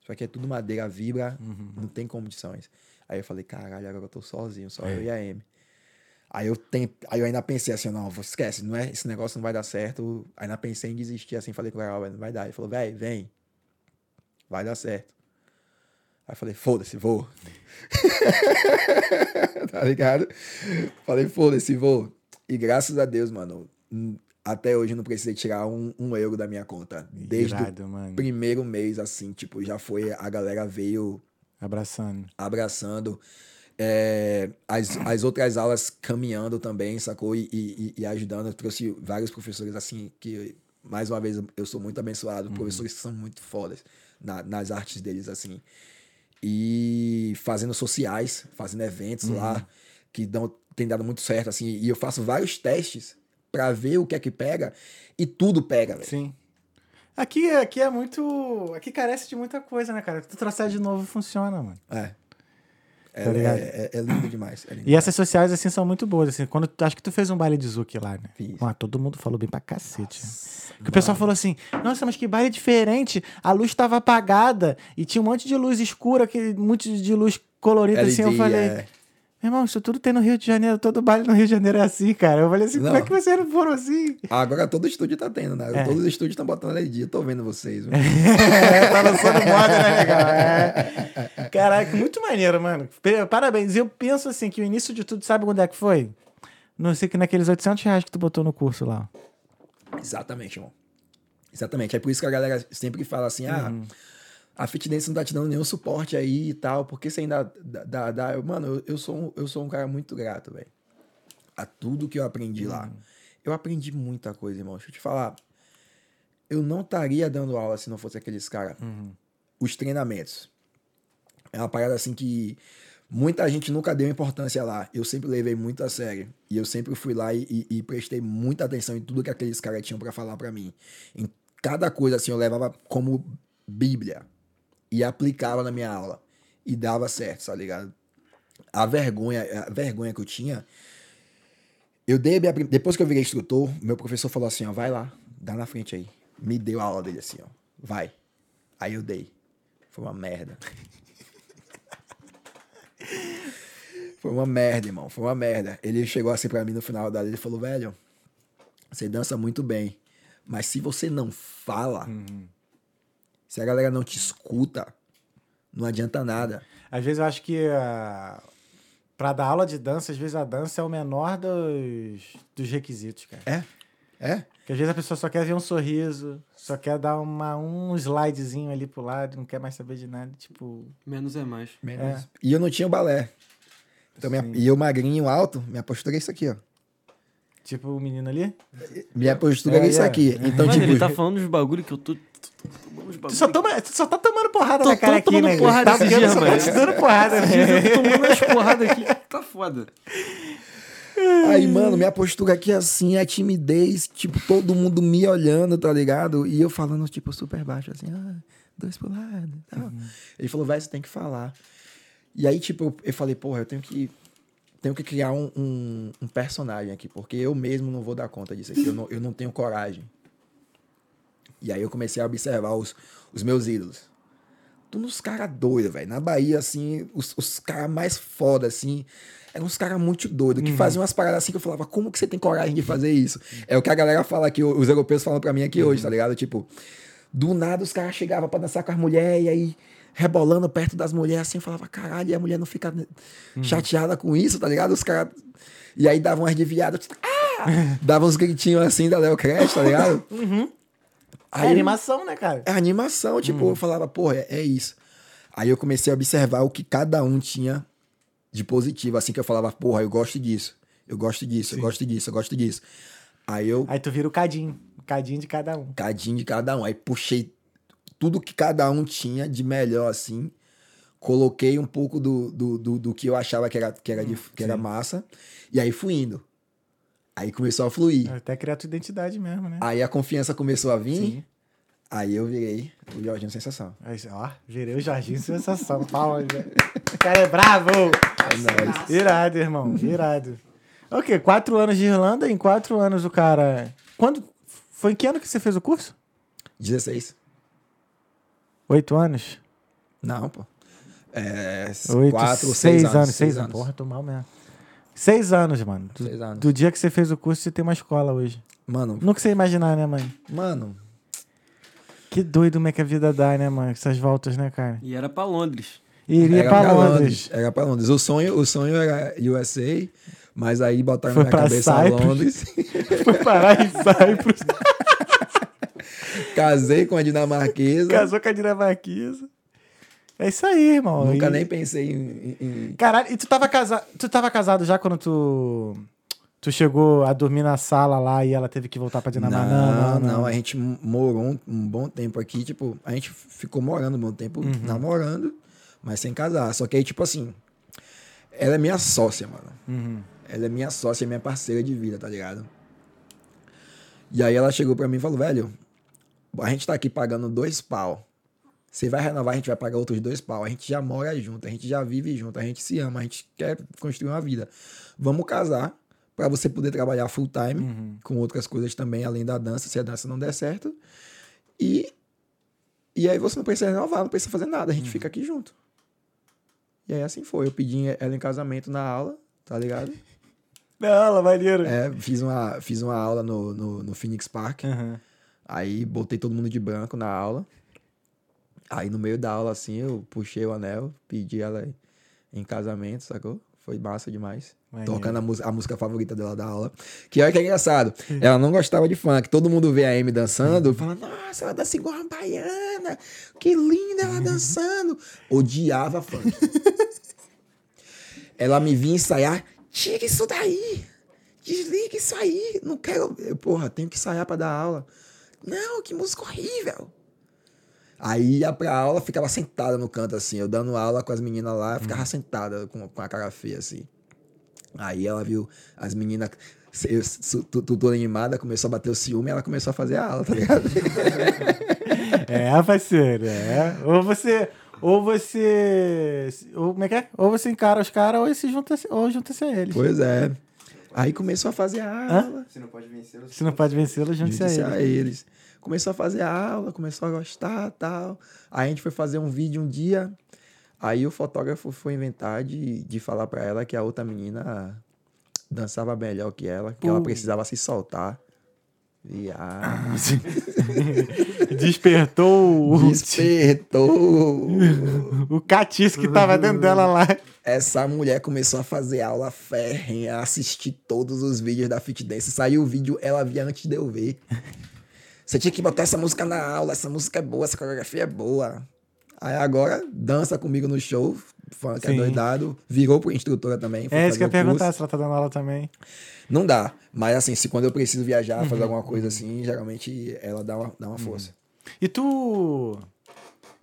Isso aqui é tudo madeira, vibra, não tem condições. Aí eu falei, caralho, agora eu tô sozinho, só eu e a Amy. Aí eu, tem, aí eu ainda pensei assim, não, esquece, não é, esse negócio não vai dar certo. Aí ainda pensei em desistir assim, falei com o "Ó, não vai dar. Ele falou, velho, vem, vai dar certo. Aí eu falei, foda-se, vou. tá ligado? Falei, foda-se, vou. E graças a Deus, mano, até hoje eu não precisei tirar um, um euro da minha conta. Desde o primeiro mês, assim, tipo, já foi, a galera veio Abraçando. abraçando. É, as, as outras aulas caminhando também, sacou? E, e, e ajudando. Eu trouxe vários professores, assim, que, mais uma vez, eu sou muito abençoado. Professores que são muito fodas na- nas artes deles, assim. E fazendo sociais, fazendo eventos lá, que dão, tem dado muito certo, assim. E eu faço vários testes pra ver o que é que pega. E tudo pega, velho. Sim. Aqui, aqui é muito. Aqui carece de muita coisa, né, cara? Tu trouxer de novo funciona, mano. É. É, Tá é, é- é lindo demais. é lindo E essas sociais, assim, são muito boas. Assim, quando, acho que tu fez um baile de Zuki lá, né? Fiz. Ah, todo mundo falou bem pra cacete. que o pessoal falou assim: Nossa, mas que baile diferente. A luz tava apagada e tinha um monte de luz escura, que, um monte de luz colorida, assim. Eu LED, falei. Meu irmão, isso tudo tem no Rio de Janeiro, todo baile no Rio de Janeiro é assim, cara. Eu falei assim, como Não. é que vocês não foram assim? Agora todo estúdio tá tendo, né? É. Todos os estúdios estão botando LED. Eu tô vendo vocês. É, tá lançando moda, né, legal? É. Caraca, muito maneiro, mano. Parabéns. Eu penso assim, que o início de tudo, sabe quando é que foi? Não sei que naqueles 800 reais que tu botou no curso lá. Exatamente, irmão. Exatamente. É por isso que a galera sempre fala assim: ah, Uhum. A Fitness não tá te dando nenhum suporte aí e tal, porque você ainda dá. dá, dá- Eu- Mano, eu, eu sou um, eu sou um cara muito grato, velho. A tudo que eu aprendi lá. Uhum. Eu aprendi muita coisa, irmão. Deixa eu te falar. Eu não estaria dando aula se não fosse aqueles caras. Uhum. Os treinamentos. É uma parada assim que muita gente nunca deu importância lá. Eu sempre levei muito a sério. E eu sempre fui lá e, e- e prestei muita atenção em tudo que aqueles caras tinham pra falar pra mim. Em cada coisa, assim, eu levava como Bíblia. E aplicava na minha aula. E dava certo, tá ligado? A vergonha, a vergonha que eu tinha. Eu dei minha, depois que eu virei instrutor, meu professor falou assim, ó, vai lá, dá na frente aí. Me deu a aula dele assim, ó. Vai. Aí eu dei. Foi uma merda. Foi uma merda, irmão. Foi uma merda. Ele chegou assim pra mim no final da aula, ele falou, velho, você dança muito bem. Mas se você não fala, se a galera não te escuta, não adianta nada. Às vezes eu acho que ah, pra dar aula de dança, às vezes a dança é o menor dos, dos requisitos, cara. É? É? Porque às vezes a pessoa só quer ver um sorriso, só quer dar uma, um slidezinho ali pro lado, não quer mais saber de nada. Tipo, Menos é mais. Menos. E eu não tinha o balé. Então, minha- e eu magrinho, alto, minha postura é isso aqui, ó. tipo o menino ali. Minha postura é, É, isso é. aqui. Então, Mano, tipo, ele tá falando uns bagulho que eu tô. Tu só, toma, tu só tá tomando porrada Tô- na cara tô aqui, tomando né? porrada tá esses vendo? dias, Só tá mano. te dando porrada, né? Eu tô tomando umas porradas aqui. Tá foda. Aí, mano, minha postura aqui assim é timidez, tipo, todo mundo me olhando, tá ligado? E eu falando, tipo, super baixo, assim, ah, dois pro lado. e tal. Ele falou, vai, você tem que falar. E aí, tipo, eu, eu falei, porra, eu tenho que. Tenho que criar um, um, um personagem aqui, porque eu mesmo não vou dar conta disso aqui. Eu não, eu não tenho coragem. E aí eu comecei a observar os, os meus ídolos. Tudo uns caras doidos, velho. Na Bahia, assim, os, os caras mais foda, assim, eram uns caras muito doidos, que faziam umas paradas assim que eu falava, como que você tem coragem de fazer isso? É o que a galera fala aqui, os europeus falam pra mim aqui hoje, tá ligado? Tipo, do nada os caras chegavam pra dançar com as mulheres e aí rebolando perto das mulheres assim, eu falava, caralho, e a mulher não fica chateada com isso, tá ligado? Os caras. E aí davam umas de viado, tipo, ah! davam uns gritinhos assim da Léo Crash, tá ligado? É animação, né, cara? É animação, tipo, eu falava, porra, é, é isso. Aí eu comecei a observar o que cada um tinha de positivo, assim que eu falava, porra, eu gosto disso, eu gosto disso, eu gosto disso, eu gosto disso. Aí eu, Aí tu vira o cadinho. O cadinho de cada um. cadinho de cada um, aí puxei tudo que cada um tinha de melhor, assim, coloquei um pouco do, do, do, do que eu achava que era, que, era de- que era massa, e aí fui indo. Aí começou a fluir. Até criar tua identidade mesmo, né? Aí a confiança começou a vir, Sim. aí eu virei o Jorginho Sensação. Aí, ó, virei o Jorginho sensação. Palmas, velho. O cara é bravo! É nóis. Irado, irmão. Irado. Ok, quatro anos de Irlanda. Em quatro anos o cara... Quando... Foi em que ano que você fez o curso? 16. Oito anos? Não, pô. É, Oito, quatro, seis, seis, anos. Seis anos. Porra, tô mal mesmo. Seis anos, mano. Do, Seis anos. do dia que você fez o curso, você tem uma escola hoje. Mano, Nunca você ia imaginar, né, mãe? mano, Que doido como é que a vida dá, né, mano? Essas voltas, né, cara? E era pra Londres. Iria era pra pra Londres. Era pra Londres. O sonho, o sonho era USA, mas aí botaram Foi na minha cabeça Cyprus. Londres. Foi parar em Cyprus. Casei com a dinamarquesa. Casou com a dinamarquesa. É isso aí, irmão. Nunca E- nem pensei em. em- Caralho, e tu tava, casa... tu tava casado já quando tu... Tu chegou a dormir na sala lá e ela teve que voltar pra Dinamarca? Não, não, A gente morou um, um bom tempo aqui. Tipo, a gente ficou morando um bom tempo, Uhum. namorando, mas sem casar. Só que aí, tipo assim, ela é minha sócia, mano. Uhum. Ela é minha sócia, minha parceira de vida, tá ligado? E aí ela chegou pra mim e falou, velho, a gente tá aqui pagando dois pau. Você vai renovar, a gente vai pagar outros dois pau. A gente já mora junto, a gente já vive junto, a gente se ama, a gente quer construir uma vida. Vamos casar pra você poder trabalhar full time com outras coisas também, além da dança, se a dança não der certo. E, e aí você não precisa renovar, não precisa fazer nada, a gente fica aqui junto. E aí assim foi. Eu pedi ela em casamento na aula, tá ligado? Não, ela maneiro. É, fiz uma, fiz uma aula no, no, no Phoenix Park. Uhum. Aí botei todo mundo de branco na aula. Aí no meio da aula, assim, eu puxei o anel, pedi ela em casamento, sacou? Foi massa demais. Maneiro. Tocando a, música- a música favorita dela da aula. Que olha que é engraçado. Ela não gostava de funk. Todo mundo vê a Amy dançando, fala, nossa, ela dança igual uma baiana. Que linda ela dançando. Odiava funk. ela me vinha ensaiar, tira isso daí. Desliga isso aí. Não quero. Porra, tenho que ensaiar pra dar aula. Não, que música horrível. Aí ia pra aula, ficava sentada no canto assim. Eu dando aula com as meninas lá, ficava sentada com, com a cara feia assim. Aí ela viu as meninas eu- su- tu- tu- toda animada, começou a bater o ciúme e ela começou a fazer a aula, tá ligado? É, parceiro, é. Ou você. Ou você. Ou, como é que é? Ou você encara os caras, ou se junta, ou junta-se a eles. pois é. Aí começou a fazer a aula. Você não pode vencer Se não pode vencê-lo, junte-se a Junte-se eles. a eles. Começou a fazer a aula, começou a gostar tal. Aí a gente foi fazer um vídeo um dia. Aí o fotógrafo foi inventar de, de falar pra ela que a outra menina dançava melhor que ela, que ela precisava se soltar. E ah, Despertou o, despertou. o catiço que tava dentro dela lá. Essa mulher começou a fazer aula férrea, assistir todos os vídeos da Fit Dance. Saiu o vídeo, ela via antes de eu ver. Você tinha que botar essa música na aula, essa música é boa, essa coreografia é boa. Aí agora dança comigo no show, fala que é doidado, virou pro instrutora também. É isso que eu ia perguntar se ela tá dando aula também. Não dá, mas assim, se quando eu preciso viajar, Uhum. fazer alguma coisa assim, geralmente ela dá uma, dá uma força. E tu.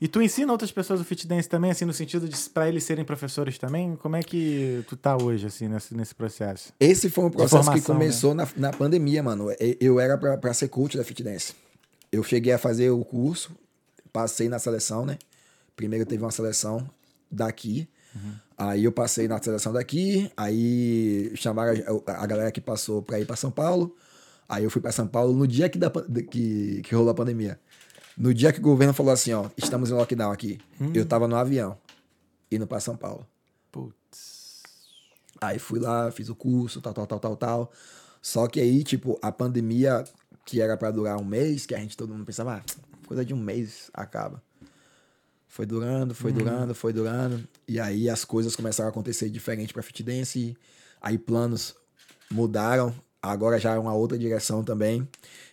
E tu ensina outras pessoas o fit dance também, assim, no sentido de pra eles serem professores também? Como é que tu tá hoje, assim, nesse, nesse processo? Esse foi um processo que formação, né? começou na, na pandemia, mano. Eu era pra, pra ser coach da Fit Dance. Eu cheguei a fazer o curso, passei na seleção, né? Primeiro teve uma seleção daqui. Aí eu passei na seleção daqui, aí chamaram a, a galera que passou pra ir pra São Paulo. Aí eu fui pra São Paulo no dia que, da, que, que rolou a pandemia. No dia que o governo falou assim, ó, estamos em lockdown aqui. Eu tava no avião, indo pra São Paulo. Putz. Aí fui lá, fiz o curso, tal, tal, tal, tal, tal. Só que aí, tipo, a pandemia, que era pra durar um mês, que a gente todo mundo pensava, ah, coisa de um mês acaba. Foi durando, foi durando, foi durando. E aí as coisas começaram a acontecer diferente pra Fit Dance. Aí planos mudaram. Agora já é uma outra direção também.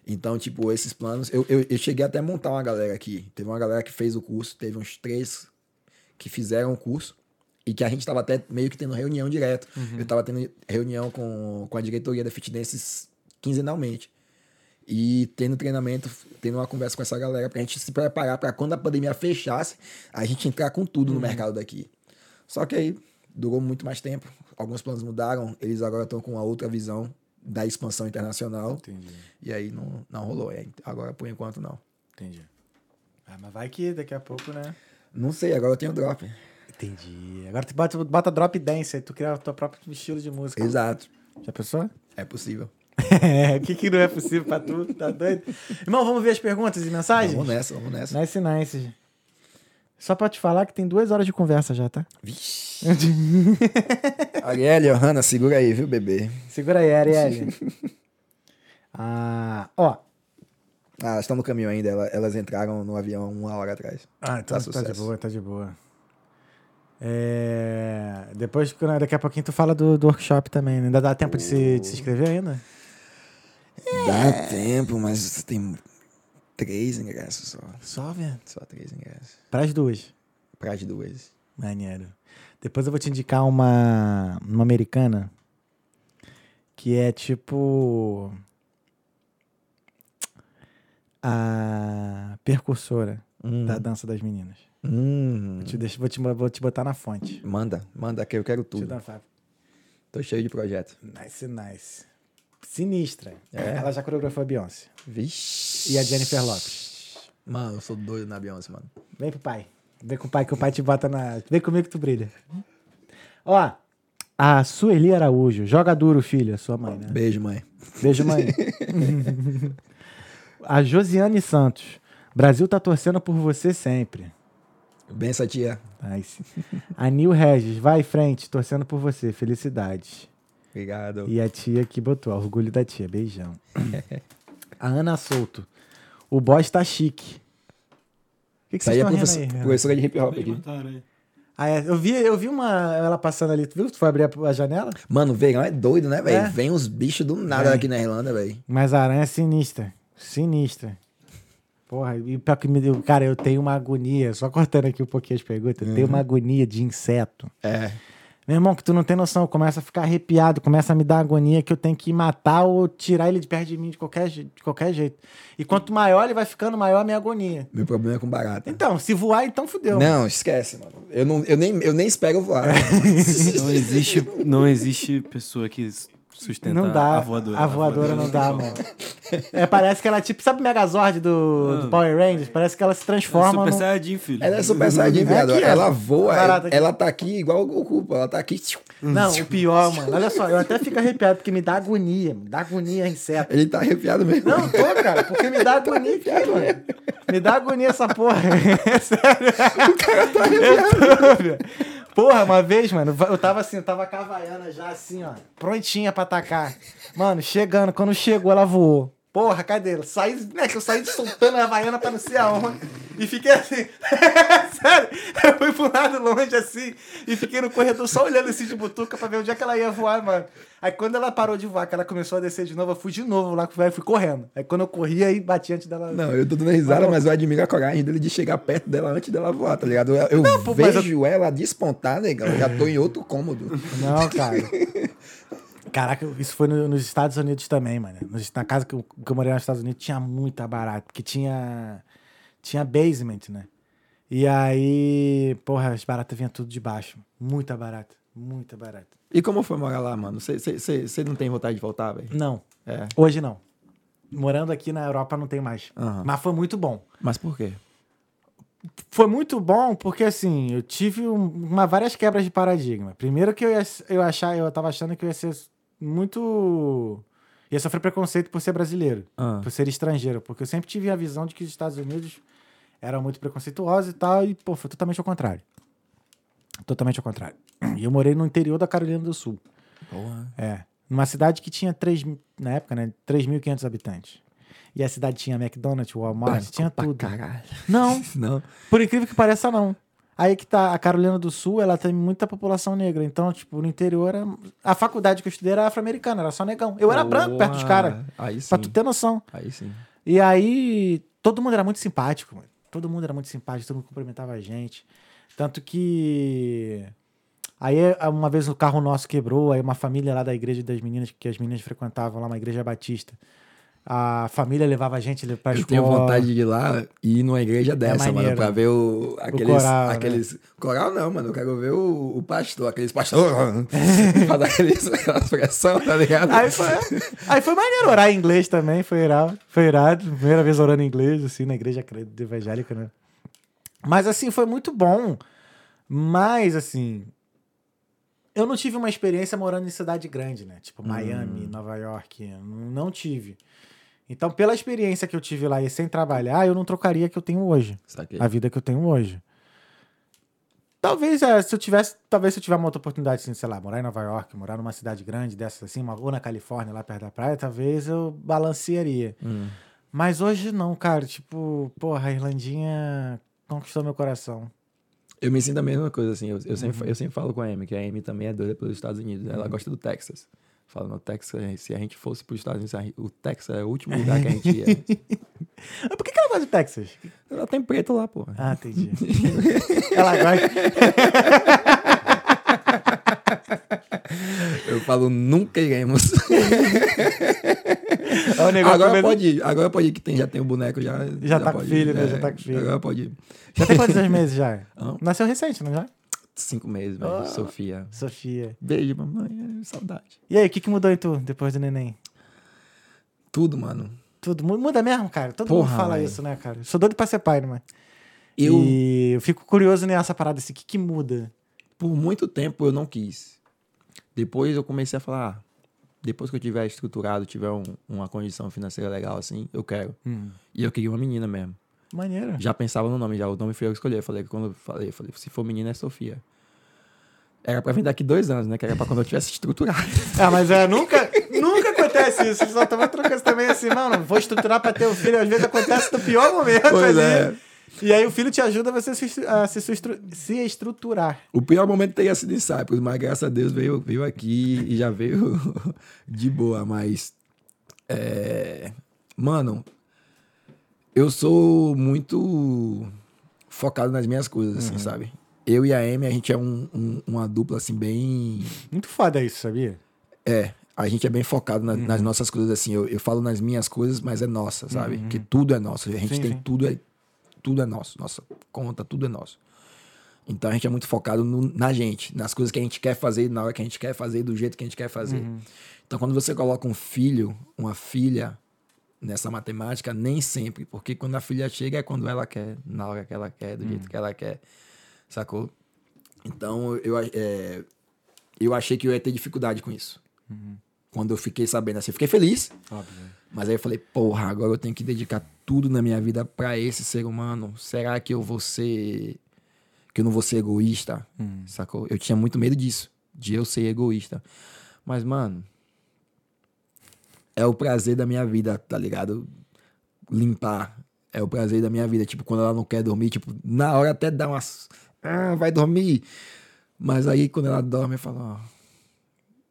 Então, tipo, esses planos. Eu, eu, eu cheguei até a montar uma galera aqui. Teve uma galera que fez o curso, teve uns três que fizeram o curso e que a gente tava até meio que tendo reunião direto. Eu tava tendo reunião com, com a diretoria da Fit Dance quinzenalmente. E tendo treinamento, tendo uma conversa com essa galera pra gente se preparar pra quando a pandemia fechasse, a gente entrar com tudo no mercado daqui. Só que aí durou muito mais tempo. Alguns planos mudaram, eles agora estão com uma outra visão da expansão internacional. Entendi, E aí não, não rolou. É, Agora, por enquanto, não. entendi. Ah, mas vai que daqui a pouco, né? Não sei, agora eu tenho drop. Entendi. Agora tu bota, bota drop dance, aí tu cria o teu próprio estilo de música. Exato. Já pensou? É possível. O que, que não é possível pra tu? Tá doido? Irmão, vamos ver as perguntas e mensagens? Vamos nessa, vamos nessa. Nice, nice. Só pra te falar que tem duas horas de conversa já, tá? Vixe. Ariel, Hanna, segura aí, viu, bebê? Segura aí, Ariel. ah, ó. Ah, estão no caminho ainda. ela- Elas entraram no avião uma hora atrás. Ah, então Tá tá, de sucesso. boa, tá de boa. É, Depois, daqui a pouquinho, tu fala do, do workshop também, né? Ainda dá tempo de se, de se inscrever ainda? Dá tempo, mas tem três ingressos só. Só, velho. Só três ingressos. Pras duas. Pra as duas. Maneiro. Depois eu vou te indicar uma, uma americana que é tipo a percursora da dança das meninas. Hum. Vou te, deixar, vou, te, vou te botar na fonte. Manda, manda que eu quero tudo. uma fa- Tô cheio de projeto. Nice, nice. Sinistra. É? Ela já coreografou a Beyoncé. Vixe. E a Jennifer Lopes. Mano, eu sou doido na Beyoncé, mano. Vem pro pai. Vem com o pai, que o pai te bota na. Vem comigo que tu brilha. Ó, a Sueli Araújo. Joga duro, filha, sua mãe, né? Beijo, mãe. Beijo, mãe. a Josiane Santos. Brasil tá torcendo por você sempre. Benção, tia. Nice. A Nil Regis. Vai em frente, torcendo por você. Felicidades. Obrigado. E a tia que botou. Orgulho da tia. Beijão. a Ana Souto. O boss tá chique. O que, que aí vocês é estão professor, rindo aí? professora de hip hop aqui. Aí. Ah, é. eu, vi, eu vi uma ela passando ali. Tu viu que tu foi abrir a, a janela? Mano, o verão é doido, né, velho? É. Vem uns bichos do nada Vem. aqui na Irlanda, velho. Mas a aranha é sinistra. Sinistra. Porra, e pior que me deu. Cara, eu tenho uma agonia. Só cortando aqui um pouquinho as perguntas. Eu tenho uma agonia de inseto. É. Meu irmão, que tu não tem noção, começa a ficar arrepiado, começa a me dar agonia que eu tenho que matar ou tirar ele de perto de mim de qualquer, de qualquer jeito. E quanto maior ele vai ficando, maior a minha agonia. Meu problema é com barata. Então, se voar, então fudeu. Não, esquece, mano. Eu, não, eu, nem, eu nem espero voar. Não existe, não existe pessoa que sustenta Não dá. a voadora. A voadora não dá, mano. É, parece que ela é tipo, sabe o Megazord do, do Power Rangers? Parece que ela se transforma Super no... Saiyajin, filho. Ela é super saiyajin, viado. ó. ela voa, Barata aqui. ela tá aqui igual o Goku. Ela tá aqui. Não, o pior, mano. Olha só, eu até fico arrepiado porque me dá agonia. Me dá agonia inseto. Ele tá arrepiado mesmo. Não, tô, cara, porque me dá agonia aqui, mano. Me dá agonia essa porra. É sério. O cara tá arrepiado. Porra, uma vez, mano, eu tava assim, eu tava com a Havaiana já assim, ó, prontinha pra atacar. Mano, chegando, quando chegou, ela voou. Porra, cadê? Saí, né, que eu saí soltando a Havaiana pra não sei aonde. E fiquei assim, sério, eu fui pro lado longe assim, e fiquei no corredor só olhando assim de butuca pra ver onde é que ela ia voar, mano. Aí quando ela parou de voar, que ela começou a descer de novo, eu fui de novo lá, fui correndo. Aí quando eu corri, aí bati antes dela. Não, eu tô dando risada, mas eu admiro a coragem dele de chegar perto dela antes dela voar, tá ligado? Eu, eu Não, pô, mas vejo ela despontar, negão. Eu já tô em outro cômodo. Não, cara. Caraca, isso foi no- nos Estados Unidos também, mano. Na casa que eu, que eu morei nos Estados Unidos tinha muita barata, porque tinha tinha basement, né? E aí, porra, as baratas vinham tudo de baixo. Muita barata, muita barata. E como foi morar lá, mano? Você não tem vontade de voltar, velho? Não, É. hoje não. Morando aqui na Europa não tem mais. Aham. Mas foi muito bom. Mas por quê? Foi muito bom porque, assim, eu tive um- uma, várias quebras de paradigma. Primeiro que eu ia eu achar, eu tava achando que eu ia ser muito... Ia sofrer preconceito por ser brasileiro, Ah. por ser estrangeiro. Porque eu sempre tive a visão de que os Estados Unidos eram muito preconceituosos e tal, e, pô, foi totalmente ao contrário. Totalmente ao contrário. E eu morei no interior da Carolina do Sul. Porra. É. Numa cidade que tinha 3, mil- na época, né? 3.500 habitantes. E a cidade tinha McDonald's, Walmart, tinha tudo. caralho. Não, Não. por incrível que pareça, não. Aí que tá, a Carolina do Sul, ela tem muita população negra. Então, tipo, no interior, era- a faculdade que eu estudei era afro-americana, era só negão. Eu era branco perto dos caras, Aí sim. pra tu ter noção. Aí sim. E aí, todo mundo era muito simpático, mano. Todo mundo era muito simpático, todo mundo cumprimentava a gente. Tanto que. Aí, uma vez o carro nosso quebrou, aí uma família lá da igreja das meninas, que as meninas frequentavam lá, uma igreja batista. A família levava a gente pra Eu escola. tenho vontade de ir lá e ir numa igreja dessa, mano, maneiro. pra ver o, aqueles. coral, né? aqueles Coral não, mano. Eu quero ver o, o pastor, aqueles pastores. fazer aqueles, aquelas pressão, tá ligado? Aí foi, aí foi maneiro orar em inglês também, foi irado. Foi irado. Primeira vez orando em inglês, assim, na igreja evangélica, né? Mas, assim, foi muito bom. Mas, assim, eu não tive uma experiência morando em cidade grande, né? Tipo, Miami, Nova York. Não não tive. Então, pela experiência que eu tive lá e sem trabalhar, eu não trocaria a que eu tenho hoje. Saquei. A vida que eu tenho hoje. Talvez, é, se eu tivesse, talvez se eu tiver uma outra oportunidade, assim, sei lá, morar em Nova York, morar numa cidade grande dessas assim, uma- ou na Califórnia, lá perto da praia, talvez eu balancearia. Hum. Mas hoje não, cara. Tipo, porra, a Irlandinha conquistou meu coração. Eu me sinto a mesma coisa, assim. Eu, eu, sempre, Uhum. eu sempre falo com a Amy, que a Amy também é doida pelos Estados Unidos. Ela gosta do Texas. Fala, no Texas, se a gente fosse para os Estados Unidos, o Texas é o último lugar que a gente ia. Mas por que, que ela gosta de Texas? Ela tem preto lá, pô. Ah, entendi. ela gosta. Eu falo, nunca iremos. Negócio agora come- pode ir. Agora pode ir, que tem, já tem o boneco, já. Já tá com pode filho, ir. né? É, Já tá com filho. Agora pode ir. Já tem quantos meses já? Hã? Nasceu recente, não já? Cinco meses, velho. Ah. Sofia. Sofia. Beijo, mamãe. Saudade. E aí, o que, que mudou em tu depois do neném? Tudo, mano. Tudo mu- muda mesmo, cara. Todo Porra, mundo fala velho. isso, né, cara? Sou doido pra ser pai, né, mano? Eu, E eu fico curioso nessa parada assim, o que, que muda? por muito tempo, eu não quis. Depois eu comecei a falar, ah, depois que eu tiver estruturado, tiver um- uma condição financeira legal assim, eu quero. E eu queria uma menina mesmo. Maneiro. Já pensava no nome, já o nome foi eu que escolhi. Eu falei que quando eu falei, eu falei, se for menina é Sofia. Era pra vir daqui dois anos, né? Que era pra quando eu tivesse estruturado. Ah, mas é, nunca, nunca acontece isso. Só tava trocando também assim, mano, vou estruturar pra ter o filho. Às vezes acontece no pior momento Pois ali. é. E aí o filho te ajuda você se, estru- a se, se estruturar. O pior momento teria sido em Cyprus, mas graças a Deus veio, veio aqui e já veio de boa. Mas, é, mano, eu sou muito focado nas minhas coisas, assim, sabe? eu e a Amy, a gente é um- um- uma dupla, assim, bem... Muito foda isso, sabia? É, a gente é bem focado na- Uhum. nas nossas coisas, assim. Eu, eu falo nas minhas coisas, mas é nossa, sabe? Que tudo é nosso. A gente Uhum. Sim, tem sim. tudo, é, tudo é nosso. Nossa conta, tudo é nosso. Então a gente é muito focado no- na gente, nas coisas que a gente quer fazer, na hora que a gente quer fazer, do jeito que a gente quer fazer. Uhum. Então quando você coloca um filho, uma filha nessa matemática, nem sempre, porque quando a filha chega é quando ela quer, na hora que ela quer, do Uhum. jeito que ela quer, sacou? Então eu, é, eu achei que eu ia ter dificuldade com isso. Quando eu fiquei sabendo assim, eu fiquei feliz. Óbvio. Mas aí eu falei, porra, agora eu tenho que dedicar tudo na minha vida pra esse ser humano. Será que eu vou ser. que eu não vou ser egoísta? Sacou? Eu tinha muito medo disso, de eu ser egoísta. Mas, mano. É o prazer da minha vida, tá ligado? Limpar. É o prazer da minha vida. Tipo, quando ela não quer dormir, tipo, na hora até dá umas. Ah, vai dormir. Mas aí quando ela dorme, eu falo, ó.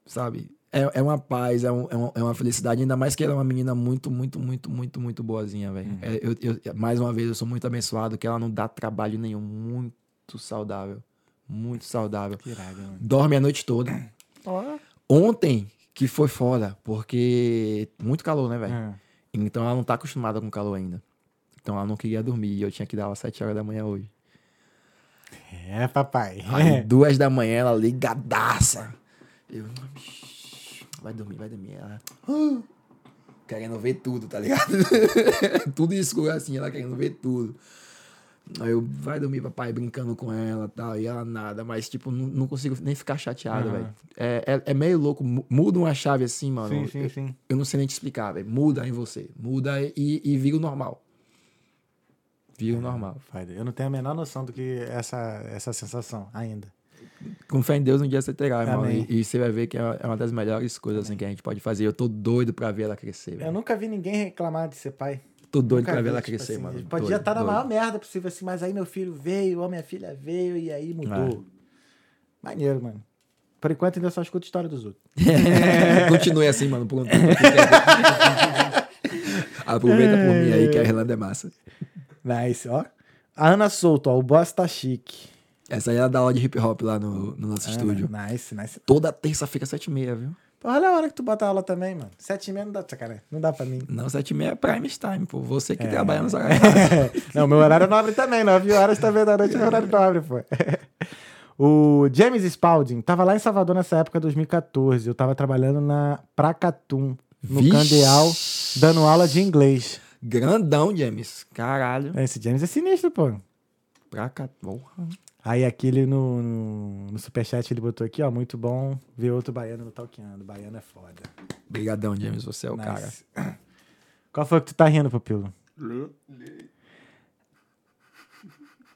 Sabe? É, é uma paz, é, um- é uma, é uma felicidade. Ainda mais que ela é uma menina muito, muito, muito, muito, muito boazinha, velho. É, eu, eu- mais uma vez, eu sou muito abençoado que ela não dá trabalho nenhum. Muito saudável. Muito saudável. Que irado, mano. Dorme a noite toda. Ó. Ontem, que foi foda, porque muito calor, né, velho? É. Então ela não tá acostumada com calor ainda. Então ela não queria dormir e eu tinha que dar ela às 7 horas da manhã hoje. É, papai. Aí, duas da manhã, ela ligadaça. Eu, vai dormir, vai dormir. Ela, "Ah", querendo ver tudo, tá ligado? tudo escuro assim, ela querendo ver tudo. Aí eu, vai dormir, papai, brincando com ela tal, e ela nada, mas tipo, não, não consigo nem ficar chateado, Aham. velho. É, é, é meio louco, mu- muda uma chave assim, mano. Sim, sim, eu, sim. eu não sei nem te explicar, velho. Muda em você, muda e, e vira o normal. Vira o normal. Foda. Eu não tenho a menor noção do que essa, essa sensação ainda. Com fé em Deus, um dia você terá, irmão. E, e você vai ver que é é uma das melhores coisas assim, que a gente pode fazer. Eu tô doido pra ver ela crescer, Eu velho. nunca vi ninguém reclamar de ser pai. Tô doido Nunca pra ver ela tipo crescer, assim, mano. Podia Doido, estar na doido. maior merda possível assim, mas aí meu filho veio, ou minha filha veio, e aí mudou. Maneiro, mano. Por enquanto ainda só escuto história dos outros. Continue assim, mano. Por um tempo Aproveita por mim aí que a Irlanda é massa. Nice, ó. A Ana Souto, ó, o boss tá chique. Essa aí ela dá aula de hip hop lá no, no nosso estúdio. Ana, Nice, nice. Toda terça-feira, sete e meia, viu? Pô, olha a hora que tu bota aula também, mano. Sete e meia não dá, cara. Não dá pra mim. Não, sete e meia é prime time, pô. Você que trabalha nos não, meu horário é nobre também. Nove horas também da noite é meu horário nobre, pô. O James Spalding tava lá em Salvador nessa época, 2014. Eu tava trabalhando na Pracatum, no Vixe. Candeal, dando aula de inglês. Grandão, James. Caralho. Esse James é sinistro, pô. Pra cá. Porra. Aí aquele no, no, no superchat ele botou aqui, ó, muito bom ver outro baiano no Talqueando. Baiano é foda. Obrigadão, James. Você é o Nice. cara. Qual foi que tu tá rindo, Pupilo?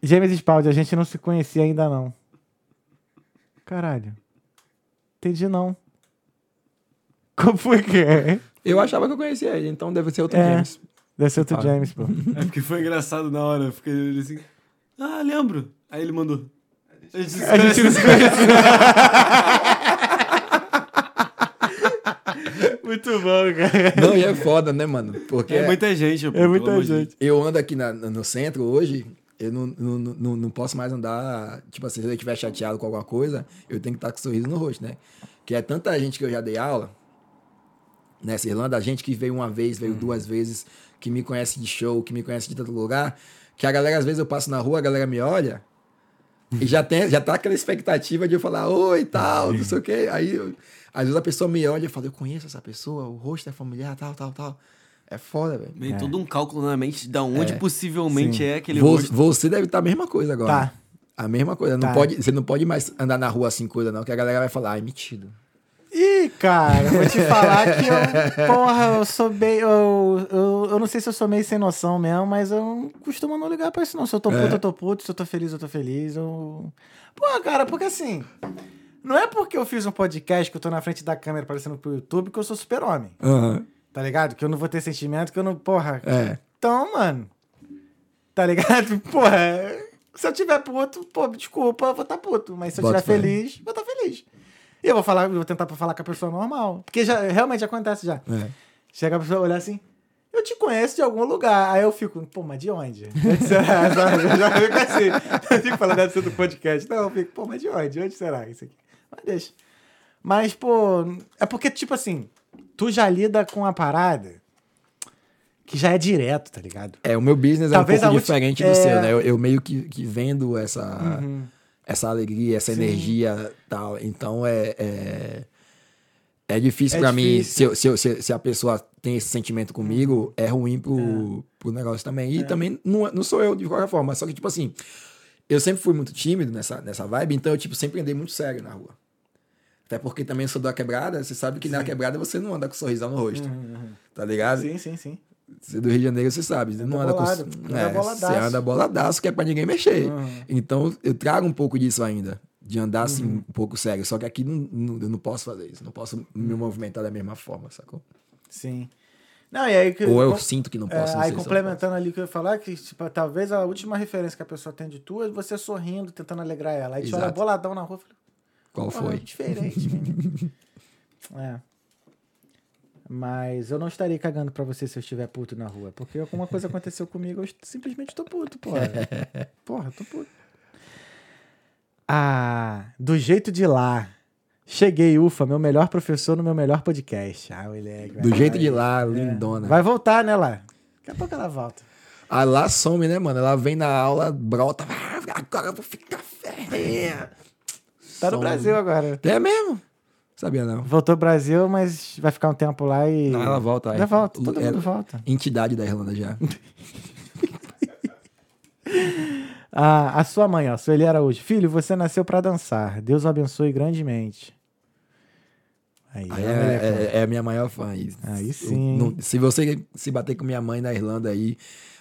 James Spaldi, a gente não se conhecia ainda não. Caralho. Entendi não. Como foi que é? Eu achava que eu conhecia ele, então deve ser outro É. James. Deve ser outro. James, pô. É porque foi engraçado na hora. Eu fiquei assim. Ah, lembro. Aí ele mandou. A gente se A gente não se conhecia. Muito bom, cara. Não, e é foda, né, mano? Porque É muita gente, pô, É muita gente. eu ando aqui na- no centro hoje, eu não, não, não, não posso mais andar. Tipo assim, se eu estiver chateado com alguma coisa, eu tenho que estar com sorriso no rosto, né? Que é tanta gente que eu já dei aula nessa Irlanda, a gente que veio uma vez, veio duas vezes, que me conhece de show, que me conhece de tanto lugar, que a galera, às vezes eu passo na rua, a galera me olha. E já, tem, já tá aquela expectativa de eu falar, oi e tal, não sei o quê. Aí, eu- às vezes a pessoa me olha e fala, eu conheço essa pessoa, o rosto é familiar, tal, tal, tal. É foda, velho. Vem todo um cálculo na mente de onde É. possivelmente Sim. é aquele Vo- rosto. Você deve estar a mesma coisa agora. Tá. A mesma coisa. Não Tá. pode, você não pode mais andar na rua assim, coisa, não, que a galera vai falar, ai, metido. Ih, cara, vou te falar que eu, porra, eu sou bem. Eu, eu, eu não sei se eu sou meio sem noção mesmo, mas eu não costumo não ligar pra isso, não. Se eu tô puto, eu tô puto. Se eu tô feliz, eu tô feliz. Eu... Pô, cara, porque assim. Não é porque eu fiz um podcast que eu tô na frente da câmera aparecendo pro YouTube que eu sou super-homem. Aham. Tá ligado? Que eu não vou ter sentimento, que eu não. Porra. É. Então, mano. Tá ligado? Porra. Se eu tiver puto, pô, desculpa, eu vou estar puto. Mas se eu Bota fé. feliz, vou estar feliz. E eu vou falar, eu vou tentar falar com a pessoa normal. Porque já, realmente acontece já. É. Chega a pessoa olhar assim. Eu te conheço de algum lugar. Aí eu fico, pô, mas de onde? Será? Eu já fico assim. Eu fico falando ser do podcast. Não, eu fico, pô, mas de onde? De onde será isso aqui? Mas deixa. Mas, pô, é porque, tipo assim, tu já lida com a parada que já é direto, tá ligado? É, o meu business Talvez é um pouco diferente do é- seu, né? Eu, eu meio que, que vendo essa, Uhum. Essa alegria, essa energia tal. Então é. É, é difícil É pra mim. Se, eu- se, eu- se, a pessoa tem esse sentimento comigo, é ruim pro, pro negócio também. E também não, é- não sou eu de qualquer forma. Só que, tipo assim, eu sempre fui muito tímido nessa, nessa vibe, então eu, tipo, sempre andei muito sério na rua. Até porque também sou da quebrada, você sabe que na quebrada você não anda com sorrisão no rosto. Tá ligado? Sim, sim, sim. Você é do Rio de Janeiro, você sabe. Você não anda bolado, com. anda É, boladaço. você anda boladaço, que é pra ninguém mexer. Uhum. Então, eu trago um pouco disso ainda. De andar assim, um pouco sério. Só que aqui não, não- eu não posso fazer isso. Não posso me movimentar da mesma forma, sacou? Sim. Não, e aí que. Ou eu com- sinto que não é, posso. não aí complementando ali o que eu ia falar, que tipo, talvez a última referência que a pessoa tem de tu é você sorrindo, tentando alegrar ela. Aí te olha Exato. boladão na rua e fala, Qual "Porra, foi? Diferente, menino. é. Mas eu não estarei cagando pra você se eu estiver puto na rua. Porque alguma coisa aconteceu comigo, eu simplesmente tô puto, porra. Porra, tô puto. Ah, do jeito de lá. Cheguei, ufa, meu melhor professor no meu melhor podcast. Ah, moleque. vai- Do jeito de lá, é. lindona. Vai voltar, né, lá? Daqui a pouco ela volta. Ah, lá some, né, mano? Ela vem na aula, brota. "Ah, Agora eu vou ficar fera. Tá no. Brasil agora. É mesmo? Sabia não. Voltou ao Brasil, mas vai ficar um tempo lá e. Não, ela volta, aí. Ela volta, todo Ela- mundo volta. Entidade da Irlanda já. Ah, a sua mãe, ó, Sueli Araújo. Filho, você nasceu pra dançar. Deus o abençoe grandemente. Aí, Aí é, moleque, é- é a minha maior fã. Aí eu sim. não- se você se bater com minha mãe na Irlanda aí,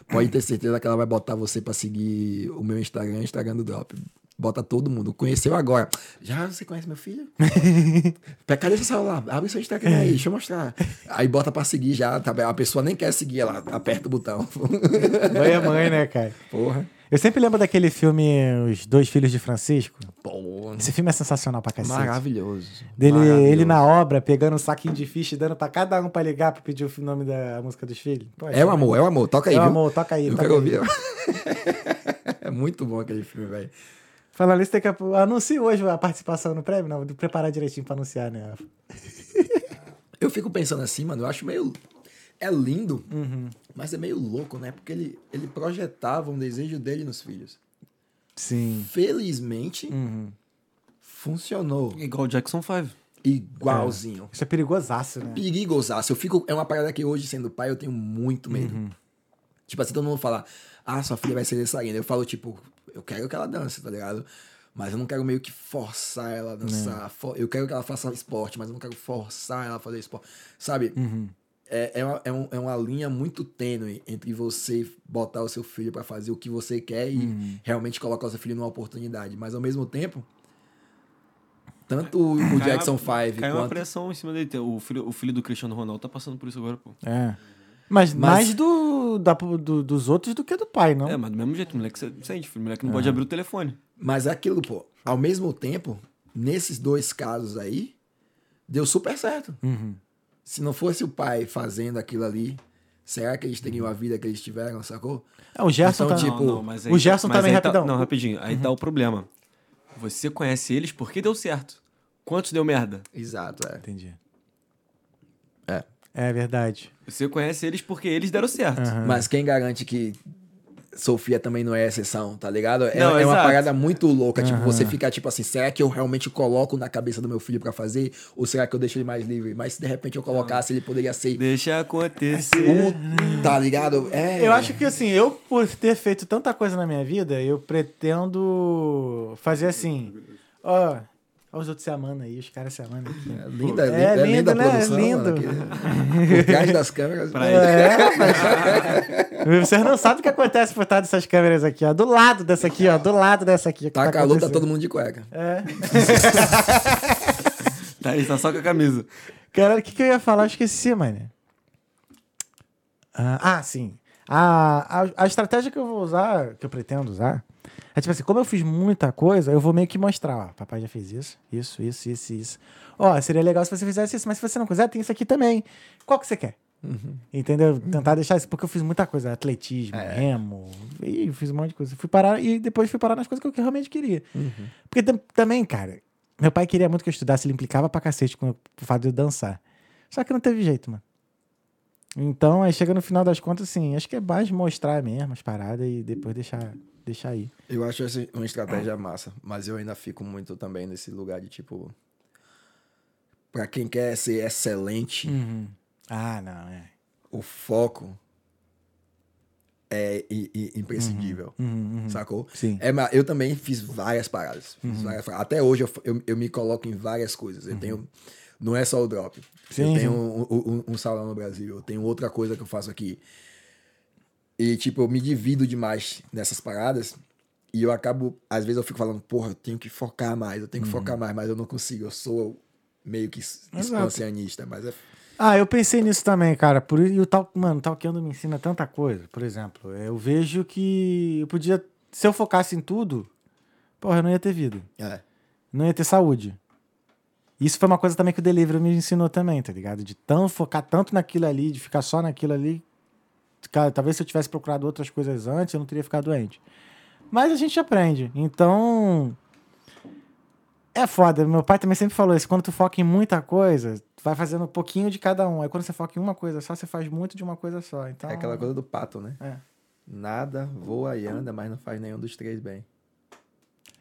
pode ter certeza que ela vai botar você pra seguir o meu Instagram, Instagram do Drop. Bota todo mundo. Conheceu agora. Já você conhece meu filho? Cadê seu celular? Abre seu Instagram aí, deixa eu mostrar. Aí bota pra seguir já. tá? A pessoa nem quer seguir, ela aperta o botão. Mãe é mãe, né, cara? Porra. Eu sempre lembro daquele filme Os Dois Filhos de Francisco. Porra. Esse filme é sensacional pra cacete. Maravilhoso. Dele, Maravilhoso. ele na obra, pegando um saquinho de ficha e dando pra cada um pra ligar pra pedir o nome da música dos filhos. Pô, É o amor, é o amor. Toca aí, É o amor, toca aí. Eu toca quero aí. ouvir. é muito bom aquele filme, velho. Falando isso, tem que anuncie hoje a participação no prêmio, não, de preparar direitinho pra anunciar, né? Eu fico pensando assim, mano, eu acho meio. É lindo, Uhum. mas é meio louco, né? Porque ele, ele projetava um desejo dele nos filhos. Sim. Felizmente, Uhum. funcionou. Igual o Jackson 5. Igualzinho. Isso é perigosaço, né? Perigosaço. Eu fico. É uma parada que hoje, sendo pai, eu tenho muito medo. Uhum. Tipo assim, todo mundo fala, ah, sua filha vai ser dançarina. Eu falo, tipo, eu quero que ela dance, tá ligado? Mas eu não quero meio que forçar ela a dançar. For- Eu quero que ela faça esporte, mas eu não quero forçar ela a fazer esporte. Sabe? Uhum. É, é, uma, é, um- é uma linha muito tênue entre você botar o seu filho pra fazer o que você quer e Uhum. realmente colocar o seu filho numa oportunidade. Mas ao mesmo tempo, tanto o, o Jackson 5 Caiu uma quanto. pressão em cima dele. O filho, o filho do Cristiano Ronaldo tá passando por isso agora, pô. É. Mas, Mas- mais do, da- do- dos outros do que do pai, não? É, mas do mesmo jeito, o moleque se- sente, filho. Moleque não É. pode abrir o telefone. Mas aquilo, pô. Ao mesmo tempo, nesses dois casos aí, deu super certo. Uhum. Se não fosse o pai fazendo aquilo ali, será que eles teriam a vida que eles tiveram, sacou? É, o Gerson Então, tá... tipo, mas o Gerson mas também, aí tá- rapidão. não, rapidinho. Aí tá o problema. Você conhece eles porque deu certo. Quantos deu merda? Exato, é. Entendi. É. Verdade. Você conhece eles porque eles deram certo. Aham. Mas quem garante que Sofia também não é exceção, tá ligado? É, Não, é uma parada muito louca. Tipo, Aham. você fica tipo assim, será que eu realmente coloco na cabeça do meu filho pra fazer? Ou será que eu deixo ele mais livre? Mas se de repente eu colocasse, ele poderia ser. Deixa acontecer. o- tá ligado? É. Eu acho que assim, eu por ter feito tanta coisa na minha vida, eu pretendo fazer assim. Ó, ó os outros se amando aí, os caras se amando aqui. É linda, É é, linda, lindo, linda a né? produção. Lindo. mano, aqui. Por trás das câmeras. Pra É. Vocês não sabem o que acontece por trás dessas câmeras aqui, ó. Do lado dessa aqui, ó. Do lado dessa aqui. que Tá calor, tá todo mundo de cueca. É. Tá, ele tá só com a camisa. Cara, o que, que eu ia falar? Eu esqueci, mano. Ah, ah, sim. A, a, a estratégia que eu vou usar, que eu pretendo usar, é tipo assim, como eu fiz muita coisa, eu vou meio que mostrar, ó, papai já fez isso, isso, isso, isso, isso. Ó, seria legal se você fizesse isso, mas se você não quiser, tem isso aqui também. Qual que você quer? Entendeu? Tentar deixar isso, porque eu fiz muita coisa, atletismo, É. remo, e fiz um monte de coisa. Fui parar e depois fui parar nas coisas que eu realmente queria. Uhum. Porque tam- também, cara, meu pai queria muito que eu estudasse, ele implicava pra cacete com o fato de eu dançar. Só que não teve jeito, mano. Então, aí chega no final das contas, assim, acho que é mais mostrar mesmo as paradas e depois deixar, deixar aí. Eu acho essa uma estratégia massa, mas eu ainda fico muito também nesse lugar de tipo. Pra quem quer ser excelente, Ah, não, é. o foco é i- i- imprescindível. Sacou? Sim. É, mas eu também fiz várias paradas. fiz várias paradas. Até hoje eu, eu, eu me coloco em várias coisas. Eu tenho. Não é só o drop. Sim, eu tenho um, um- um salão no Brasil. Eu tenho outra coisa que eu faço aqui. E, tipo, eu me divido demais nessas paradas. E eu acabo, às vezes eu fico falando, porra, eu tenho que focar mais, eu tenho que focar mais, mas eu não consigo. Eu sou meio que expansionista, mas é. Ah, eu pensei nisso também, cara. Por, e o tal, mano, o Talkando me ensina tanta coisa. Por exemplo, eu vejo que eu podia. Se eu focasse em tudo, porra, eu não ia ter vida. é. Não ia ter saúde. Isso foi uma coisa também que o Delivery me ensinou também, tá ligado? De tão focar tanto naquilo ali, de ficar só naquilo ali. Cara, talvez se eu tivesse procurado outras coisas antes, eu não teria ficado doente. Mas a gente aprende. Então. É foda. Meu pai também sempre falou isso. Quando tu foca em muita coisa, tu vai fazendo um pouquinho de cada um. Aí quando você foca em uma coisa só, você faz muito de uma coisa só. Então. É aquela coisa do pato, né? É. Nada voa e anda, mas não faz nenhum dos três bem.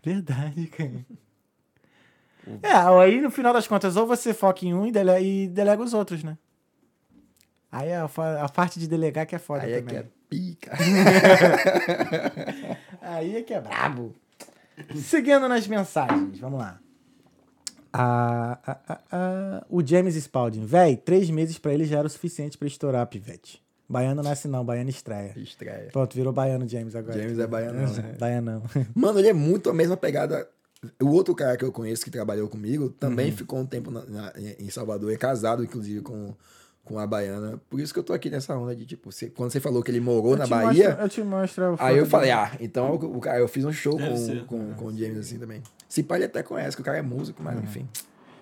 Verdade, cara. É, aí no final das contas, ou você foca em um e delega, e delega os outros, né? Aí a, a parte de delegar que é foda Aí é também. que é pica. Aí é que é brabo. Seguindo nas mensagens, vamos lá. Ah, ah, ah, ah, o James Spalding. Véi, três meses pra ele já era o suficiente pra estourar, pivete. Baiano nasce não, baiano estreia. Estreia. Pronto, virou baiano James agora. James é baiano, né? Baianão. Mano, ele é muito a mesma pegada. O outro cara que eu conheço que trabalhou comigo Uhum. também ficou um tempo na- na- em Salvador, é casado, inclusive, com, com a baiana. Por isso que eu tô aqui nessa onda de, tipo, você- quando você falou que ele morou na te Bahia, mostro- eu te mostro a aí eu falei, ah, então o, o cara, eu fiz um show Deve com, ser. com, com o James assim também. Se pai ele até conhece, que o cara é músico, Uhum. mas enfim,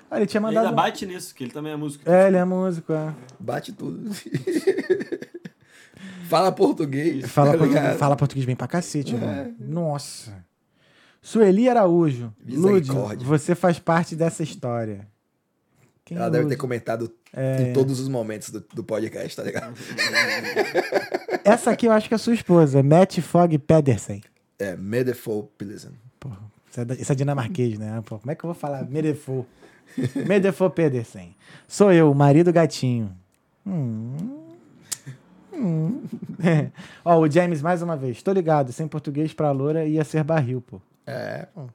Ah, ele tinha Ele mandado. ainda bate nisso, que ele também é músico. É, ele é músico, é. bate tudo. Fala português. Fala, tá português, fala português bem pra cacete, irmão. Nossa. Sueli Araújo. Lud, você faz parte dessa história. Quem Ela é deve ter comentado É. em todos os momentos do, do podcast, tá ligado? Essa aqui eu acho que é sua esposa, Matt Fogg Pedersen. É, Medeful Pilsen. Porra, isso é, isso é dinamarquês, né? Pô, como é que eu vou falar? Medefo. Medefo Pedersen. Sou eu, marido gatinho. Hum. Hum. Ó, o James, mais uma vez. Tô ligado, sem português pra loura ia ser barril, pô. É, pô.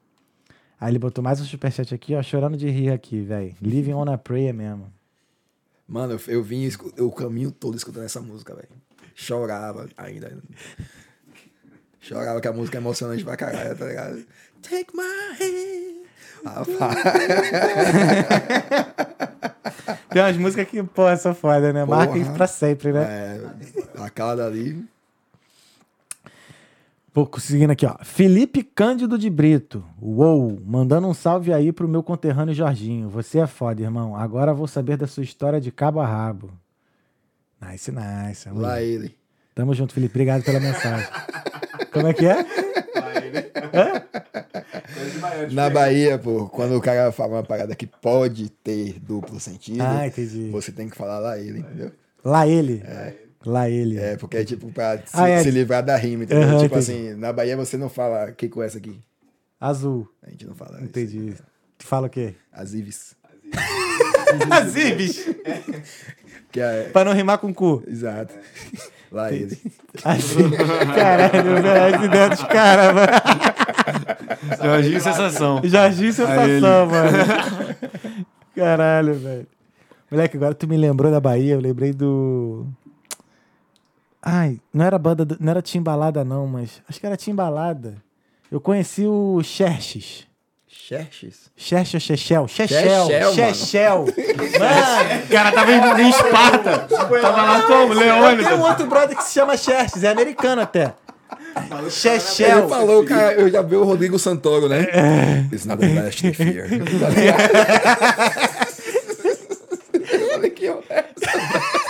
Aí ele botou mais um superchat aqui, ó, chorando de rir aqui, velho. Living on a prayer mesmo. Mano, eu, eu vim escu- o caminho todo escutando essa música, velho. Chorava ainda. Chorava que a música é emocionante pra caralho, tá ligado? Take my hand. Tem umas músicas que, pô, são foda, né? Marca pra sempre, né? É, aquela dali. Pô, seguindo aqui, ó. Felipe Cândido de Brito. Uou, mandando um salve aí pro meu conterrâneo Jorginho. Você é foda, irmão. Agora vou saber da sua história de cabo a rabo. Nice, nice. Tamo, Lá ele. Tamo junto, Felipe. Obrigado pela mensagem. Como é que é? Na Bahia, pô, quando o cara fala uma parada que pode ter duplo sentido, Ah, entendi. você tem que falar lá ele, entendeu? Lá ele. Lá ele. É, porque é tipo pra se, Ah, é. se livrar da rima, entendeu? Aham, tipo entendi. assim, na Bahia você não fala que com essa aqui. Azul. A gente não fala isso. Entendi. Tu fala o quê? As Ives. As. Que é. pra não rimar com cu. Exato. Lá ele. Caralho, velho. As ideias dos caras, mano. Jorginho Sensação. Jorginho sensação, mano. Caralho, velho. Moleque, agora tu me lembrou da Bahia, eu lembrei do. Ai, não era banda, do- não era Timbalada, não, mas acho que era Timbalada. Eu conheci o Xerxes. Xerxes? Xerxes ou Chechel? Chechel. Chechel, mano. Chechel. Mano, O cara tava em, em Esparta. Tava lá como? tem Leônidas. um outro brother que se chama Xerxes, é americano até. Ele Chechel. falou, cara, eu já vi o Rodrigo Santoro, né? It's not the last they fear. Olha aqui, ó.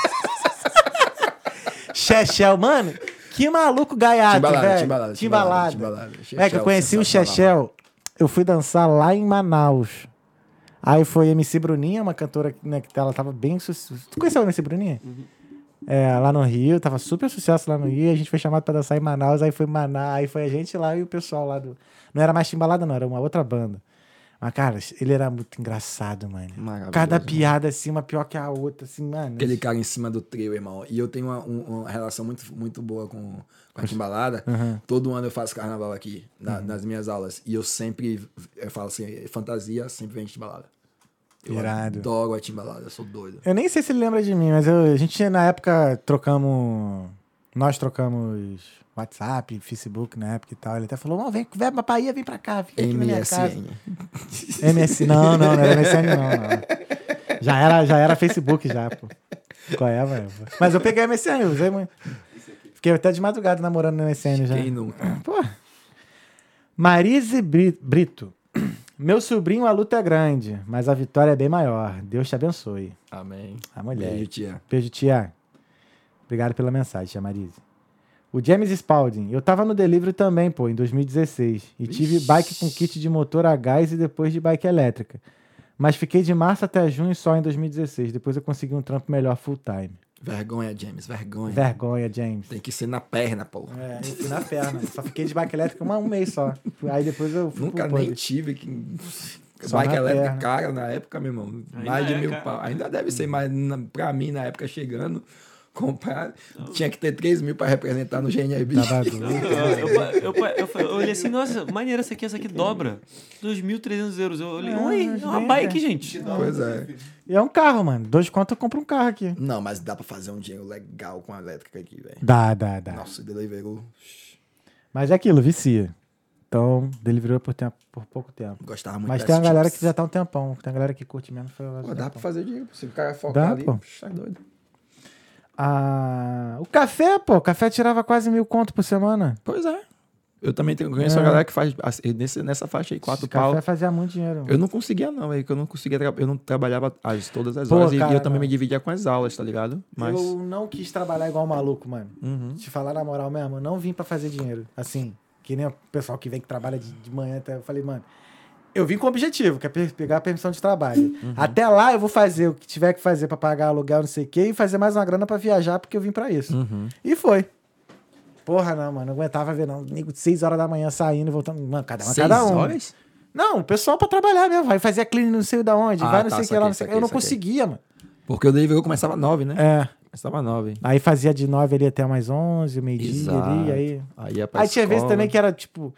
Chechel, mano, que maluco gaiato, Timbalada, velho. timbalada, Timbalada. timbalada, timbalada. É que eu conheci o. Chechel, eu fui dançar lá em Manaus. Aí foi MC Bruninha, uma cantora né, que ela tava bem... su- Tu conheceu a MC Bruninha? É, lá no Rio, tava super sucesso lá no Rio, a gente foi chamado pra dançar em Manaus, aí foi Manaus, aí foi a gente lá e o pessoal lá do... Não era mais Timbalada não, era uma outra banda. Mas, cara, ele era muito engraçado, mano. Cada mano. piada, assim, uma pior que a outra, assim, mano. Aquele cara em cima do trio, irmão. E eu tenho uma, um- uma relação muito, muito boa com, com a timbalada. Uhum. Todo ano eu faço carnaval aqui, na- nas minhas aulas. E eu sempre, eu falo assim, fantasia sempre vem de timbalada. Eu Irado. adoro a timbalada, eu sou doido. Eu nem sei se ele lembra de mim, mas eu- a gente na época trocamos. Nós trocamos WhatsApp, Facebook na época e tal. Ele até falou: Ó, vem, vem pra Bahia, vem pra cá, fica aqui na minha casa. MSN. MSN. Não, não, não era MSN, não, não. Já era, já era Facebook já, pô. Qual é, velho? Mas eu peguei MSN, eu usei muito. Fiquei até de madrugada namorando no MSN já. Quem nunca? Pô. Marise Bri- Brito. Meu sobrinho, a luta é grande, mas a vitória é bem maior. Deus te abençoe. Amém. A mulher. Beijo, tia. Beijo, tia. Obrigado pela mensagem, tia Marise. O James Spalding. Eu tava no delivery também, pô, em 2016. E tive bike com kit de motor a gás e depois de bike elétrica. Mas fiquei de março até junho só em 2016. Depois eu consegui um trampo melhor full time. Vergonha, James, vergonha. Vergonha, James. Tem que ser na perna, pô. É, eu fui na perna. Só fiquei de bike elétrica uma- um mês só. Aí depois eu fui Nunca pro nem tive que. Só Bike elétrica perna. cara na época, meu irmão. Ainda mais de é, mil cara. pau. Ainda deve ser, mas na, pra mim, na época chegando, comprar. Tinha que ter 3 mil pra representar no GNRB. Eu, eu, eu, eu, eu olhei assim, nossa, maneira essa aqui, essa aqui dobra. 2.300 euros. Eu olhei, Ah, oi, é uma bike, é. gente. Pois é. E é um carro, mano. Dois conto eu compro um carro aqui. Não, mas dá pra fazer um dinheiro legal com a elétrica aqui, velho. Dá, dá, dá. Nossa, o Deliveroo. Mas é aquilo, vicia. Então, delivery por, tempo, por pouco tempo. Gostava muito Mas tem uma galera que já tá um tempão. Tem uma galera que curte menos. Foi Pô, dá pra fazer dinheiro. Se o cara focar Dá, ali, pô. tá doido. Ah, o café, pô. O café tirava quase mil conto por semana. Pois é. Eu também tenho, conheço É. uma galera que faz nesse, nessa faixa aí, quatro café pau. fazia muito dinheiro. Eu não conseguia, não, velho. que Eu não conseguia. Eu não trabalhava as, todas as Pô, horas. e- e cara, eu também não. me dividia com as aulas, tá ligado? Mas. Eu não quis trabalhar igual um maluco, mano. Uhum. Te falar na moral mesmo, eu não vim pra fazer dinheiro. Assim, que nem o pessoal que vem que trabalha de, de manhã até. Eu falei, mano, eu vim com objetivo, que é pe- pegar a permissão de trabalho. Uhum. Até lá eu vou fazer o que tiver que fazer pra pagar aluguel, não sei o quê, e fazer mais uma grana pra viajar, porque eu vim pra isso. Uhum. E foi. Porra, não, mano, não aguentava ver, não. Nego de 6 horas da manhã saindo e voltando. Mano, cada Seis cada um. horas? Não, o pessoal pra trabalhar mesmo. Vai fazer a clínica não sei da onde, Ah, vai não tá, sei o que lá, não sei o que. Eu não conseguia, mano. Porque o Deliveroo começava nove, né? É. Começava nove. Aí fazia de 9 ali até mais 11, meio-dia ali, aí... Aí Aí tinha vezes também que era, tipo...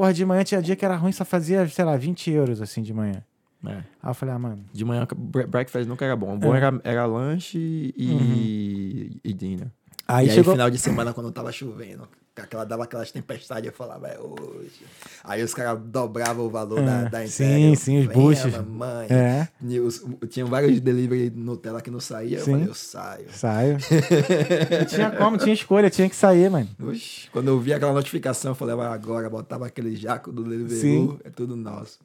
Porra, de manhã tinha dia que era ruim, só fazia, sei lá, 20 euros, assim, de manhã. É. Aí eu falei, ah, mano... De manhã, bre- breakfast nunca era bom. O bom É. era, era lanche e, e dinner. Aí e chegou... aí, final de semana, quando tava chovendo, aquela, dava aquelas tempestades, eu falava, é hoje. Aí os caras dobravam o valor da, É, da sim, entrega. sim, os boosts. mamãe. É, os- tinham vários delivery Nutella que não saía. Eu Sim. falei, eu saio. saio. não tinha como, tinha escolha, tinha que sair, mano. Oxi, quando eu vi aquela notificação, eu falei, "Ah, agora, botava aquele jaco do Deliveroo, Sim. é tudo nosso.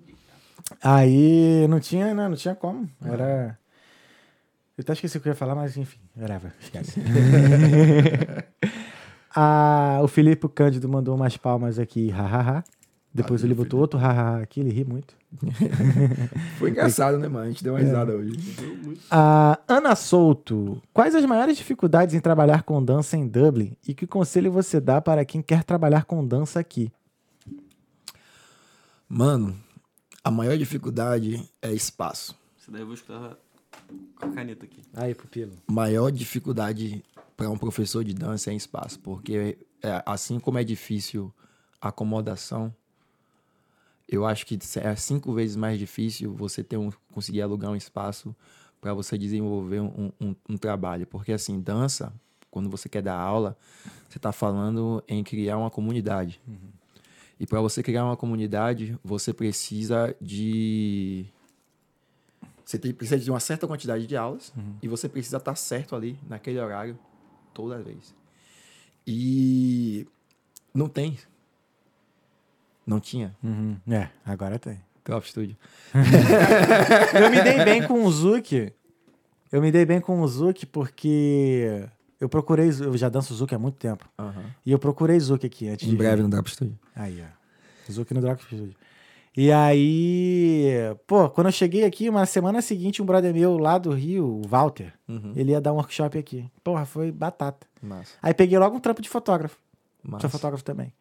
Aí não tinha, né, não tinha como. Era... Eu até esqueci o que eu ia falar, mas enfim, whatever, esquece. ah, o Felipe Cândido mandou umas palmas aqui, hahaha. Depois Valeu, ele botou outro hahaha aqui, ele ri muito. Foi engraçado, né, mano? A gente deu uma risada hoje. A Ana Souto, quais as maiores dificuldades em trabalhar com dança em Dublin e que conselho você dá para quem quer trabalhar com dança aqui? Mano, a maior dificuldade é espaço. Isso daí eu vou escutar com a caneta aqui. Aí, pupilo. maior dificuldade para um professor de dança é espaço, porque é, assim como é difícil a acomodação, eu acho que é cinco vezes mais difícil você ter um, conseguir alugar um espaço para você desenvolver um, um- um trabalho, porque assim dança, quando você quer dar aula, você está falando em criar uma comunidade. E para você criar uma comunidade, você precisa de você precisa de uma certa quantidade de aulas e você precisa estar certo ali naquele horário toda vez. E não tem. Não tinha. Uhum. É, agora tem. Top Studio. Eu me dei bem com o Zuki. Eu me dei bem com o Zuki porque eu procurei, eu já danço Zuki há muito tempo. Aham. E eu procurei Zuki aqui antes Em breve no Drop Studio. Aí, ó. Zuki no Drop Studio. E aí, pô, quando eu cheguei aqui, uma semana seguinte, um brother meu lá do Rio, o Walter, Uhum. ele ia dar um workshop aqui. Porra, foi batata. Massa. Aí peguei logo um trampo de fotógrafo. Massa. Tinha fotógrafo também.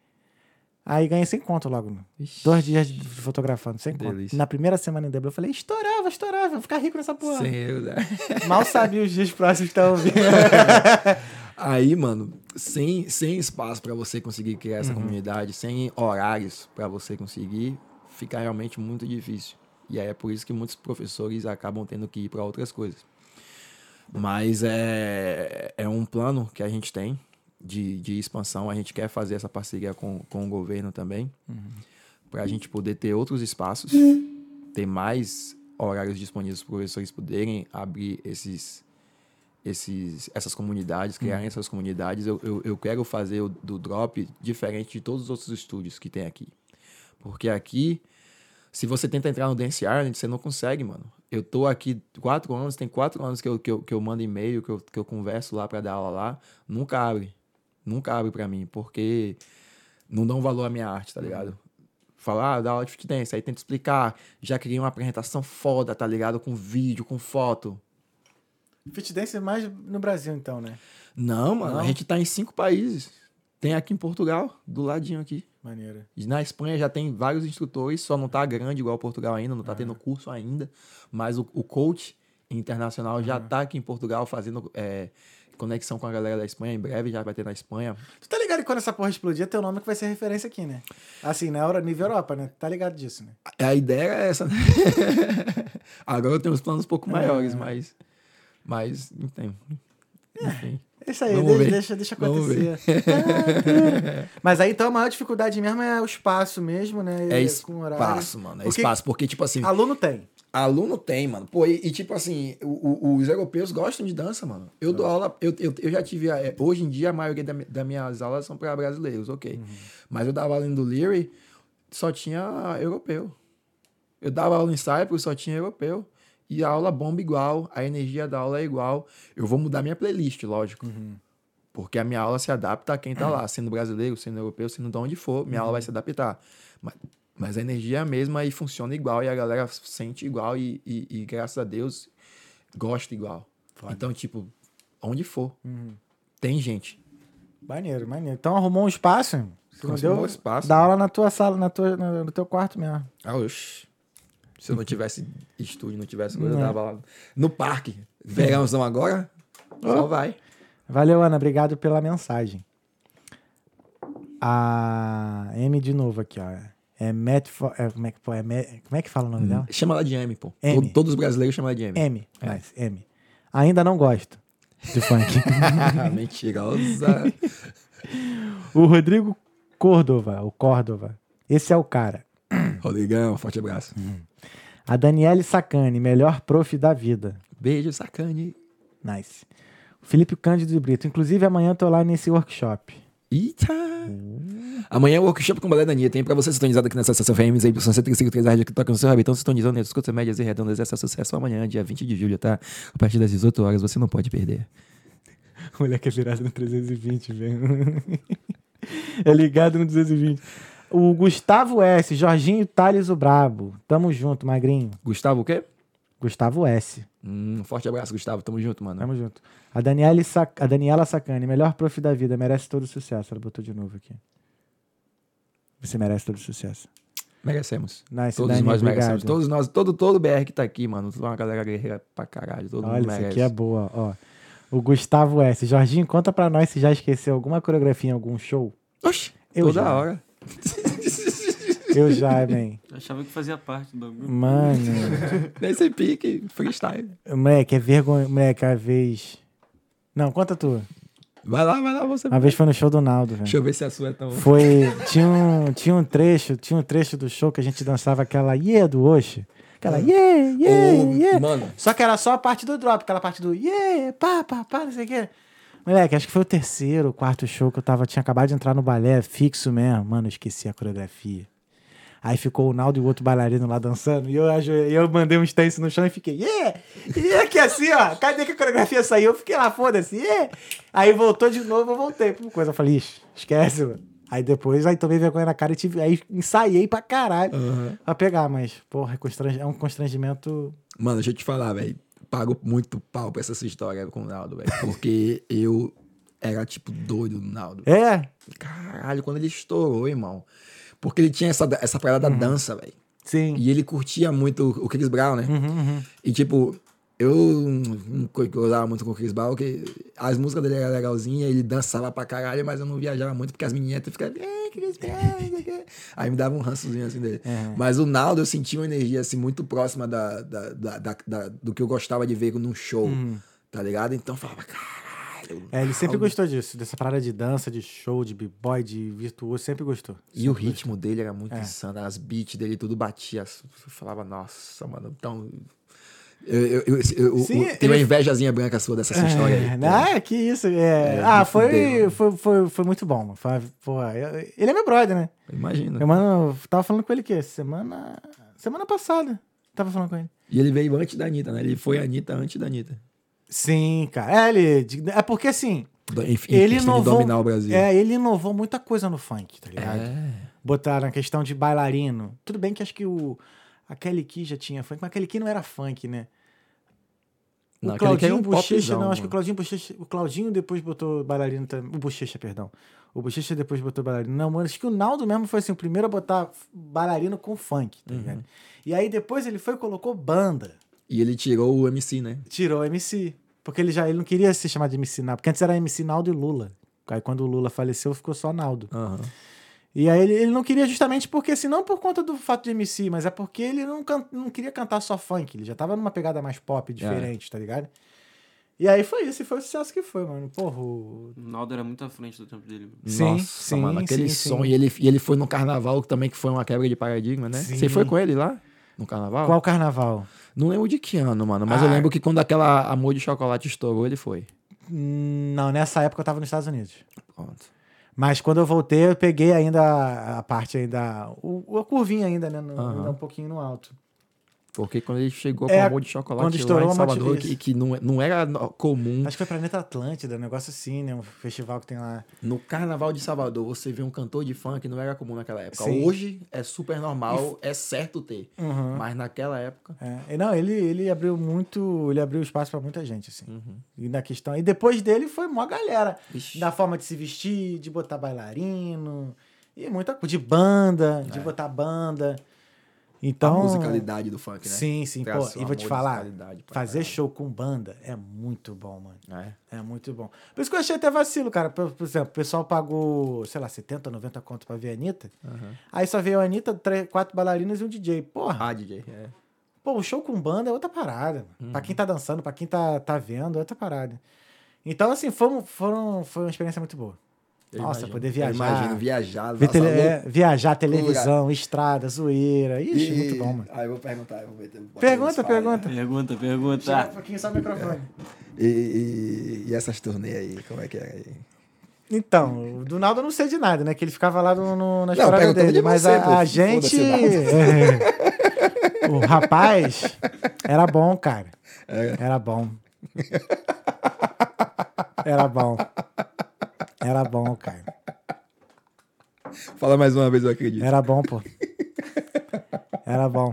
Aí ganhei 100 conto logo. né? Ixi. Dois dias de fotografando, 100 conto. Delícia. Na primeira semana em Dublin, eu falei, estourava, estourava, vou ficar rico nessa porra. Sem eu, né? Mal sabia os dias próximos que estavam vindo. Aí, mano, sem, sem espaço pra você conseguir criar Uhum. essa comunidade, sem horários pra você conseguir, fica realmente muito difícil. E aí é por isso que muitos professores acabam tendo que ir pra outras coisas. Mas é, é um plano que a gente tem de, de expansão. A gente quer fazer essa parceria com, com o governo também, para a gente poder ter outros espaços, ter mais horários disponíveis para os professores poderem abrir esses, esses, essas comunidades, criarem essas comunidades. Eu, eu, eu quero fazer o do Drop diferente de todos os outros estúdios que tem aqui. Porque aqui, se você tenta entrar no Dance Island, você não consegue, mano. Eu tô aqui quatro anos, tem quatro anos que eu, que eu, que eu mando e-mail, que eu, que eu converso lá pra dar aula lá. Nunca abre. Nunca abre pra mim, porque não dão valor à minha arte, tá ligado? Falar, ah, dá aula de fit dance, aí tenta explicar. Já criei uma apresentação foda, tá ligado? Com vídeo, com foto. Fit Dance é mais no Brasil, então, né? Não, mano, Não? a gente tá em cinco países. Tem aqui em Portugal, do ladinho aqui. Maneira. Na Espanha já tem vários instrutores, só não tá grande igual Portugal ainda, não tá tendo curso ainda. Mas o, o coach internacional já tá aqui em Portugal fazendo é, conexão com a galera da Espanha. Em breve já vai ter na Espanha. Tu tá ligado que quando essa porra explodir, teu nome que vai ser referência aqui, né? Assim, na Euro, nível Europa, né? Tá ligado disso, né? A ideia é essa, né? Agora eu tenho uns planos um pouco maiores, mas. Mas, enfim. enfim. Isso aí, Vamos deixa, deixa, deixa acontecer. Ah. Mas aí então a maior dificuldade mesmo é o espaço mesmo, né? É espaço, mano. É Porque espaço. Porque, tipo assim. Aluno tem. Aluno tem, mano. Pô, e, e tipo assim, o- o- os europeus gostam de dança, mano. Eu dou aula, eu, eu, eu já tive. é, Hoje em dia, a maioria da, das minhas aulas são para brasileiros, ok. Mas eu dava aula em do Leary, só tinha europeu. Eu dava aula em Cyprus, só tinha europeu. E a aula bomba igual, a energia da aula é igual. Eu vou mudar minha playlist, lógico. Porque a minha aula se adapta a quem tá lá, sendo brasileiro, sendo europeu, sendo de onde for, minha aula vai se adaptar. Mas, mas a energia é a mesma e funciona igual, e a galera sente igual, e, e- e graças a Deus gosta igual. Então, tipo, onde for, tem gente. Maneiro, maneiro. Então arrumou um espaço. Se não Conseguiu deu, um espaço. dá aula na tua sala, na tua, no, no teu quarto mesmo. Ah, oxi. Se eu não tivesse estúdio, não tivesse coisa, eu Não. tava lá no parque. Verãozão agora, só vai. Valeu, Ana. Obrigado pela mensagem. A M de novo aqui, ó. É Matt. Fo- é, como, é que, pô, é como é que fala o nome dela? Chama ela de M, pô. M. Todo- Todos os brasileiros chamam ela de M. M. Nice, M. Ainda não gosto de funk. Mentirosa. o Rodrigo Córdova, o Córdova. Esse é o cara. Rodrigão, forte abraço. A Daniele Sacani, melhor prof da vida. Beijo, sacane. Nice. O Felipe Cândido de Brito. Inclusive, amanhã eu tô lá nesse workshop. Eita! Amanhã é o workshop com balé da Nia. Tem pra você sintonizado aqui nessa estação FM, aí, são 153 rádio que toca no seu rabitão, sintonizando as escutas médias e redondas. Essa é sucesso amanhã, dia 20 de julho, tá? A partir das 18 horas, você não pode perder. O moleque é virado no 320, velho. é ligado no 220. O Gustavo S. Jorginho Thales o Brabo. Tamo junto, magrinho. Gustavo, o quê? Gustavo S. Hum, forte abraço, Gustavo. Tamo junto, mano. Tamo junto. A, Daniele Sac... a Daniela Sacani, melhor prof da vida, merece todo o sucesso. Ela botou de novo aqui. Você merece todo o sucesso. Merecemos. Nice, Todos Dani, nós obrigado. merecemos. Todos nós, todo, todo BR que tá aqui, mano. Toda uma galera guerreira pra caralho. Todo Olha, mundo isso merece. aqui é boa, ó. O Gustavo S. Jorginho, conta pra nós se já esqueceu alguma coreografia em algum show. Oxi, Eu toda já. hora. Eu já, man. Eu achava que fazia parte do bagulho. Mano. Nesse pique, freestyle. Moleque, é vergonha. Moleque, a vez. Não, conta tu. Vai lá, vai lá, você. Uma vez foi no show do Naldo, velho. Deixa eu ver se a sua é tão. Foi. Tinha um, tinha um trecho, tinha um trecho do show que a gente dançava aquela yeah do Oxe. Aquela yeah, yeah, Ô, yeah. Mano, Só que era só a parte do drop, aquela parte do yeah, pá, pá, pá, não sei o quê. Moleque, acho que foi o terceiro, quarto show que eu tava, tinha acabado de entrar no balé, fixo mesmo. Mano, eu esqueci a coreografia. Aí ficou o Naldo e o outro bailarino lá dançando. E eu, eu mandei um stance no chão e fiquei, yeah! E aqui assim, ó. Cadê que a coreografia saiu? Eu fiquei lá, foda-se, yeah! Aí voltou de novo, eu voltei. Pô, Coisa, eu falei, ixi, esquece, mano. Aí depois, aí tomei vergonha na cara e tive, aí ensaiei pra caralho pra pegar, mas, porra, é constrange- é um constrangimento. Mano, deixa eu te falar, velho. Pago muito pau pra essa história com o Naldo, velho. Porque eu era, tipo, doido do Naldo. É, Caralho, quando ele estourou, irmão. Porque ele tinha essa, essa parada da dança, velho. sim. E ele curtia muito o Chris Brown, né? Uhum, uhum. E, tipo, eu não gostava muito com o Chris Brown, porque as músicas dele eram legalzinhas, ele dançava pra caralho, mas eu não viajava muito, porque as meninas ficavam, é, Chris Brown, não sei o quê." aí me dava um rançozinho assim dele. Mas o Naldo, eu sentia uma energia, assim, muito próxima da, da, da- da- do que eu gostava de ver num show, tá ligado? Então eu falava, caralho. É, ele sempre Naldo." gostou disso, dessa parada de dança, de show, de b-boy, de virtuoso, sempre gostou. E o ritmo dele era muito insano, as beats dele tudo batia. Eu falava, nossa, mano, então. Eu, eu, eu, Sim, eu- tenho uma invejazinha branca sua dessa sua história aí. É, ah, que isso. É. É, ah, foi, fudeu. foi, foi, foi muito bom. Foi, porra, ele é meu brother, né? Imagina. Eu, mano, tava falando com ele o quê? Semana. Semana passada. Tava falando com ele. E ele veio antes da Anitta, né? Ele foi a Anitta antes da Anitta. Sim, cara. É, ele. É porque assim. Do- Enfim, Ele inovou. dominar o Brasil. É, ele inovou muita coisa no funk, tá ligado? É. Botaram a questão de bailarino. Tudo bem que acho que o. A Kelly Key já tinha funk, mas a Kelly Key não era funk, né? O Não, era Claudinho Bochecha, não, acho que o. Claudinho Bochecha, o Claudinho depois botou bailarino também. O Bochecha, perdão. O Bochecha depois botou bailarino. Não, mano, acho que o Naldo mesmo foi assim, o primeiro a botar bailarino com funk, tá ligado? E aí depois ele foi e colocou banda. E ele tirou o MC, né? Tirou o MC. Porque ele já ele não queria se chamar de MC Naldo. Porque antes era MC Naldo e Lula. Aí quando o Lula faleceu, ficou só Naldo. Aham. E aí ele, ele não queria justamente porque, assim, não por conta do fato de MC, mas é porque ele não, can- não queria cantar só funk. Ele já tava numa pegada mais pop, diferente, tá ligado? E aí foi isso, e foi o sucesso que foi, mano. Porra, o... Naldo era muito à frente do tempo dele. Sim, Nossa, sim, mano, aquele sim, som. sim. E ele, e ele foi no carnaval também, que foi uma quebra de paradigma, né? Sim. Você foi com ele lá? No carnaval? qual carnaval? Não lembro de que ano, mano. Mas eu Ah. lembro que quando aquela Amor de Chocolate estourou, ele foi. Não, nessa época eu tava nos Estados Unidos. Pronto. Mas quando eu voltei, eu peguei ainda a, a parte ainda. O, a curvinha ainda, né? no- Aham. ainda um pouquinho no alto. Porque quando ele chegou É, com Amor de Chocolate quando lá estourou em a Salvador, que, que não, não era comum. Acho que foi Planeta Atlântida, um negócio assim, né? Um festival que tem lá. No Carnaval de Salvador, você vê um cantor de funk, não era comum naquela época. Sim. Hoje é super normal, é certo ter. Uhum. Mas naquela época... É, e não, ele, ele abriu muito, ele abriu espaço pra muita gente, assim. Uhum. E na questão, e depois dele foi uma galera, Ixi. da forma de se vestir, de botar bailarino, e muita coisa, de banda, de botar banda. Então, a musicalidade do funk, né? Sim, sim, pô, e vou te falar, fazer caralho. show com banda é muito bom, mano. É. É muito bom. Por isso que eu achei até vacilo, cara. Por, por exemplo, o pessoal pagou, sei lá, 70, 90 conto pra ver a Anitta. Aí só veio a Anitta, três, quatro bailarinas e um DJ. Porra, Ah, DJ, é. Pô, o show com banda é outra parada. mano. Pra quem tá dançando, pra quem tá, tá vendo, é outra parada. Então, assim, foram, foram, foi uma experiência muito boa. Eu Nossa, imagino. poder Eu viajar. imagino, viajar. Ver tele- é, viajar, televisão, estrada, zoeira. Ixi, E- muito bom, mano. Aí eu vou perguntar, eu vou meter- botar Pergunta, eles falam, pergunta. Pergunta, Chega um pergunta. pouquinho só o microfone. E, e, e essas turnês aí, como é que é aí? Então, o do Naldo eu não sei de nada, né? Que ele ficava lá no, no, nas Não, paradas dele. de Mas você, a, pô. a gente. É, o rapaz era bom, cara. É. Era bom. Era bom. Era bom, cara. Fala mais uma vez, eu acredito. Era bom, pô. Era bom.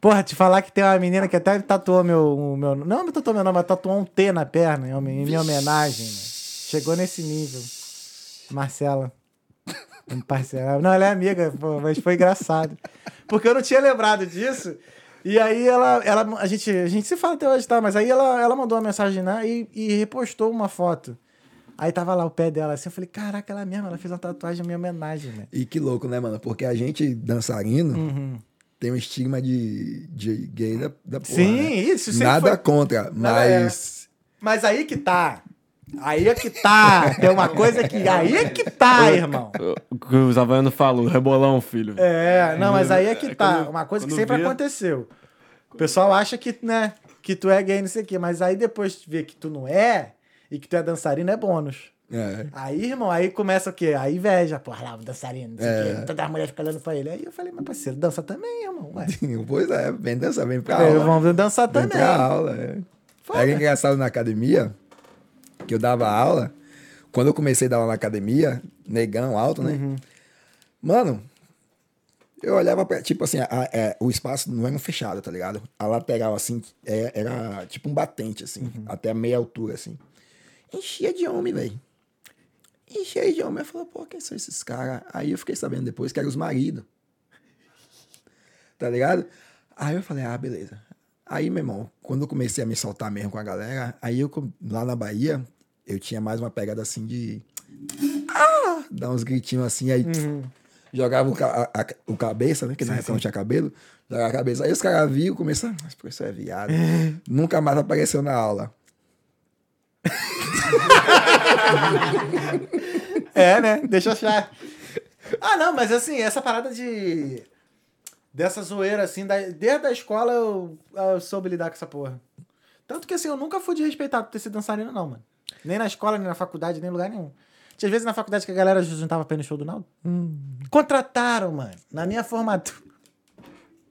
Porra, te falar que tem uma menina que até tatuou meu. meu não me tatuou meu nome, mas tatuou um T na perna em minha homenagem. né? Chegou nesse nível. Marcela. Um parceiro. Não, ela é amiga, pô, mas foi engraçado. Porque eu não tinha lembrado disso. E aí ela, ela a, gente, a gente se fala até hoje, tá? Mas aí ela, ela mandou uma mensagem lá e, e repostou uma foto. Aí tava lá o pé dela assim, eu falei, caraca, ela mesma, ela fez uma tatuagem em minha homenagem, né? E que louco, né, mano? Porque a gente, dançarino, Uhum. tem um estigma de, de gay da, da porra, Sim, né? isso Nada foi- contra, é. mas... Mas aí que tá. Aí é que tá. Tem uma coisa que. Aí é que tá, irmão. O que os havaianos falam, rebolão, filho. É, não, mas aí é que É tá. Uma coisa que sempre aconteceu. O pessoal acha que, né, que tu é gay, não sei o quê. Mas aí depois de ver que tu não é e que tu é dançarino, é bônus. É. Aí, irmão, aí começa o quê? A inveja, porra, lá, o dançarino, não sei o É. quê. Todas as mulheres ficam olhando pra ele. Aí eu falei, mas parceiro, dança também, irmão. Ué. Pois é, vem dançar, vem pra É, aula. vamos dançar Vem também. pra aula, é. Foda. Era engraçado na academia, que eu dava aula. Quando eu comecei a dar aula na academia, negão, alto, né? Uhum. Mano, eu olhava pra, tipo assim, a- é, o espaço não era fechado, tá ligado? A lateral, assim, é- era tipo um batente, assim, Uhum. até a meia altura, assim. Enchia de homem, velho. Enchia de homem. Eu falei, pô, quem são esses caras? Aí eu fiquei sabendo depois que eram os maridos. Tá ligado? Aí eu falei, ah, beleza. Aí, meu irmão, quando eu comecei a me soltar mesmo com a galera, aí eu, lá na Bahia, eu tinha mais uma pegada assim de. Ah! Dar uns gritinhos assim, aí jogava o, ca- a- a- o cabeça, né? Que na época não tinha cabelo. Jogava a cabeça. Aí os caras viam, começaram, mas por isso é viado. Nunca mais apareceu na aula. É, né? Deixa eu achar. Ah, não, mas assim, essa parada de. Dessa zoeira, assim, da... desde a escola eu, eu soube lidar com essa porra. Tanto que, assim, eu nunca fui desrespeitado por ter sido dançarino, não, mano. Nem na escola, nem na faculdade, nem em lugar nenhum. Tinha vezes na faculdade que a galera juntava pra ir no show do Naldo. Contrataram, mano. Na minha formatura.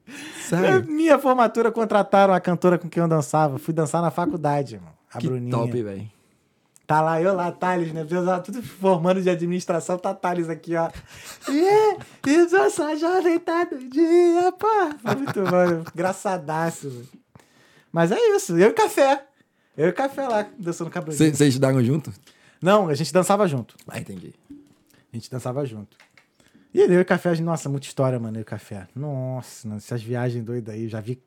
Na Sério? minha formatura contrataram a cantora com quem eu dançava. Fui dançar na faculdade, irmão. A Que Bruninha. top, velho. Tá lá, eu lá, Thales, né? Eu tudo formando de administração, tá Thales aqui, ó. Yeah, isso essa jovem tá do dia, pô. Foi muito bom, engraçadaço. mano. Mas é isso, eu e café. Eu e café lá, dançando cabelo. Vocês estudaram junto? Não, a gente dançava junto. Ah, entendi. A gente dançava junto. E eu e café, a gente- nossa, muita história, mano, eu e café. Nossa, essas viagens doidas aí, eu já vi.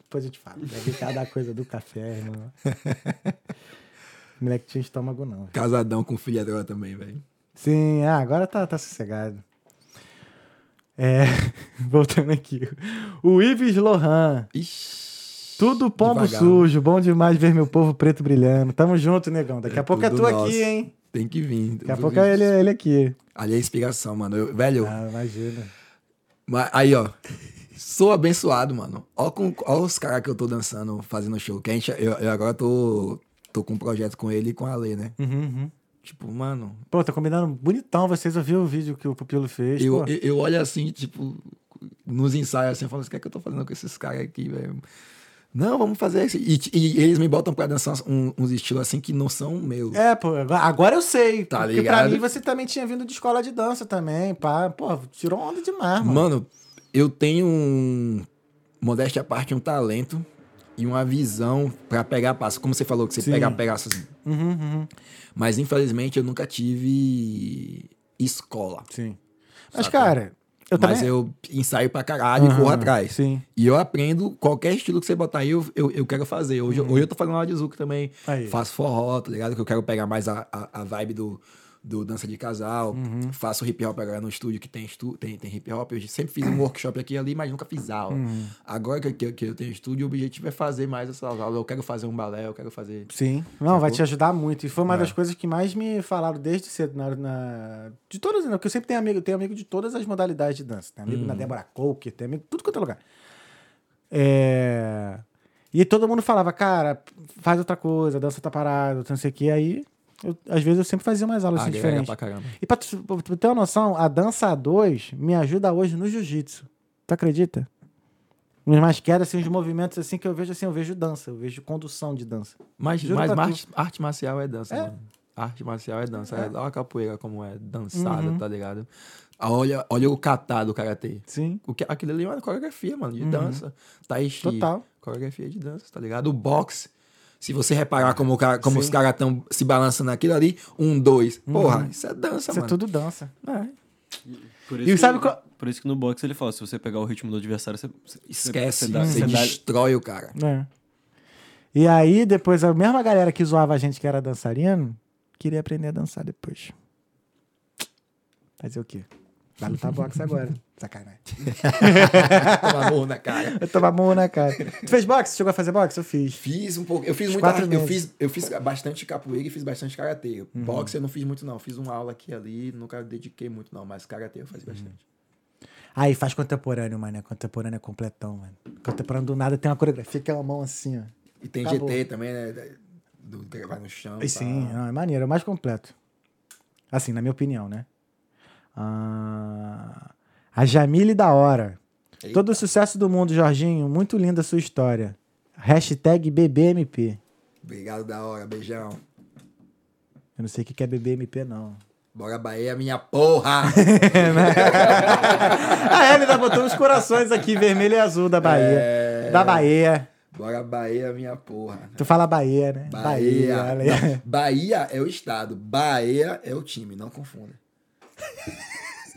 Depois eu te falo, já vi cada coisa do café, irmão. Moleque tinha estômago, não. velho. Casadão com filha dela também, velho. Sim, ah, agora tá, tá sossegado. É, voltando aqui. O Ives Lohan. Ixi. Tudo pombo devagar. sujo, bom demais ver meu povo preto brilhando. Tamo junto, negão. Daqui a É pouco é tu nosso. aqui, hein? Tem que vir. Daqui a pouco é ele, ele aqui. Ali é inspiração, mano. Eu- velho, Ah, imagina. mas aí, ó. Sou abençoado, mano. Ó, com, ó os caras que eu tô dançando, fazendo show. Que a gente, eu, eu agora tô, tô com um projeto com ele e com a Lê, né? Uhum, uhum. Tipo, mano, Pô, tá combinando bonitão. Vocês ouviram o vídeo que o Pupilo fez? eu, eu, eu olho assim, tipo, nos ensaios assim, eu falo, o que é que eu tô fazendo com esses caras aqui, velho? Não, vamos fazer isso. E, e eles me botam pra dançar um- uns estilos assim que não são meus. É, pô, agora- eu sei. Tá porque pra ligado? mim você também tinha vindo de escola de dança também, pá. Pô, tirou onda demais, mano. Mano, eu tenho um. Modéstia à parte, um talento e uma visão pra pegar passo. Como você falou, que você Sim. pega pegaço assim. Uhum, uhum. Mas infelizmente eu nunca tive escola. Sim. Mas, cara, eu Mas também... eu ensaio pra caralho e Aham, corro atrás. Sim. E eu aprendo qualquer estilo que você botar aí, eu, eu, eu quero fazer. Hoje, hoje eu tô fazendo aula de Zuko também. Uhum. Aí. Faço forró, tá ligado? Que eu quero pegar mais a, a, a vibe do, do dança de casal. Uhum. Faço hip hop agora no estúdio que tem, estu, tem, tem hip hop. Eu sempre fiz um workshop aqui e ali, mas nunca fiz aula. Uhum. Agora que, que, que eu tenho estúdio, o objetivo é fazer mais essas aulas. Eu quero fazer um balé, eu quero fazer. Sim. Não, vai te ajudar muito. E foi uma É. das coisas que mais me falaram desde cedo. Na, na- de todas, né? Porque eu sempre tenho amigo, tenho amigo de todas as modalidades de dança. Tem amigo na Uhum. Débora Coker, tem amigo tudo quanto é lugar. É... E todo mundo falava, cara, faz outra coisa, dança outra parada, não sei o que. Aí, eu- às vezes eu sempre fazia umas aulas assim, Agrega diferentes. pra caramba. E pra tu, pra tu ter uma noção, a dança 2 me ajuda hoje no jiu-jitsu. Tu acredita? Uns mais quedas, assim, uns movimentos assim que eu vejo assim, eu vejo dança, eu vejo condução de dança. Mas, Juro mas arte, arte marcial é dança, É. mano. Arte marcial é dança. É. Olha a capoeira como é dançada, Uhum. tá ligado? Ah, Olha, olha o kata do karatê. Sim. O que, aquilo ali é uma coreografia, mano, de dança. Tai chi. Uhum. Total. Coreografia de dança, tá ligado? O boxe. Se você reparar como, o cara- como os caras estão se balançando aquilo ali, um, dois. Porra, isso é dança, Isso é mano. tudo dança. É. Por E isso, sabe que, qual- por isso que no boxe ele fala, se você pegar o ritmo do adversário, você... Esquece, Você, dá, você você dá- destrói o cara. É. E aí, depois, a mesma galera que zoava a gente que era dançarino, queria aprender a dançar depois. Fazer o quê? Vai lutar boxe agora. Sacanagem. Toma amor na cara. Eu tomar mão na cara. Tu fez boxe? Chegou a fazer boxe? Eu fiz. Fiz um pouco. Eu fiz quatro Eu fiz, eu fiz bastante capoeira e fiz bastante karatê. Uhum. Boxe eu não fiz muito, não. Fiz uma aula aqui e ali, nunca dediquei muito, não. Mas karatê eu Uhum. fazia bastante. Aí faz contemporâneo, mano. Contemporâneo é completão, mano. Contemporâneo do nada tem uma coreografia que é uma mão assim, ó. E tem Acabou. GT também, né? Do vai no chão. E tá. sim, não, é maneiro, é o mais completo. Assim, na minha opinião, né? Ah, a Jamile da hora. Eita. Todo o sucesso do mundo, Jorginho. Muito linda a sua história. Hashtag BBMP. Obrigado da hora, beijão. Eu não sei o que é BBMP, não. Bora Bahia, minha porra! ah, ele ainda botou uns corações aqui, vermelho e azul da Bahia. É. Da Bahia. Bora Bahia, minha porra. Tu fala Bahia, né? Bahia. aí. Não, Bahia é o estado, Bahia é o time, não confunda.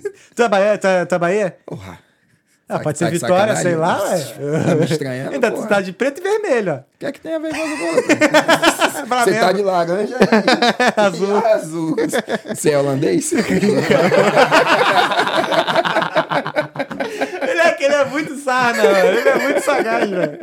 Tu é Bahia? Tu é, tu é Bahia? Porra. Ah, Tá- pode tá ser Vitória, sei lá, Tá me ué. estranhando, Ainda tu porra. tá de preto e vermelho, ó. O que é tem a ver com? Você tá de laranja e Azul. e azul. Você é holandês? Ele é, ele é muito sarna, mano. Ele é muito sagaz, velho.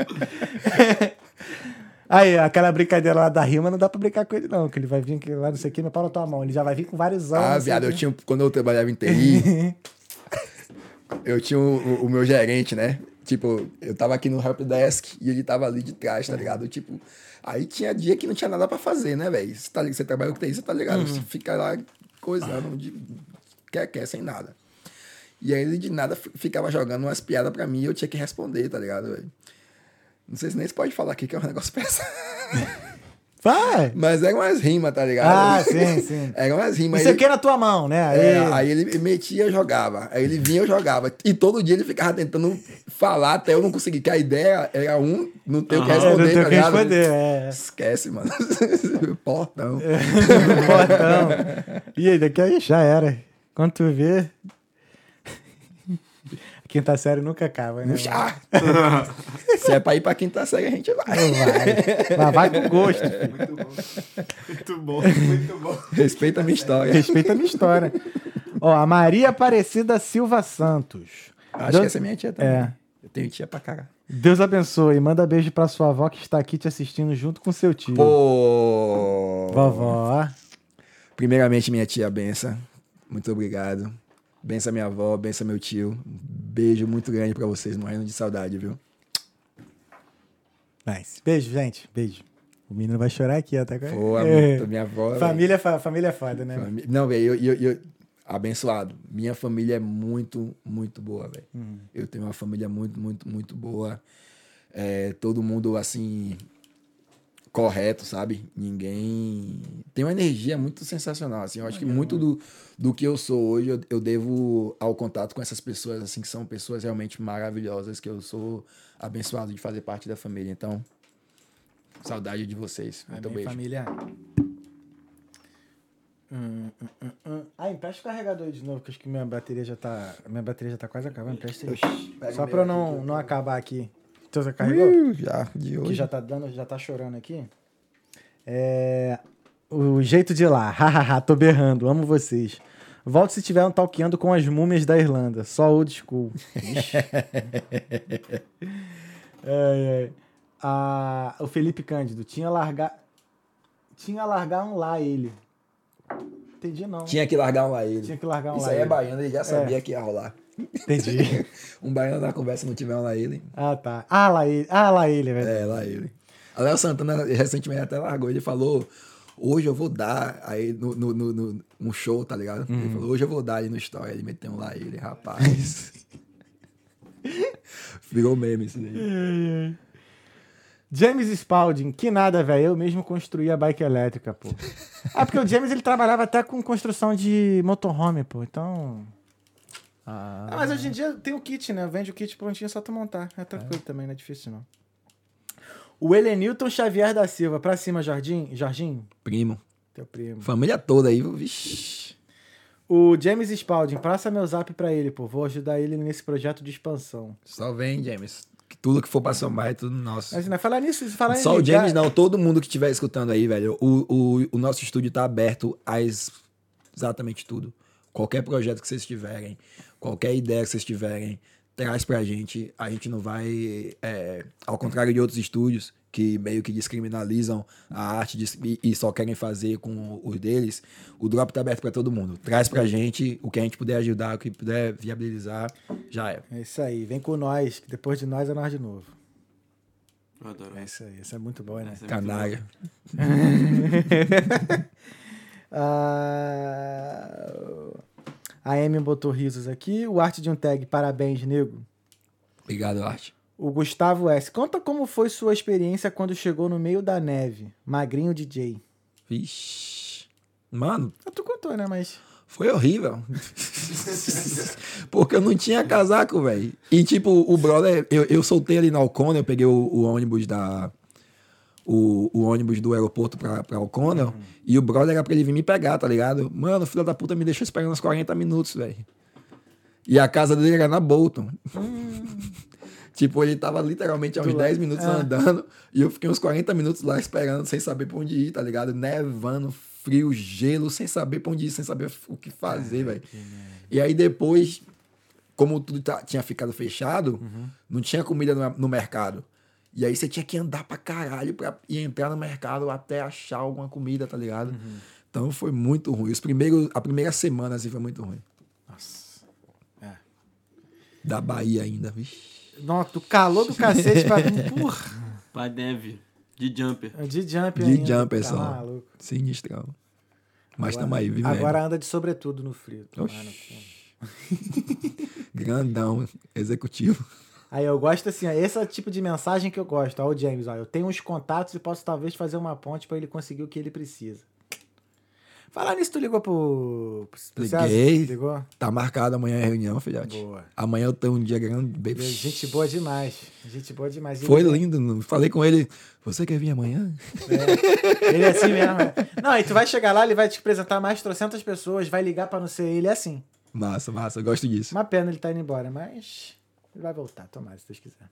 Aí, aquela brincadeira lá da rima, não dá pra brincar com ele, não. Que ele vai vir lá, não sei o que, meu pau na tua mão. Ele já vai vir com vários anos. Ah, viado, eu tinha. Quando eu trabalhava em TI, eu tinha o, o- meu gerente, né? Tipo, eu tava aqui no helpdesk e ele tava ali de trás, tá ligado? Tipo, aí tinha dia que não tinha nada pra fazer, né, velho? Você, tá, você trabalha com TI, você tá ligado? Você fica lá coisando, de, quer, quer, sem nada. E aí ele de nada fi- ficava jogando umas piadas pra mim e eu tinha que responder, tá ligado, velho? Não sei se nem se pode falar aqui que é um negócio pesado. Vai! Mas eram umas rimas, tá ligado? Ah, sim, sim. Eram umas rimas. sei o Ele- que na tua mão, né? Aí, é, aí ele metia, eu jogava. Aí ele vinha, eu jogava. E todo dia ele ficava tentando falar até eu não conseguir. Que a ideia era um não ter o que é, responder, o tá que ligado? responder, é. Esquece, mano. Portão. Portão. E aí, daqui aí já era. Quando tu vê. Quinta série nunca acaba, né? Chá. Se é pra ir pra quinta série, a gente vai. Vai. Mas vai com gosto. filho. Muito bom, muito bom. Respeita a minha história. Respeita a minha história. Ó, a Maria Aparecida Silva Santos. Acho Deus, que essa é minha tia também. É. Eu tenho tia pra caralho. Deus abençoe. Manda beijo pra sua avó que está aqui te assistindo junto com seu tio. Pô. Vovó. Primeiramente, minha tia Benção. Muito obrigado. Benção minha avó, benção meu tio. Um Beijo muito grande pra vocês, morrendo de saudade, viu? Nice. Beijo, gente. Beijo. O menino vai chorar aqui, ó. Tá com... Pô, a É. minha, avó. velho. Família, fa- família é foda, né? Não, velho, eu, eu, eu- abençoado. Minha família é muito, muito boa, velho. Hum. Eu tenho uma família muito, muito, muito boa. É, todo mundo, assim, correto, sabe? Ninguém... Tem uma energia muito sensacional, assim. Eu acho que muito do, do que eu sou hoje, eu, eu devo ao contato com essas pessoas, assim, que são pessoas realmente maravilhosas, que eu sou abençoado de fazer parte da família. Então, saudade de vocês. Muito minha beijo. família. Hum, hum, hum. Ah, empresta o carregador de novo, que acho que minha bateria já tá. Minha bateria já tá quase acabando. Empresta aí. Só pra eu não, não acabar aqui. Então você carregou? Uh, já, de hoje. Que já tá dando, já tá chorando aqui. É. O jeito de lá. Hahaha, tô berrando. Amo vocês. Volte se tiver um talqueando com as múmias da Irlanda. Só old school. Ai. Ah, o Felipe Cândido. Tinha largar. Tinha largar um lá ele. Entendi não. Tinha que largar um lá ele. Tinha que largar um Isso lá aí é ele. baiano, ele já sabia que ia rolar. Entendi. Um baiano na conversa não tiver um lá ele. ah, tá. Ah, lá ele. Ah, lá ele, velho. É, lá ele. A Léo Santana recentemente até largou. Ele falou: Hoje eu vou dar aí no, no, no- no- um show, tá ligado? Uhum. Ele falou: Hoje eu vou dar ali no story. Ele meteu um lá ele, rapaz. Virou meme isso daí. James Spalding, que nada, velho. Eu mesmo construí a bike elétrica, pô. Ah, porque o James ele trabalhava até com construção de motorhome, pô. Então. Ah, mas hoje em dia tem o kit, né? Vende o kit prontinho, é só tu montar. É tranquilo também, não é difícil não. O Helenilton Xavier da Silva. Pra cima, Jardim. Jorginho, Primo. teu primo. Família toda aí, vixi. O James Spalding, passa meu zap pra ele, pô. Vou ajudar ele nesse projeto de expansão. Só vem, James. Tudo que for pra somar é tudo nosso. Mas né, falar nisso, falar Só o ligar- James não, todo mundo que estiver escutando aí, velho. O, o, o nosso estúdio tá aberto a es- exatamente tudo. Qualquer projeto que vocês tiverem, qualquer ideia que vocês tiverem, traz pra gente. A gente não vai. é, ao contrário de outros estúdios que meio que descriminalizam a arte de- e, e só querem fazer com os deles, o Drop tá aberto pra todo mundo. Traz pra gente o que a gente puder ajudar, o que puder viabilizar, já é. É isso aí, vem com nós, que depois de nós é nós de novo. Eu adoro É isso aí, isso é muito bom, né? É muito Ah, a Amy botou risos aqui. O Arte de um Tag, parabéns, nego. Obrigado, Arte. O Gustavo S. Conta como foi sua experiência quando chegou no meio da neve. Magrinho DJ. Vixe. Mano, Ah, Tu contou, né? Mas. foi horrível. Porque eu não tinha casaco, velho. E tipo, o brother, eu, eu soltei ali na Alcona, eu peguei o, o ônibus da. O, o ônibus do aeroporto pra, pra Alcona, e o brother era pra ele vir me pegar, tá ligado? Mano, filho da puta me deixou esperando uns 40 minutos, velho. E a casa dele era na Bolton. tipo, ele tava literalmente há uns Do 10 lado. minutos Ah. andando, e eu fiquei uns 40 minutos lá esperando, sem saber pra onde ir, tá ligado? Nevando, frio, gelo, sem saber pra onde ir, sem saber o que fazer, velho. E aí depois, como tudo tá- tinha ficado fechado, não tinha comida no, no mercado. E aí você tinha que andar pra caralho pra ir entrar no mercado até achar alguma comida, tá ligado? Então foi muito ruim. Os primeiros, a primeira semana assim foi muito ruim. Nossa. É. Da Bahia ainda, vixi. Nossa, o calor do cacete pra vir. Porra. Pra neve. De jumper. De jump De ainda. jumper tá só. maluco. Sinistrão. Mas Agora- tamo aí, vivendo. Agora anda de sobretudo no frio. Oxi. Grandão, executivo. Aí eu gosto assim, ó, esse é o tipo de mensagem que eu gosto. Ó, o James, ó, eu tenho uns contatos e posso talvez fazer uma ponte pra ele conseguir o que ele precisa. Falar nisso, tu ligou pro. pro César? Liguei. Ligou? Tá marcado amanhã a reunião, filhote. Boa. Amanhã eu tenho um dia grande. baby. Gente boa demais. Gente boa demais. Foi ele- lindo. Falei com ele. Você quer vir amanhã? Ele é assim mesmo. é. Não, e tu vai chegar lá, ele vai te apresentar mais de trocentas pessoas, vai ligar pra não ser ele, é assim. Massa, massa. Eu gosto disso. Uma pena ele tá indo embora, mas ele vai voltar, tomara, se Deus quiser.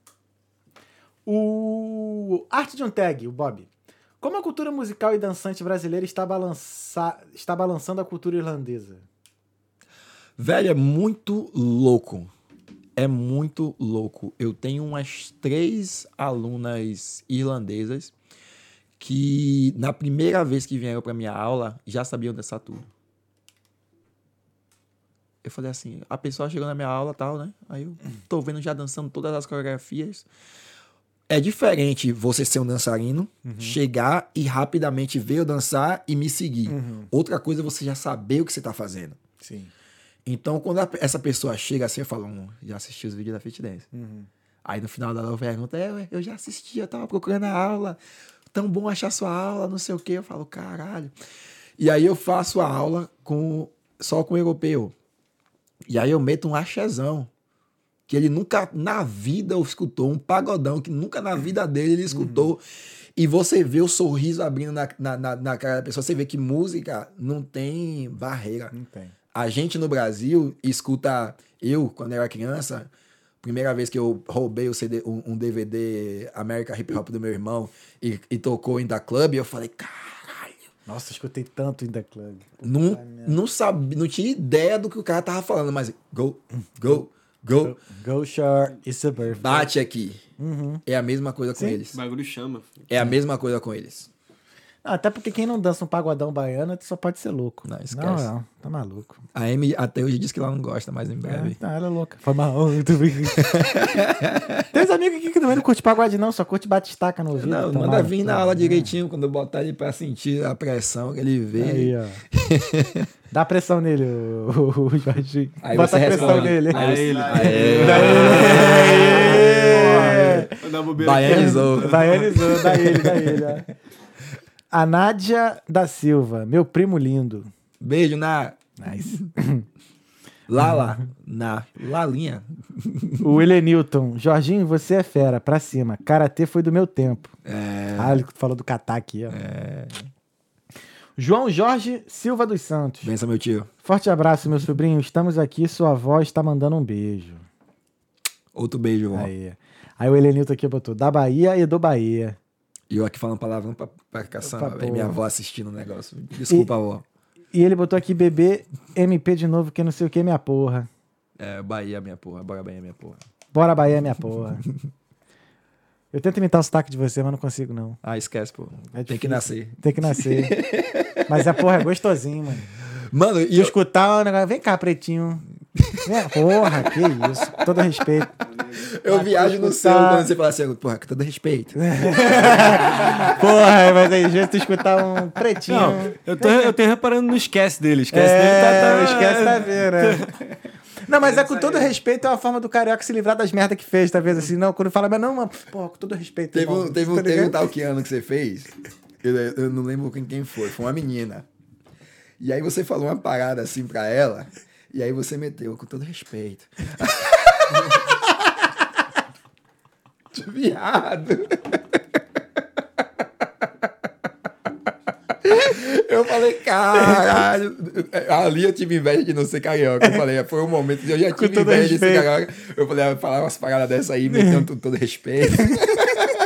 O Arte de um Tag, o Bob. Como a cultura musical e dançante brasileira está, balança... está balançando a cultura irlandesa? Velho, é muito louco. É muito louco. Eu tenho umas três alunas irlandesas que, na primeira vez que vieram para minha aula, já sabiam dançar tudo. Eu falei assim, a pessoa chegou na minha aula e tal, né? Aí eu tô vendo já dançando todas as coreografias. É diferente você ser um dançarino, chegar e rapidamente ver eu dançar e me seguir. Outra coisa é você já saber o que você tá fazendo. Sim. Então, quando a- essa pessoa chega assim, eu falo, hum, já assisti os vídeos da Fit Dance. Aí no final da aula pergunta, é, eu já assisti, eu tava procurando a aula, tão bom achar sua aula, não sei o quê. Eu falo, caralho. E aí eu faço a aula com só com o europeu. E aí eu meto um axezão. Que ele nunca na vida escutou, um pagodão que nunca na vida dele ele escutou. E você vê o sorriso abrindo na, na, na, na cara da pessoa, você vê que música não tem barreira. Não tem. A gente no Brasil escuta. Eu, quando era criança, primeira vez que eu roubei o CD, um, um DVD American Hip Hop do meu irmão e, e tocou em da Club, eu falei, caralho. Nossa, escutei tanto em The Club. Não, não, sabia, não tinha ideia do que o cara tava falando, mas go, go, go, Go Shore, It's a Birthday. bate aqui. É a mesma coisa com Sim. eles. O bagulho chama. É a mesma coisa com eles. Até porque quem não dança um pagodão baiano só pode ser louco. Não, esquece. Não, não, tá maluco. A Amy até hoje diz que ela não gosta, mas em É, breve. tá, ela é louca. Foi mal. Tem uns amigos aqui que também não curte pagode, não, só curte batistaca no ouvido. Não, tá manda vir na aula direitinho, quando eu botar ele pra sentir a pressão que ele vê. Aí, ó. Dá pressão nele, o, o Jorginho. Aí Bota você pressão responde. nele. Aí ele. Aê! Dar bobeira Baianizou. Baianizou, dá ele, dá ele. ó. A Nádia da Silva, meu primo lindo. Beijo na Nice. Lala, na Lalinha. O Helenilton, Jorginho, você é fera, pra cima. Karatê foi do meu tempo. É, Ah, ele falou do Catar aqui, ó. João Jorge Silva dos Santos. benção, meu tio. Forte abraço, meu sobrinho. Estamos aqui, sua avó está mandando um beijo. Outro beijo, vó. Aí. Aí o Helenilton aqui botou da Bahia e do Bahia. E eu aqui falando palavrão pra, pra caçamba, Pra. Minha avó assistindo o negócio. Desculpa, vó. E ele botou aqui bebê MP de novo, que não sei o que, minha porra. É, Bahia, minha porra. Bora, Bahia, minha porra. Bora Bahia, minha porra. Eu tento imitar o sotaque de você, mas não consigo, não. Ah, esquece, pô. É Tem que nascer. Tem que nascer. mas a porra é gostosinho, mano. Mano, e E eu, escutar o negócio. Vem cá, pretinho. Vem, porra, que isso. Com todo respeito. Eu viajo no céu quando você fala assim, porra, com todo respeito. Porra, mas aí, às vezes tu escutar um pretinho. Não, eu tô, eu tenho reparando no esquece dele. Esquece é, dele tá. tá esquece da ver, né? Não, mas é com todo respeito, é uma forma do carioca se livrar das merdas que fez, talvez assim. Não, quando fala, mas não, mano, porra, com todo respeito. Teve irmão, um, teve um, tá teve um ligado? tal que ano que você fez, eu, eu não lembro quem, quem foi, foi uma menina. E aí você falou uma parada assim pra ela, e aí você meteu, com todo respeito. Viado. Eu falei, caralho. Ali eu tive inveja de não ser carioca. Eu falei, foi um momento que eu já tive inveja de ser respeito. carioca. Eu falei, ah, falar umas paradas dessa aí, metendo com todo respeito.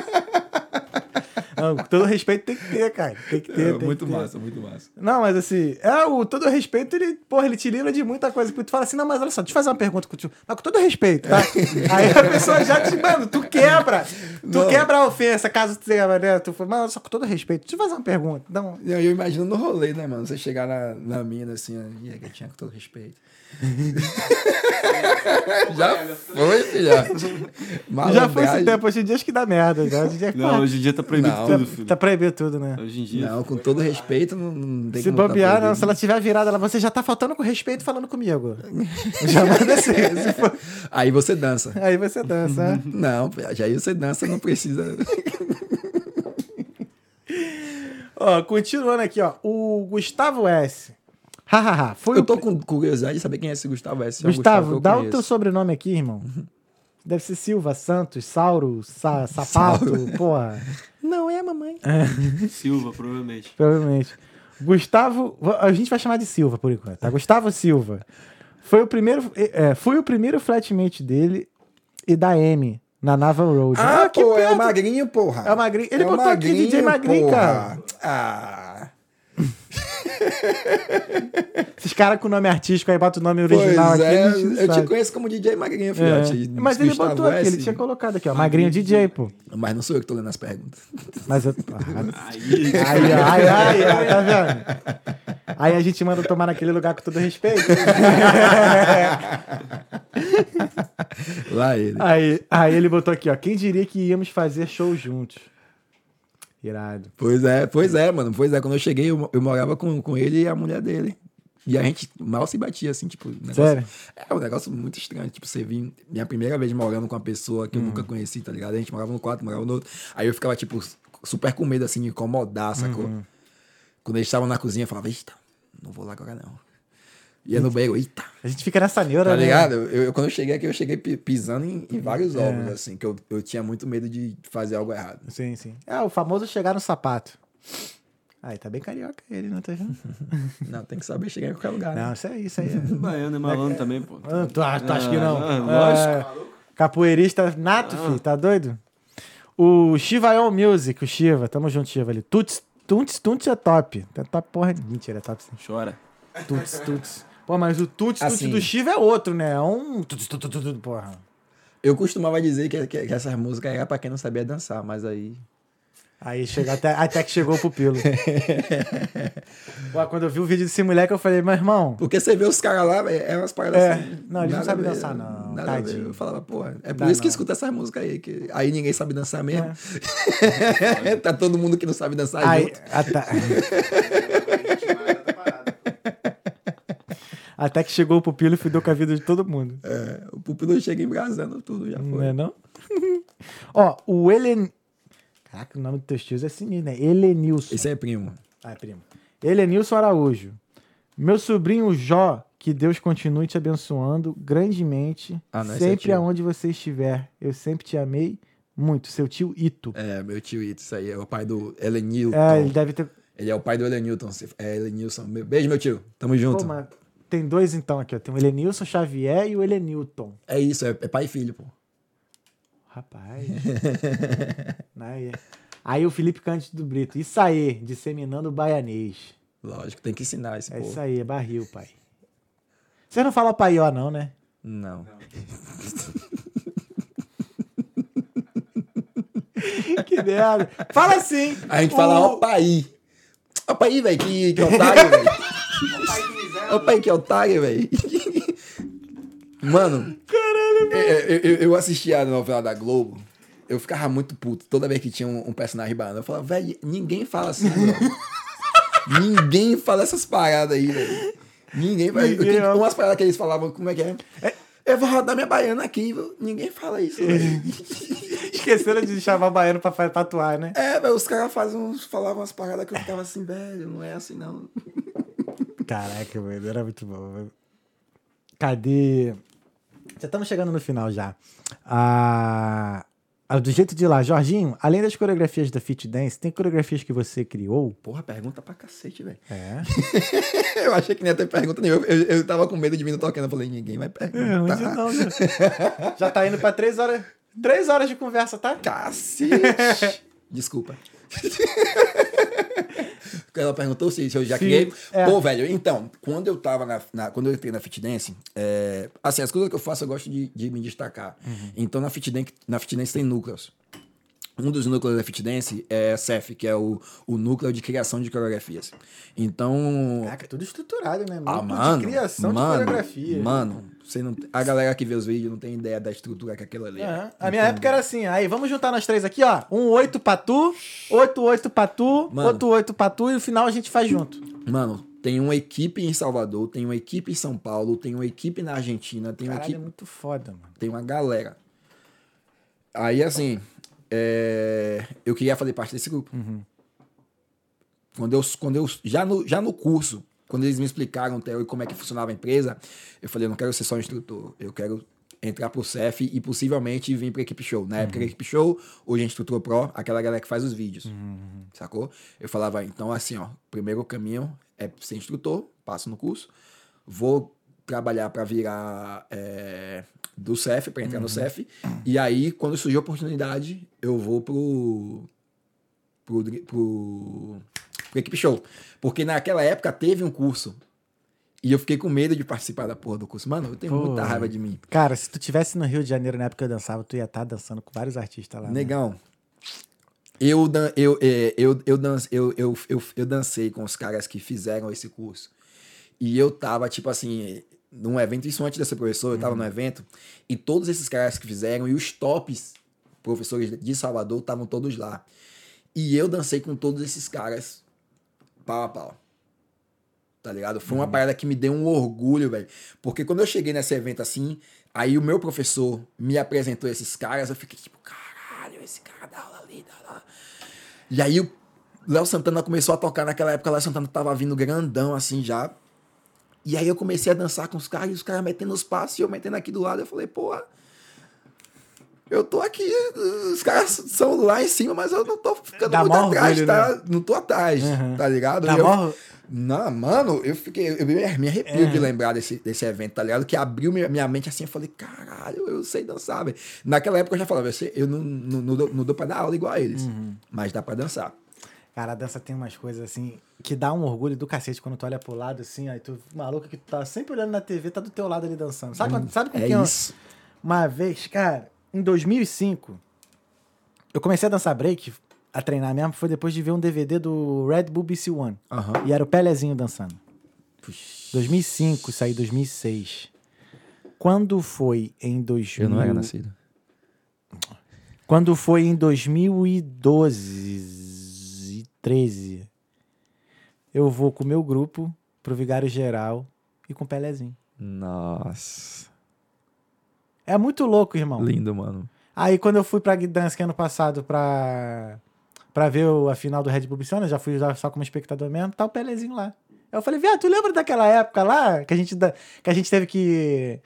Não, com todo respeito tem que ter, cara. Tem que ter. tem muito que ter. massa, muito massa. Não, mas assim, é o todo respeito, ele, porra, ele te livra de muita coisa. Porque tu fala assim, não, mas olha só, deixa eu fazer uma pergunta contigo. Mas com todo respeito, tá? Aí a pessoa já te, mano, tu quebra. Tu Não. quebra a ofensa, caso tu tenha, né? Tu fala, mas olha só, com todo respeito, deixa eu fazer uma pergunta. Não, Eu, eu imagino no rolê, né, mano? Você chegar na, na mina assim, e aí, gatinha, com todo respeito. já foi, filha. já foi esse tempo, hoje em dia acho que dá merda. Já. Hoje em dia, Não, porra, hoje em dia tá proibido Não. Tudo, filho. tá proibido tudo, né? Hoje em dia. Não, com todo respeito, não, não tem Se como tá bobear, não, se ela tiver virada, ela, você já tá faltando com respeito falando comigo. Já manda assim. se for- Aí você dança. Aí você dança. né? Não, já aí você dança, não precisa. Ó, continuando aqui, ó. O Gustavo S. Hahaha. Foi Eu o tô com curiosidade de saber quem é esse Gustavo S. É Gustavo, eu dá o teu sobrenome aqui, irmão. Deve ser Silva, Santos, Sauro, Sa- Sapato, porra. Não, é a mamãe. Silva, provavelmente. Provavelmente. Gustavo, a gente vai chamar de Silva por enquanto, tá? Gustavo Silva. Foi o primeiro, é, foi o primeiro flatmate dele e da M na Naval Road. Ah, que pô, é o Magrinho, porra. É o Magrinho. Ele É botou aqui DJ Magrinho, porra. cara. Ah. Esses caras com nome artístico aí, bota o nome Pois original aqui. é, eu te sabem. conheço como DJ Magrinho, É. filhote. Mas ele botou aqui, ele tinha colocado aqui, ó. Magrinho DJ, pô. Mas não sou eu que tô lendo as perguntas. Mas eu. Aí, Aí, ai, ai, ai, tá vendo? Aí a gente manda tomar naquele lugar com todo respeito. Lá ele. Aí, aí ele botou aqui, ó. Quem diria que íamos fazer show juntos? Irado. Pois é, pois é, mano. Pois é, quando eu cheguei, eu, eu morava com, com ele e a mulher dele. E a gente mal se batia, assim, tipo. Negócio, Sério? É um negócio muito estranho. Tipo, você vir. Minha primeira vez morando com uma pessoa que eu Hum. nunca conheci, tá ligado? A gente morava no quarto, morava no outro. Aí eu ficava, tipo, super com medo, assim, de incomodar, sacou? Uhum. Quando eles estavam na cozinha, eu falava, eita, não vou lá agora não. Ia no banheiro, eita. A gente fica nessa neura, Tá né? ligado? Eu, eu- quando eu cheguei aqui, eu cheguei pi- pisando em, em vários ovos, assim, que eu, eu tinha muito medo de fazer algo errado. Sim, sim. É o famoso chegar no sapato. Aí, tá bem carioca ele, não tá vendo? Não, tem que saber chegar em qualquer lugar. né? Não, isso aí, isso aí. é- Baiano é malandro também, pô. Ah, tu, ah, tu acha que não? Ah, lógico. É, capoeirista nato, filho, tá doido? O Shivayon Music, o Shiva, tamo junto, Shiva ali. Tuts, Tuts, Tuts é top. É top, porra. Mentira, é top sim. Chora. Tuts, Tuts. Pô, mas o Tuts Assim. do Shiva é outro, né? É um Tuts, Tuts, Tuts, porra. Eu costumava dizer que, que, que essas músicas era pra quem não sabia dançar, mas aí. Aí chegou até, até que chegou o pupilo. Pô, quando eu vi o vídeo desse moleque, eu falei, meu irmão, Porque você vê os caras lá, é umas paradas É. assim. Não, eles não sabem a dançar, não. Nada a. Tadinho. Eu falava, pô, é por Dá isso que não. escuta essas músicas aí. Que aí ninguém sabe dançar mesmo. tá todo mundo que não sabe dançar Aí, junto. até, até que chegou o pupilo e fudeu com a vida de todo mundo. É, o pupilo chega embrasando tudo, já Não foi. é não? Ó, o Helen... Caraca, o nome dos teus tios é sinistro, né? Helenilson. Esse é primo. Ah, primo. Helenilson Araújo. Meu sobrinho Jó, que Deus continue te abençoando grandemente, Ah, não, é sempre tio. aonde você estiver. Eu sempre te amei muito. Seu tio Ito. É, meu tio Ito, isso aí. É o pai do Elenilton. É, ele deve ter... Ele é o pai do Elenilton. É Elenilson. Beijo, meu tio. Tamo junto. Pô, mas tem dois então aqui, ó. Tem o Helenilson Xavier e o Helenilton. É isso, é, é pai e filho, pô. Rapaz. aí. aí o Felipe Cândido Brito. Isso aí, disseminando o baianês. Lógico, tem que ensinar esse É povo. isso aí, é barril, pai. Você não fala paió, não, né? Não. Que merda. Fala assim. A gente fala, ó, pai. Ó, pai, velho, que, que otário, velho. Ó, pai, que otário, velho. Mano, Caralho, É, eu, eu, eu assistia a novela da Globo, eu ficava muito puto toda vez que tinha um, um personagem baiano. Eu falava, velho, ninguém fala assim, bro. ninguém fala essas paradas aí, velho. Ninguém vai. Ninguém, Tem ó. umas paradas que eles falavam, como é que é? Eu vou rodar minha baiana aqui, viu? Ninguém fala isso, velho. Esqueceram de chamar baiano pra, fa- pra atuar, né? É, velho, os caras uns, falavam umas paradas que eu ficava assim, velho, não é assim não. Caraca, mano, era muito bom. velho. Cadê? Já estamos chegando no final já. Ah, ah, do jeito de lá, Jorginho, além das coreografias da Fit Dance, tem coreografias que você criou? Porra, pergunta pra cacete, velho. É. eu achei que nem ia ter pergunta nenhuma. Eu, eu tava com medo de vir no tocando. Eu falei, ninguém vai perguntar. É, não, né? Já tá indo pra três horas. Três horas de conversa, tá? Cacete! Desculpa. Ela perguntou se, se eu já Sim, criei. é. Pô, velho, então, quando eu tava na, na- Quando eu entrei na Fit Dance, é, assim, as coisas que eu faço eu gosto de, de me destacar. Uhum. Então na Fit, Dance, na Fit Dance tem núcleos. Um dos núcleos da Fit Dance é CEF, que é o, o núcleo de criação de coreografias. Então. Caraca, tudo estruturado, né? Ah, mano. de criação mano, de coreografia. Mano, você não, a galera que vê os vídeos não tem ideia da estrutura que aquilo ali é. É, A minha época era assim, aí vamos juntar nós três aqui, ó. Um oito pra tu, oito, oito pra tu, Mano. outro oito pra tu, e no final a gente faz junto. Mano, tem uma equipe em Salvador, tem uma equipe em São Paulo, tem uma equipe na Argentina, tem uma Caralho, é equipe. muito foda, mano. Tem uma galera. Aí, assim, é, eu queria fazer parte desse grupo. Quando eu, quando eu já, no, já no curso, quando eles me explicaram Theo, como é que funcionava a empresa, eu falei, eu não quero ser só um instrutor, eu quero entrar pro CEF e possivelmente vir pra equipe show. Na época era equipe show, hoje é instrutor pro, aquela galera que faz os vídeos. Sacou? Eu falava, então assim, ó, primeiro caminho é ser instrutor, passo no curso, vou trabalhar para virar é, do CEF, para entrar no CEF, e aí, quando surgir a oportunidade, eu vou pro, pro, pro Equipe Show. Porque naquela época teve um curso, e eu fiquei com medo de participar da porra do curso. Mano, eu tenho Pô. muita raiva de mim. Cara, se tu tivesse no Rio de Janeiro na época que eu dançava, tu ia estar dançando com vários artistas lá. né? Negão, eu, dan- eu, é, eu, eu, dan- eu, eu, eu, eu dancei com os caras que fizeram esse curso. E eu tava, tipo assim, num evento, isso antes dessa professora, eu tava Uhum. num evento, e todos esses caras que fizeram, e os tops professores de Salvador estavam todos lá. E eu dancei com todos esses caras pau a pau. Tá ligado? Foi uma Uhum. parada que me deu um orgulho, velho. Porque quando eu cheguei nesse evento assim, aí o meu professor me apresentou esses caras, eu fiquei tipo, caralho, esse cara dá aula ali, dá aula. E aí o Léo Santana começou a tocar naquela época, o Léo Santana tava vindo grandão assim já. E aí eu comecei a dançar com os caras, e os caras metendo os passos e eu metendo aqui do lado. Eu falei, porra, eu tô aqui, os caras são lá em cima, mas eu não tô ficando Dá muito atrás, orgulho, tá? né? Não tô atrás, Uhum. tá ligado? Dá eu- Não, mano, eu fiquei, eu me, arrepio de lembrar desse, desse evento, tá ligado? Que abriu minha, minha mente assim, eu falei, caralho, eu sei dançar, velho. Naquela época eu já falava, eu, sei, eu não, não, não, dou, não dou pra dar aula igual a eles, mas dá pra dançar. Cara, a dança tem umas coisas assim que dá um orgulho do cacete quando tu olha pro lado assim, aí tu, maluco que tu tá sempre olhando na TV, tá do teu lado ali dançando. Sabe, quando- sabe com é quem eu- isso. Uma vez, cara, em 2005, eu comecei a dançar break, a treinar mesmo, foi depois de ver um DVD do Red Bull BC One. Aham. E era o Pelezinho dançando. 2005, saí 2006. Quando foi em 2000... Eu não era nascido. Quando foi em 2012, 13, eu vou com o meu grupo pro Vigário Geral e com o Pelezinho. Nossa. É muito louco, irmão. Lindo, mano. Aí quando eu fui pra Gdansk ano passado pra, pra ver o- a final do Red Bull Biciana, já fui só como espectador mesmo, tá o Pelezinho lá. Eu falei, viado, tu lembra daquela época lá que a gente, que a gente teve que,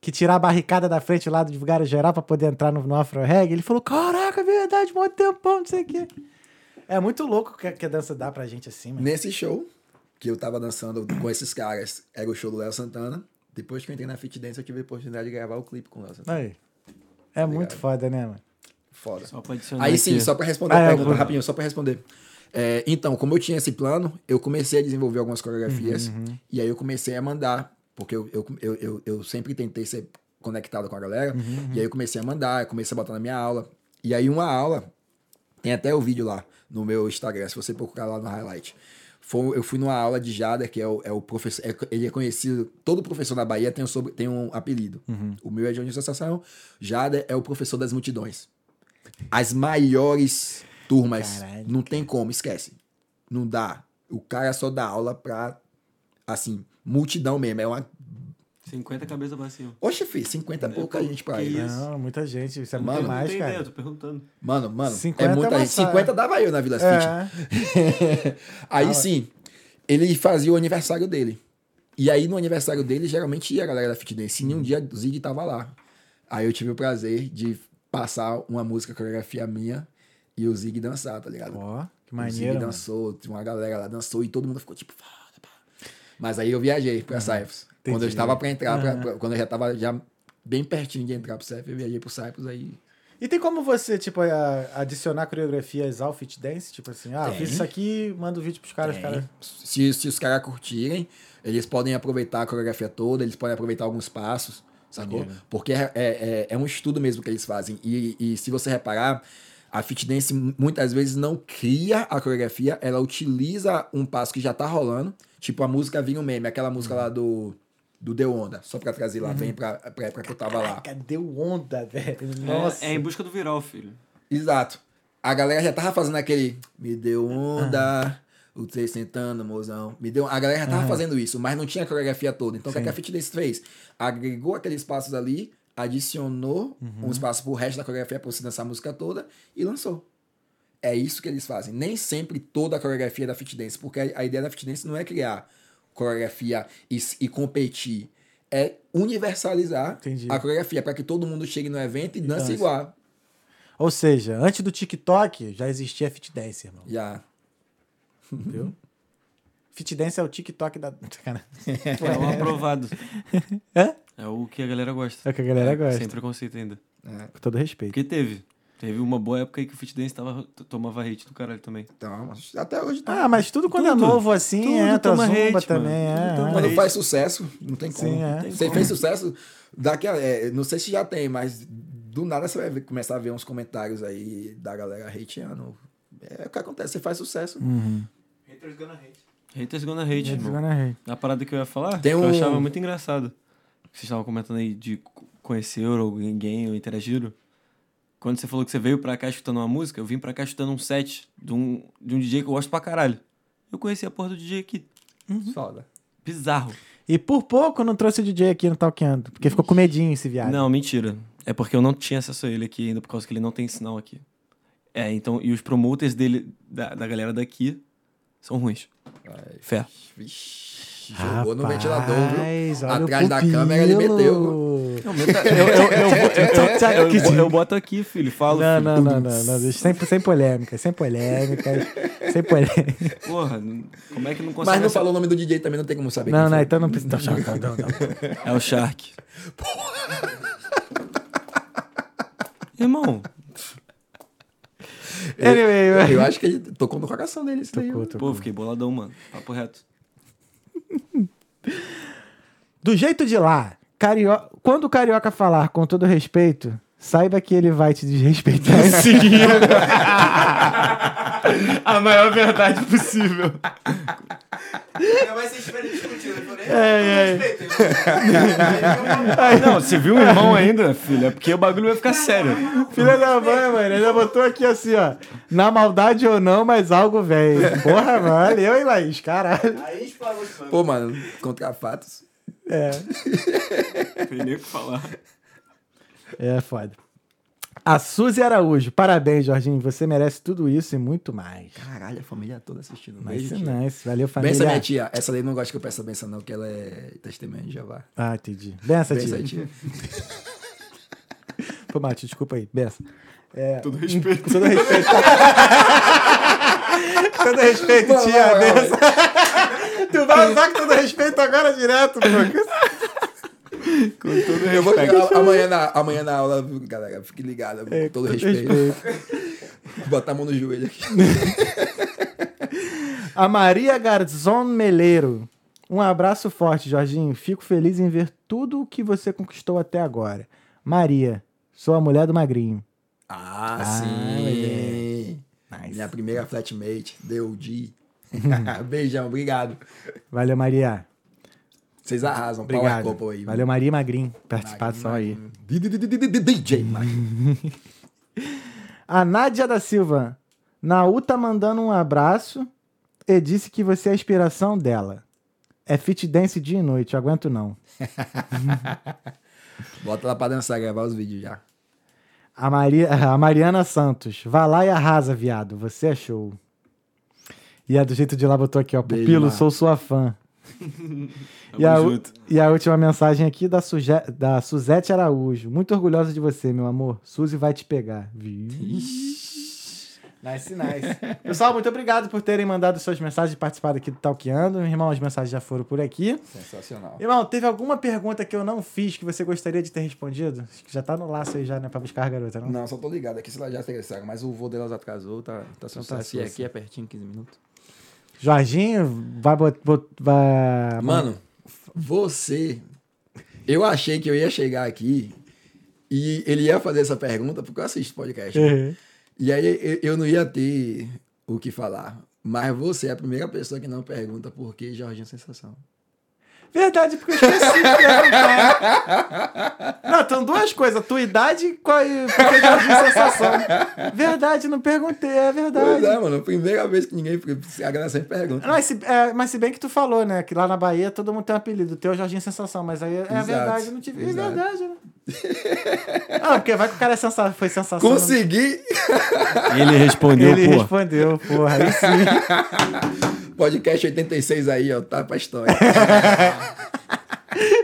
que tirar a barricada da frente lá do Vigário Geral pra poder entrar no, no Afro Reggae? Ele falou, caraca, é verdade, mó tempão, não sei o quê. É muito louco que, a- que a dança dá pra gente assim, mano. Nesse show que eu tava dançando com esses caras, era o show do Léo Santana. Depois que eu entrei na Fit Dance, eu tive a oportunidade de gravar o clipe com o Léo Santana. Aí. É muito foda, né, mano? Foda. Só pra adicionar Aí aqui. sim, só pra responder Ah, a é, pergunta por- rapidinho, só pra responder. É, então, como eu tinha esse plano, eu comecei a desenvolver algumas coreografias Uhum, e aí eu comecei a mandar, porque eu, eu, eu, eu, eu sempre tentei ser conectado com a galera, Uhum, e aí eu comecei a mandar, eu comecei a botar na minha aula. E aí uma aula, tem até o vídeo lá no meu Instagram, se você procurar lá no highlight. Foi, eu fui numa aula de Jader, que é o, é o professor. é- ele é conhecido. Todo professor na Bahia tem um, sobre, tem um apelido. O meu é de Associação. Jader é o professor das multidões. As maiores turmas. Caralho, não tem como, esquece. Não dá. O cara só dá aula pra. Assim, multidão mesmo. É uma. 50 cabeças pra cima. Oxe, filho, 50 é pouca pô, gente pra que ir. Não, muita gente. Isso é Mano, muito mais, cara. ideia, eu tô perguntando. Mano, mano, 50 é muita é gente. uma 50 dava eu na Vila Fit. É. Aí sim, ele fazia o aniversário dele. E aí no aniversário dele, geralmente ia a galera da Fit Dance. E um dia o Zig tava lá. Aí eu tive o prazer de passar uma música, coreografia minha, e o Zig dançar, tá ligado? Ó, que o maneiro. Zig mano. dançou, tinha uma galera lá dançou e todo mundo ficou tipo. Mas aí eu viajei pra Cyprus. Quando eu entendi. estava pra entrar, pra- pra- quando eu já tava já bem pertinho de entrar pro Cyprus, eu viajei pro Cyprus aí. E tem como você, tipo, adicionar coreografias ao fit dance? Tipo assim, ah, Tem. fiz isso aqui, manda o vídeo pros caras, os caras. Se, se os caras curtirem, eles podem aproveitar a coreografia toda, eles podem aproveitar alguns passos, sacou? Maneiro. Porque é, é, é um estudo mesmo que eles fazem. E, e se você reparar, a fit dance muitas vezes não cria a coreografia, ela utiliza um passo que já tá rolando. Tipo, a música vinha um meme, aquela música lá do, do Deu Onda, só pra trazer lá, vem pra, pra época que eu tava lá. Cadê o onda, velho? É- Nossa. É, em busca do viral, filho. Exato. A galera já tava fazendo aquele. Me deu onda. O três sentando, mozão. Me deu. A galera já tava fazendo isso, mas não tinha a coreografia toda. Então o que, é que a Fit Dance fez? Agregou aqueles passos ali, adicionou um espaço pro resto da coreografia pra você dançar a música toda e lançou. É isso que eles fazem. Nem sempre toda a coreografia é da Fit Dance, porque a a ideia da Fit Dance não é criar coreografia e, e competir. É universalizar Entendi. a coreografia para que todo mundo chegue no evento e dance dance. igual. Ou seja, antes do TikTok já existia fit dance, irmão. Já. Viu? fit dance é o TikTok da. Cara, É o aprovado. É? É o que a galera gosta. É o que a galera gosta. Sem preconceito ainda. Com todo respeito. Porque teve. Teve uma boa época aí que o Fit Dance tava, tomava hate do caralho também. Então, até hoje tá. Ah, mas tudo quando Tudo. é novo assim, Tudo entra toma zumba hate, mano. também, é. toma é. Quando faz sucesso, não tem como. Sim, é. Você fez sucesso, daqui a, é, não sei se já tem, mas do nada você vai ver- começar a ver uns comentários aí da galera hateando. É o que acontece, você faz sucesso. Uhum. Haters gonna hate. Haters gonna hate, Eles irmão. gonna hate. A parada que eu ia falar, Tem que um- eu achava muito engraçado. Vocês estavam comentando aí de co- conhecer alguém ou interagiram. Quando você falou que você veio pra cá escutando uma música, eu vim pra cá escutando um set de um, de um DJ que eu gosto pra caralho. Eu conheci a porra do DJ aqui. Foda. Bizarro. E por pouco não trouxe o DJ aqui no Talkando, porque ficou com medinho esse viado. Não, mentira. É porque eu não tinha acesso a ele aqui ainda, por causa que ele não tem sinal aqui. É, então, e os promoters dele, da, da galera daqui, são ruins. Fé. Vixe, jogou no ventilador, viu? Atrás da câmera ele meteu. Eu, eu, eu, eu, eu, eu, eu boto aqui, filho, falo. Não, filho. não, não, não, não, deixa- sem, sem polêmicas, sem polêmicas, sem polêmicas. Porra, como é que não consegue. Mas não essa- falou o nome do DJ também, não tem como saber. Não, não, foi. então não precisa. Não, não, não. É o Shark. Irmão, Anyway, Eu acho que ele tocou no coração dele. Isso Tocou, viu? tocou. pô, fiquei boladão, mano. Papo reto. Do jeito de lá, cario... quando o carioca falar com todo respeito, saiba que ele vai te desrespeitar em seguida. A maior verdade possível. Ainda mais se estiver discutindo. Eu falei, É, é. respeito. Não, você viu o irmão ainda, filho? É porque o bagulho vai ficar sério. Filha da mãe, mano, ele botou aqui assim, ó. Na maldade ou não, mas algo vem. Porra, mano, valeu, hein, Laís? Caralho. Aí explodiu. mano. Pô, mano, contra fatos. É, Tem nem o que falar. é foda. A Suzy Araújo. Parabéns, Jorginho. Você merece tudo isso e muito mais. Caralho, a família toda assistindo. Nice, Beijo, tia. nice. Valeu, família. Benção, minha tia. Essa daí não gosta que eu peça benção, não, que ela é testemunha de Jeová. Ah, entendi. Benção, Benção, tia. tia. Pô, Mati, desculpa aí. Benção. É, Todo respeito. todo respeito. todo respeito, tia. Benção. Tu vai usar com todo respeito agora direto, pô. Com todo Eu vou, respeito. a- amanhã, na, amanhã na aula, galera, fique ligado, É, com todo com respeito. Botar a mão no joelho aqui. A Maria Garzon Meleiro. Um abraço forte, Jorginho. Fico feliz em ver tudo o que você conquistou até agora. Maria, sou a mulher do magrinho. Ah, Ah, sim. Nice. Minha primeira flatmate, deu de. Beijão, obrigado. Valeu, Maria. Vocês arrasam. Power Obrigado. couple aí. Valeu, Maria e Magrin. Participação aí. DJ Magno. A Nádia da Silva. Naú tá mandando um abraço e disse que você é a inspiração dela. É fit dance dia e noite, aguento não. Bota lá pra dançar, gravar os vídeos já. A, Maria, a Mariana Santos. Vá lá e arrasa, viado. Você é show. E a do jeito de lá botou aqui, ó. Beijo, Pupilo, Mar. sou sua fã. E a, e a última mensagem aqui da, Suje, da Suzete Araújo. Muito orgulhosa de você, meu amor. Suzy vai te pegar. Nice, nice. Pessoal, muito obrigado por terem mandado suas mensagens e participado aqui do Talkeando. Irmão, as mensagens já foram por aqui. Sensacional. Irmão, teve alguma pergunta que eu não fiz que você gostaria de ter respondido? Acho que já tá no laço aí já, né? Pra buscar a garota, não? Não, só tô ligado aqui se ela já interessaram, mas o voo delas atrasou, tá, tá sucesso. e sucesso. aqui é pertinho, 15 minutos. Jorginho vai bot, bot- vai Mano, você. Eu achei que eu ia chegar aqui e ele ia fazer essa pergunta porque eu assisto podcast. né? Uhum. E aí eu- eu não ia ter o que falar. Mas você é a primeira pessoa que não pergunta por que Jorginho Sensação. Verdade, porque eu esqueci de perguntar. Não, então duas coisas. Tua idade e qual e porque Jorginho Sensação. Verdade, não perguntei, é Pois verdade. é, mano. Primeira vez que ninguém. A galera sempre pergunta. Não, mas, se, é, mas se bem que tu falou, né? Que lá na Bahia todo mundo tem um apelido. O teu é Jorginho Sensação, mas aí é Exato, verdade, eu não tive. É exato. verdade, né? Ah, porque vai que o cara é sensa... foi sensação. né? Consegui! Ele respondeu, Ele pô. respondeu, porra. Aí sim. Podcast 86 aí, ó. Tá pra história.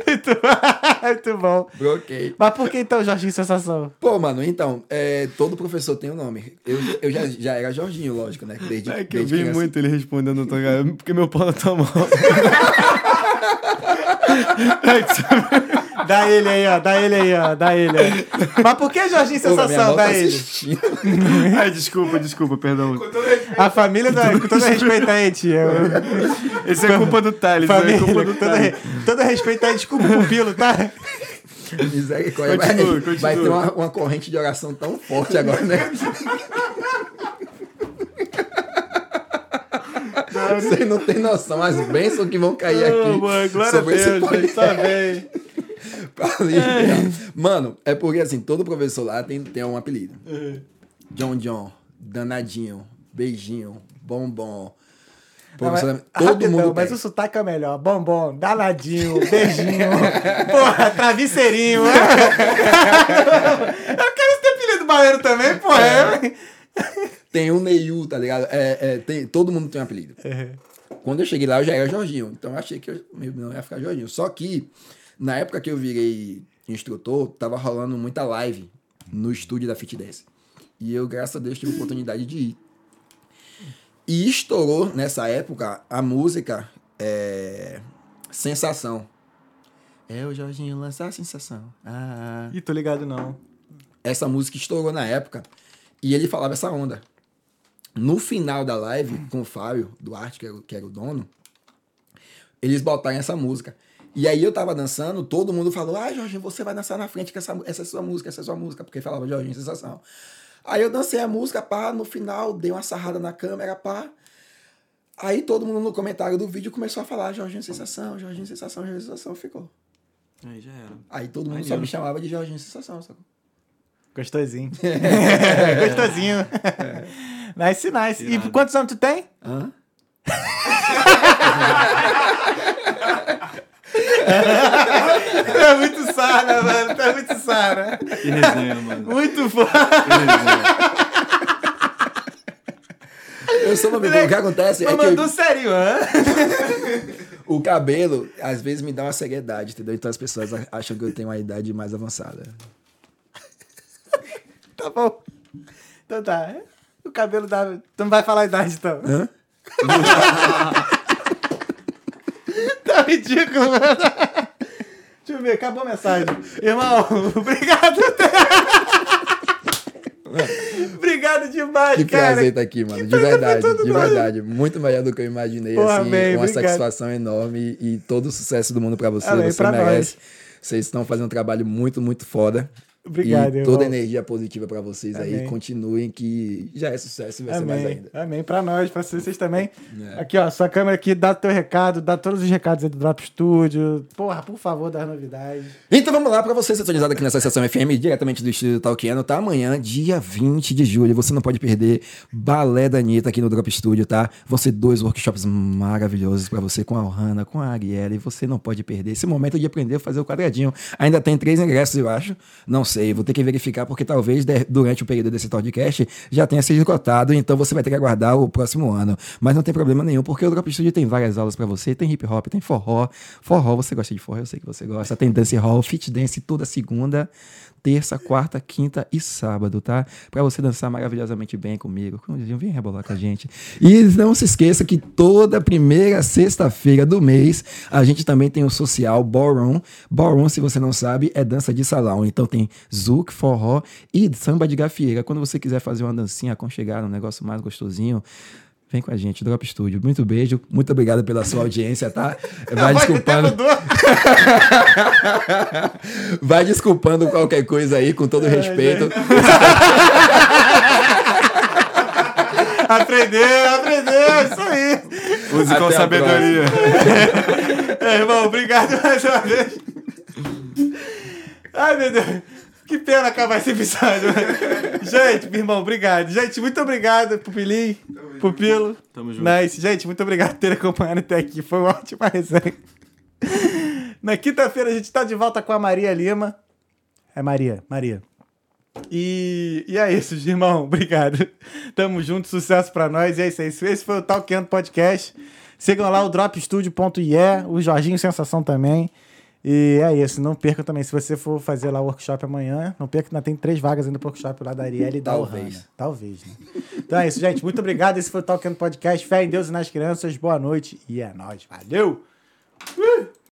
muito, muito bom. Bloqueei. Mas por que então Jorginho Sensação? Pô, mano, então, é, todo professor tem um nome. Eu, eu já, já era Jorginho, lógico, né? Desde, É que eu desde vi criança. muito ele respondendo, ligado? porque meu pau não tá mal. Dá ele aí, ó. Dá ele aí, ó. Dá ele aí. Mas por que Jorginho Sensação? Dá tá ele. assistindo. Ai, desculpa, desculpa, perdão. A família, da, com todo respeito aí, tia. Esse é culpa do Thales, Família, é culpa com do todo, Thales. re- todo respeito aí, desculpa o pupilo, tá? Misericórdia. Vai, Continua, vai ter uma, uma corrente de oração tão forte agora, né? Vocês não têm noção as bênçãos que vão cair aqui. Mano, glória a sobre esse Deus, podcast. tá bem. Aliviar. Mano, é porque assim, todo professor lá tem, tem um apelido. John John, danadinho, beijinho, bombom. Professor, mas, todo rapidão, mundo mas tem. o sotaque é melhor. Bombom, danadinho, beijinho, porra, travesseirinho. eu quero esse apelido baiano também, porra. É. Tem o Neil, tá ligado? É, é, tem, todo mundo tem um apelido. Quando eu cheguei lá, eu já era Jorginho. Então eu achei que eu, meu não ia ficar Jorginho. Só que, na época que eu virei instrutor, tava rolando muita live no estúdio da Fit Dance. E eu, graças a Deus, tive a oportunidade de ir. E estourou, nessa época, a música é, Sensação. É o Jorginho lançar a sensação. Ah, Ih, tô ligado não. essa música estourou na época e ele falava essa onda. No final da live, com o Fábio Duarte, que era, o- que era o dono, eles botaram essa música. E aí eu tava dançando, todo mundo falou: Ah, Jorginho, você vai dançar na frente, que essa, essa é sua música, essa é sua música, porque falava Jorginho Sensação. Aí eu dancei a música, pá, no final dei uma sarrada na câmera, pá. Aí todo mundo no comentário do vídeo começou a falar Jorginho Sensação, Jorginho Sensação, Jorginho Sensação, ficou. Aí já era. Aí todo mundo só me chamava de Jorginho Sensação, sacou? Gostosinho. Gostosinho. Nice, nice. E quantos anos tu tem? Hã? É muito sara, mano. Tu é muito sara. Que resenha, mano. Muito foda. Eu sou uma O que acontece é Mas que mandou sério, hã? o cabelo, às vezes, me dá uma seriedade, entendeu? Então as pessoas acham que eu tenho uma idade mais avançada. Tá bom. Então tá. O cabelo da. Tu não vai falar a idade, então. Hã? tá ridículo, mano. Deixa eu ver, acabou a mensagem. Irmão, obrigado. obrigado demais, Que cara. prazer estar aqui, mano. De prazer verdade, de nosso. verdade. Muito melhor do que eu imaginei. Porra, assim, bem, uma obrigado. satisfação enorme e todo o sucesso do mundo pra você. Amém, você merece. nós. Vocês estão fazendo um trabalho muito, muito foda. Obrigado, E irmão. toda energia positiva pra vocês aí. Amém. Continuem que já é sucesso e vai ser mais Amém. ainda. Amém. Pra nós, pra vocês também. É. Aqui, ó, sua câmera aqui, dá teu recado, dá todos os recados aí do Drop Studio. Porra, por favor, das novidades. Então vamos lá, pra você sintonizado aqui nessa sessão FM, diretamente do Estúdio Talkiano, tá? Amanhã, dia 20 de julho, você não pode perder Balé da Anitta aqui no Drop Studio, tá? Vão ser dois workshops maravilhosos pra você com a Ohana, com a Ariela, e você não pode perder esse momento de aprender a fazer o quadradinho. Ainda tem três ingressos, eu acho. Não sei, vou ter que verificar, porque talvez de- durante o período desse podcast já tenha sido esgotado, então você vai ter que aguardar o próximo ano. Mas não tem problema nenhum, porque o Drop Studio tem várias aulas pra você, tem hip hop, tem forró. Forró, você gosta de forró, eu sei que você gosta. Tem dance hall, fit dance toda segunda, terça, quarta, quinta e sábado, tá? Pra você dançar maravilhosamente bem comigo. Vem rebolar com a gente. E não se esqueça que toda primeira sexta-feira do mês a gente também tem o social Ballroom. Ballroom, se você não sabe, é dança de salão. Então tem zouk, forró e samba de gafieira. Quando você quiser fazer uma dancinha aconchegada, um negócio mais gostosinho, Vem com a gente, Drop Studio. Muito beijo, muito obrigado pela sua audiência, tá? Vai desculpando. Vai desculpando qualquer coisa aí, com todo respeito. Aprendeu, aprendeu, isso aí. Use com Até sabedoria. É, irmão, obrigado mais uma vez. Ai, meu Deus. Que pena acabar esse episódio. Gente, meu irmão, obrigado. Gente, muito obrigado, Pupilim, Pupilo. Tamo junto. Nice. Gente, muito obrigado por ter acompanhado até aqui. Foi uma ótima resenha. Na quinta-feira a gente tá de volta com a Maria Lima. É Maria, Maria. E, e é isso, irmão. Obrigado. Tamo junto, sucesso pra nós. E é isso aí. Esse foi o Talkando Podcast. Sigam lá o dropstudio.ie, o Jorginho Sensação também. E é isso, não percam também. Se você for fazer lá o workshop amanhã, não perca, ainda tem três vagas ainda pro workshop lá da Arielle e da Talvez. Ohana. Talvez, né? Então é isso, gente. Muito obrigado. Esse foi o Talkando Podcast. Fé em Deus e nas crianças. Boa noite e é nóis. Valeu! Uh!